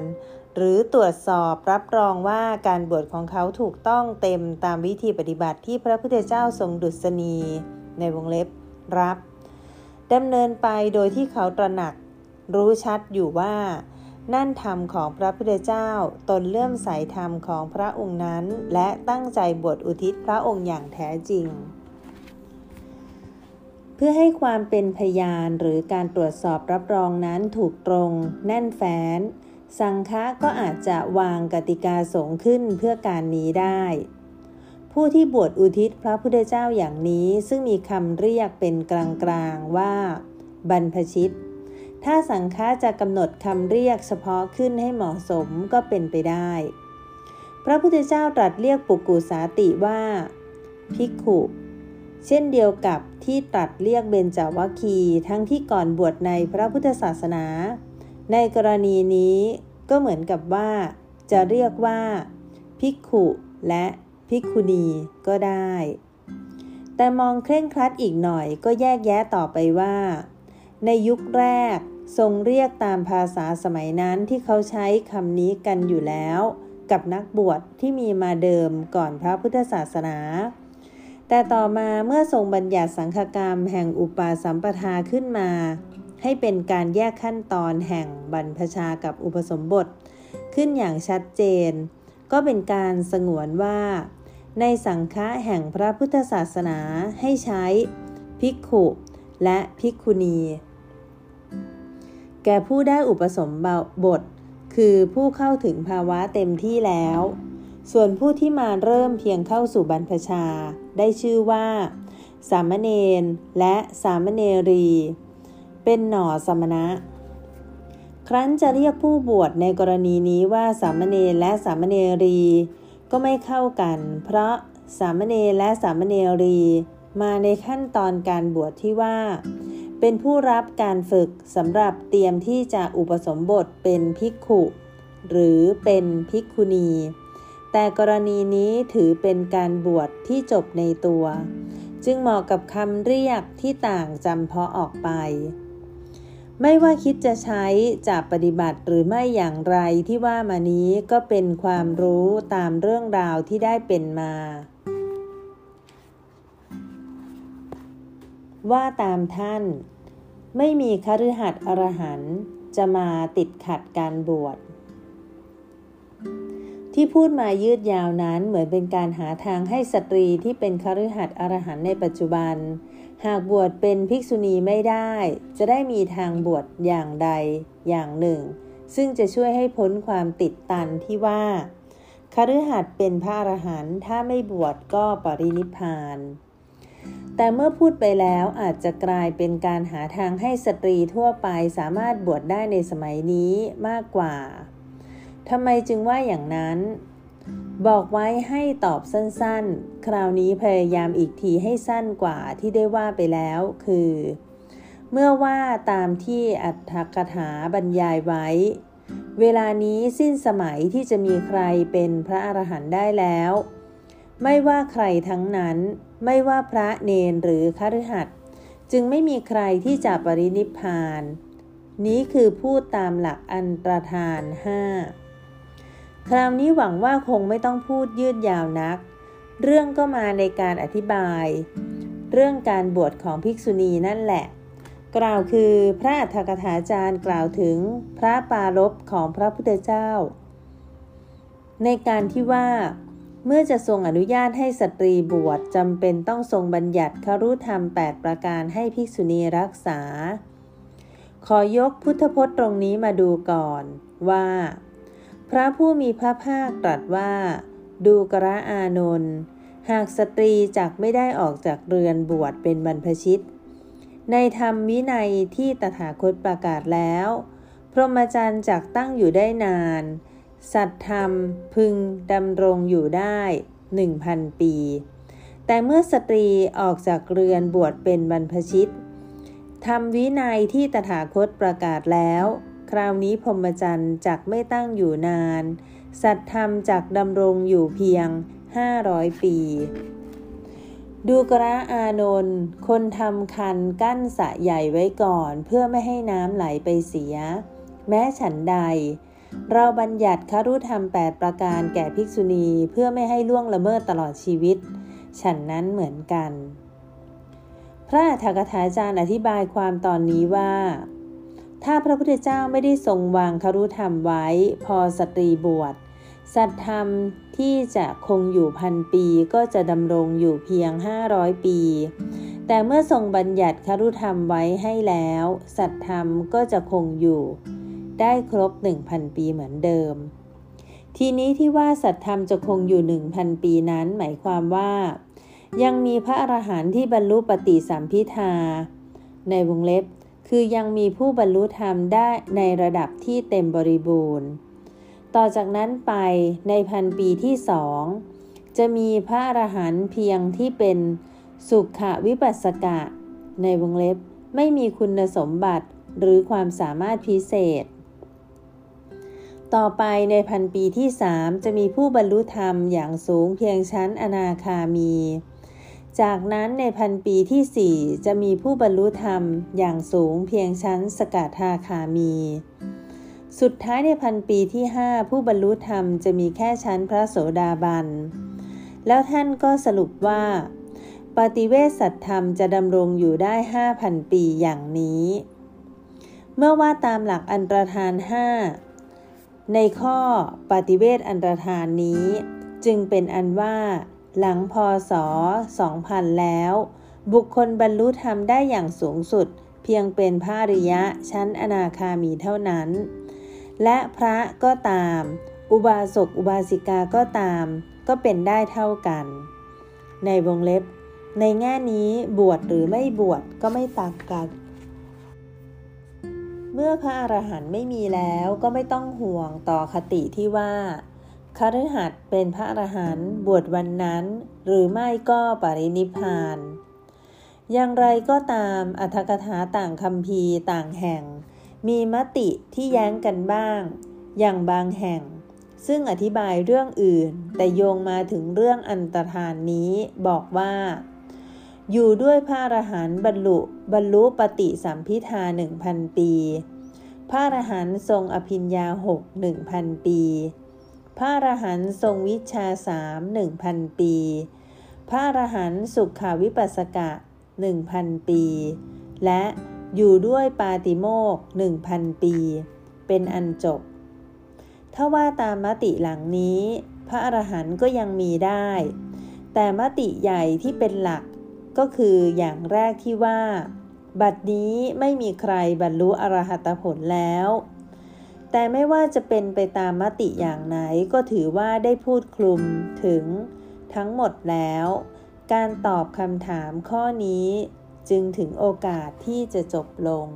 หรือตรวจสอบรับรองว่าการบวชของเขาถูกต้องเต็มตามวิธีปฏิบัติที่พระพุทธเจ้าทรงดุษณีในวงเล็บรับดำเนินไปโดยที่เขาตระหนักรู้ชัดอยู่ว่า นั่นธรรมของพระพุทธเจ้าตนเลื่อมใสธรรมของพระองค์นั้น และตั้งใจบวชอุทิศพระองค์อย่างแท้จริง เพื่อให้ความเป็นพยานหรือการตรวจสอบรับรองนั้นถูกตรง แน่นแฟ้น สังฆะก็อาจจะวางกติกาสงขึ้นเพื่อการนี้ได้ ผู้ที่บวชอุทิศพระพุทธเจ้าอย่างนี้ซึ่งมีคำเรียกเป็นกลางๆว่า บรรพชิต ถ้าสังฆาจะกำหนดคำเรียกเฉพาะขึ้นให้เหมาะสมก็เป็นไปได้ พระพุทธเจ้าตรัสเรียกปุกุสาติว่า ภิกขุเช่นเดียวกับที่ตรัสเรียกเบญจวัคคีทั้งที่ก่อนบวชในพระพุทธศาสนา ในกรณีนี้ก็เหมือนกับว่า จะเรียกว่าภิกขุและภิกขุณีก็ได้ แต่มองเคร่งครัดอีกหน่อยก็แยกแยะต่อไปว่า ในยุคแรกทรงเรียกตามภาษาสมัยนั้นที่เขาใช้คำนี้กันอยู่แล้ว กับนักบวชที่มีมาเดิมก่อนพระพุทธศาสนา แต่ต่อมาเมื่อทรงบัญญัติสังฆกรรมแห่งอุปาสัมปทาขึ้นมา ให้เป็นการแยกขั้นตอนแห่งบรรพชากับอุปสมบท ขึ้นอย่างชัดเจน ก็เป็นการสงวนว่า ในสังฆะแห่งพระพุทธศาสนาให้ใช้ภิกขุและภิกขุณี แก่ผู้ได้อุปสมบท คือผู้เข้าถึงภาวะเต็มที่แล้ว ส่วนผู้ที่มาเริ่มเพียงเข้าสู่บรรพชา ได้ชื่อว่า สามเณรและสามเณรี เป็นหน่อสมณะ ครั้นจะเรียกผู้บวชในกรณีนี้ว่าสามเณรและสามเณรี ก็ไม่เข้ากัน เพราะสามเณรและสามเณรี มาในขั้นตอนการบวชที่ว่า เป็นผู้รับการฝึกสำหรับเตรียมที่จะอุปสมบทเป็นภิกขุ หรือเป็นภิกขุณี แต่กรณีนี้ถือเป็นการบวชที่จบในตัว จึงเหมาะกับคำเรียกที่ต่างจำเพาะออกไป ไม่ว่าคิดจะใช้จะปฏิบัติหรือไม่อย่างไรที่ว่ามานี้ก็เป็นความรู้ตามเรื่องราวที่ได้เป็นมา ว่าตามท่าน ไม่มีคฤหัสถ์อรหันจะมาติดขัดการบวชที่พูดมายืดยาวนั้นเหมือนเป็นการหาทางให้สตรีที่เป็นคฤหัสถ์อรหันในปัจจุบัน หากบวชเป็นภิกษุณีไม่ได้ จะได้มีทางบวชอย่างใดอย่างหนึ่ง ซึ่งจะช่วยให้พ้นความติดตันที่ว่าคฤหัสถ์เป็นพระอรหันต์ถ้าไม่บวชก็ปรินิพาน แต่เมื่อพูดไปแล้วอาจจะกลายเป็นการหาทางให้สตรีทั่วไปสามารถบวชได้ในสมัยนี้มากกว่าทำไมจึงว่าอย่างนั้น บอกไว้ให้ตอบสั้นๆ คราวนี้พยายามอีกทีให้สั้นกว่าที่ได้ว่าไปแล้ว คือ เมื่อว่าตามที่อัตถกถาบรรยายไว้ เวลานี้สิ้นสมัยที่จะมีใครเป็นพระอรหันต์ได้แล้ว ไม่ว่าใครทั้งนั้น ไม่ว่าพระเนนหรือคฤหัสถ์จึงไม่มีใครที่จะปรินิพพาน นี้คือพูดตามหลักอันตรธานห้า คราวนี้หวังว่าคงไม่ต้องพูดยืดยาวนัก เรื่องก็มาในการอธิบาย เรื่องการบวชของภิกษุณีนั่นแหละ กล่าวคือพระอัฏฐกถาจารย์กล่าวถึงพระปารบของพระพุทธเจ้า ในการที่ว่าเมื่อจะทรงอนุญาตให้สตรีบวชจำเป็นต้องทรงบัญญัติครุธรรม 8 ประการให้ภิกษุณีรักษา ขอยกพุทธพจน์ตรงนี้มาดูก่อนว่า พระผู้มีพระภาคตรัสว่า ดูกระอานนท์หากสตรีจักไม่ได้ออกจากเรือนบวชเป็นบรรพชิต ในธรรมวินัยที่ตถาคตประกาศแล้ว พรหมจรรย์จักตั้งอยู่ได้นาน สัตธรรมพึงดำรงอยู่ได้หนึ่งพันปี แต่เมื่อสตรีออกจากเรือนบวชเป็นบรรพชิตธรรมวินัยที่ตถาคตประกาศแล้ว คราวนี้พรหมจรรย์จักไม่ตั้งอยู่นาน สัตธรรมจักดำรงอยู่เพียง 500 ปี ดูกระอานนท์คนทำคันกั้นสะใหญ่ไว้ก่อน เพื่อไม่ให้น้ำไหลไปเสีย แม้ฉันใด เราบัญญัติคารุธรรม 8 ประการแก่ภิกษุณีเพื่อไม่ให้ล่วงละเมิดตลอดชีวิต ฉันนั้นเหมือนกัน พระธกถาจารย์อธิบายความตอนนี้ว่า ถ้าพระพุทธเจ้าไม่ได้ทรงวางคารุธรรมไว้ พอสตรีบวชสัตธรรมที่จะคงอยู่พันปีก็จะดำรงอยู่เพียง 500 ปี แต่เมื่อทรงบัญญัติคารุธรรมไว้ให้แล้ว สัตธรรมก็จะคงอยู่ ได้ครบ 1,000 ปีเหมือนเดิม ทีนี้ที่ว่าสัตธรรมจะคงอยู่ 1,000 ปีนั้นหมายความว่า ยังมีพระอรหันต์ที่บรรลุปฏิสัมพิทา ในวงเล็บ คือยังมีผู้บรรลุธรรมได้ในระดับที่เต็มบริบูรณ์ ต่อจากนั้นไปในพันปีที่สองจะมีพระอรหันต์เพียงที่เป็นสุขวิปัสสกะ ในวงเล็บไม่มีคุณสมบัติหรือความสามารถพิเศษ ต่อไปในพันปีที่สามจะมีผู้บรรลุธรรมอย่างสูงเพียงชั้นอนาคามี จากนั้นในพันปีที่สี่จะมีผู้บรรลุธรรมอย่างสูงเพียงชั้นสกทาคามี สุดท้ายในพันปีที่ห้าผู้บรรลุธรรมจะมีแค่ชั้นพระโสดาบัน แล้วท่านก็สรุปว่า ปฏิเวสสัตธรรมจะดำรงอยู่ได้ห้าพันปีอย่างนี้ เมื่อว่าตามหลักอันตรธานห้าในข้อปฏิเวทอันตรธานนี้ จึงเป็นอันว่า หลังพศ 2000 แล้ว บุคคลบรรลุธรรมได้อย่างสูงสุด เพียงเป็นพระริยะชั้นอนาคามีเท่านั้น และพระก็ตาม อุบาสกอุบาสิกาก็ตาม ก็เป็นได้เท่ากัน ในวงเล็บ ในแง่นี้บวชหรือไม่บวชก็ไม่ต่างกัน เมื่อพระอรหันต์ไม่มีแล้วก็ไม่ต้องห่วงต่อคติที่ว่า คฤหัสถ์เป็นพระอรหันต์บวชวันนั้น หรือไม่ก็ปรินิพาน อย่างไรก็ตามอัธกถาต่างคำพีต่างแห่ง มีมติที่แย้งกันบ้าง อย่างบางแห่ง ซึ่งอธิบายเรื่องอื่น แต่โยงมาถึงเรื่องอันตรธานนี้บอกว่า อยู่ด้วยพระอรหันต์บรรลุบรรลุปฏิสัมพิทาหนึ่งพันปี พระอรหันต์ทรงอภิญญาหกหนึ่งพันปี พระอรหันต์ทรงวิชาสามหนึ่งพันปี พระอรหันต์สุขาวิปัสสกะหนึ่งพันปี และอยู่ด้วยปาติโมกหนึ่งพันปี เป็นอันจบ ถ้าว่าตามมติหลังนี้ พระอรหันต์ก็ยังมีได้ แต่มติใหญ่ที่เป็นหลักก็คืออย่างแรกที่ว่า บัดนี้ไม่มีใครบรรลุอรหัตผลแล้ว แต่ไม่ว่าจะเป็นไปตามมติอย่างไหนก็ถือว่าได้พูดคลุมถึงทั้งหมดแล้ว การตอบคำถามข้อนี้จึงถึงโอกาสที่จะจบลง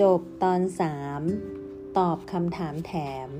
จบตอน 3 ตอบคำถามแถม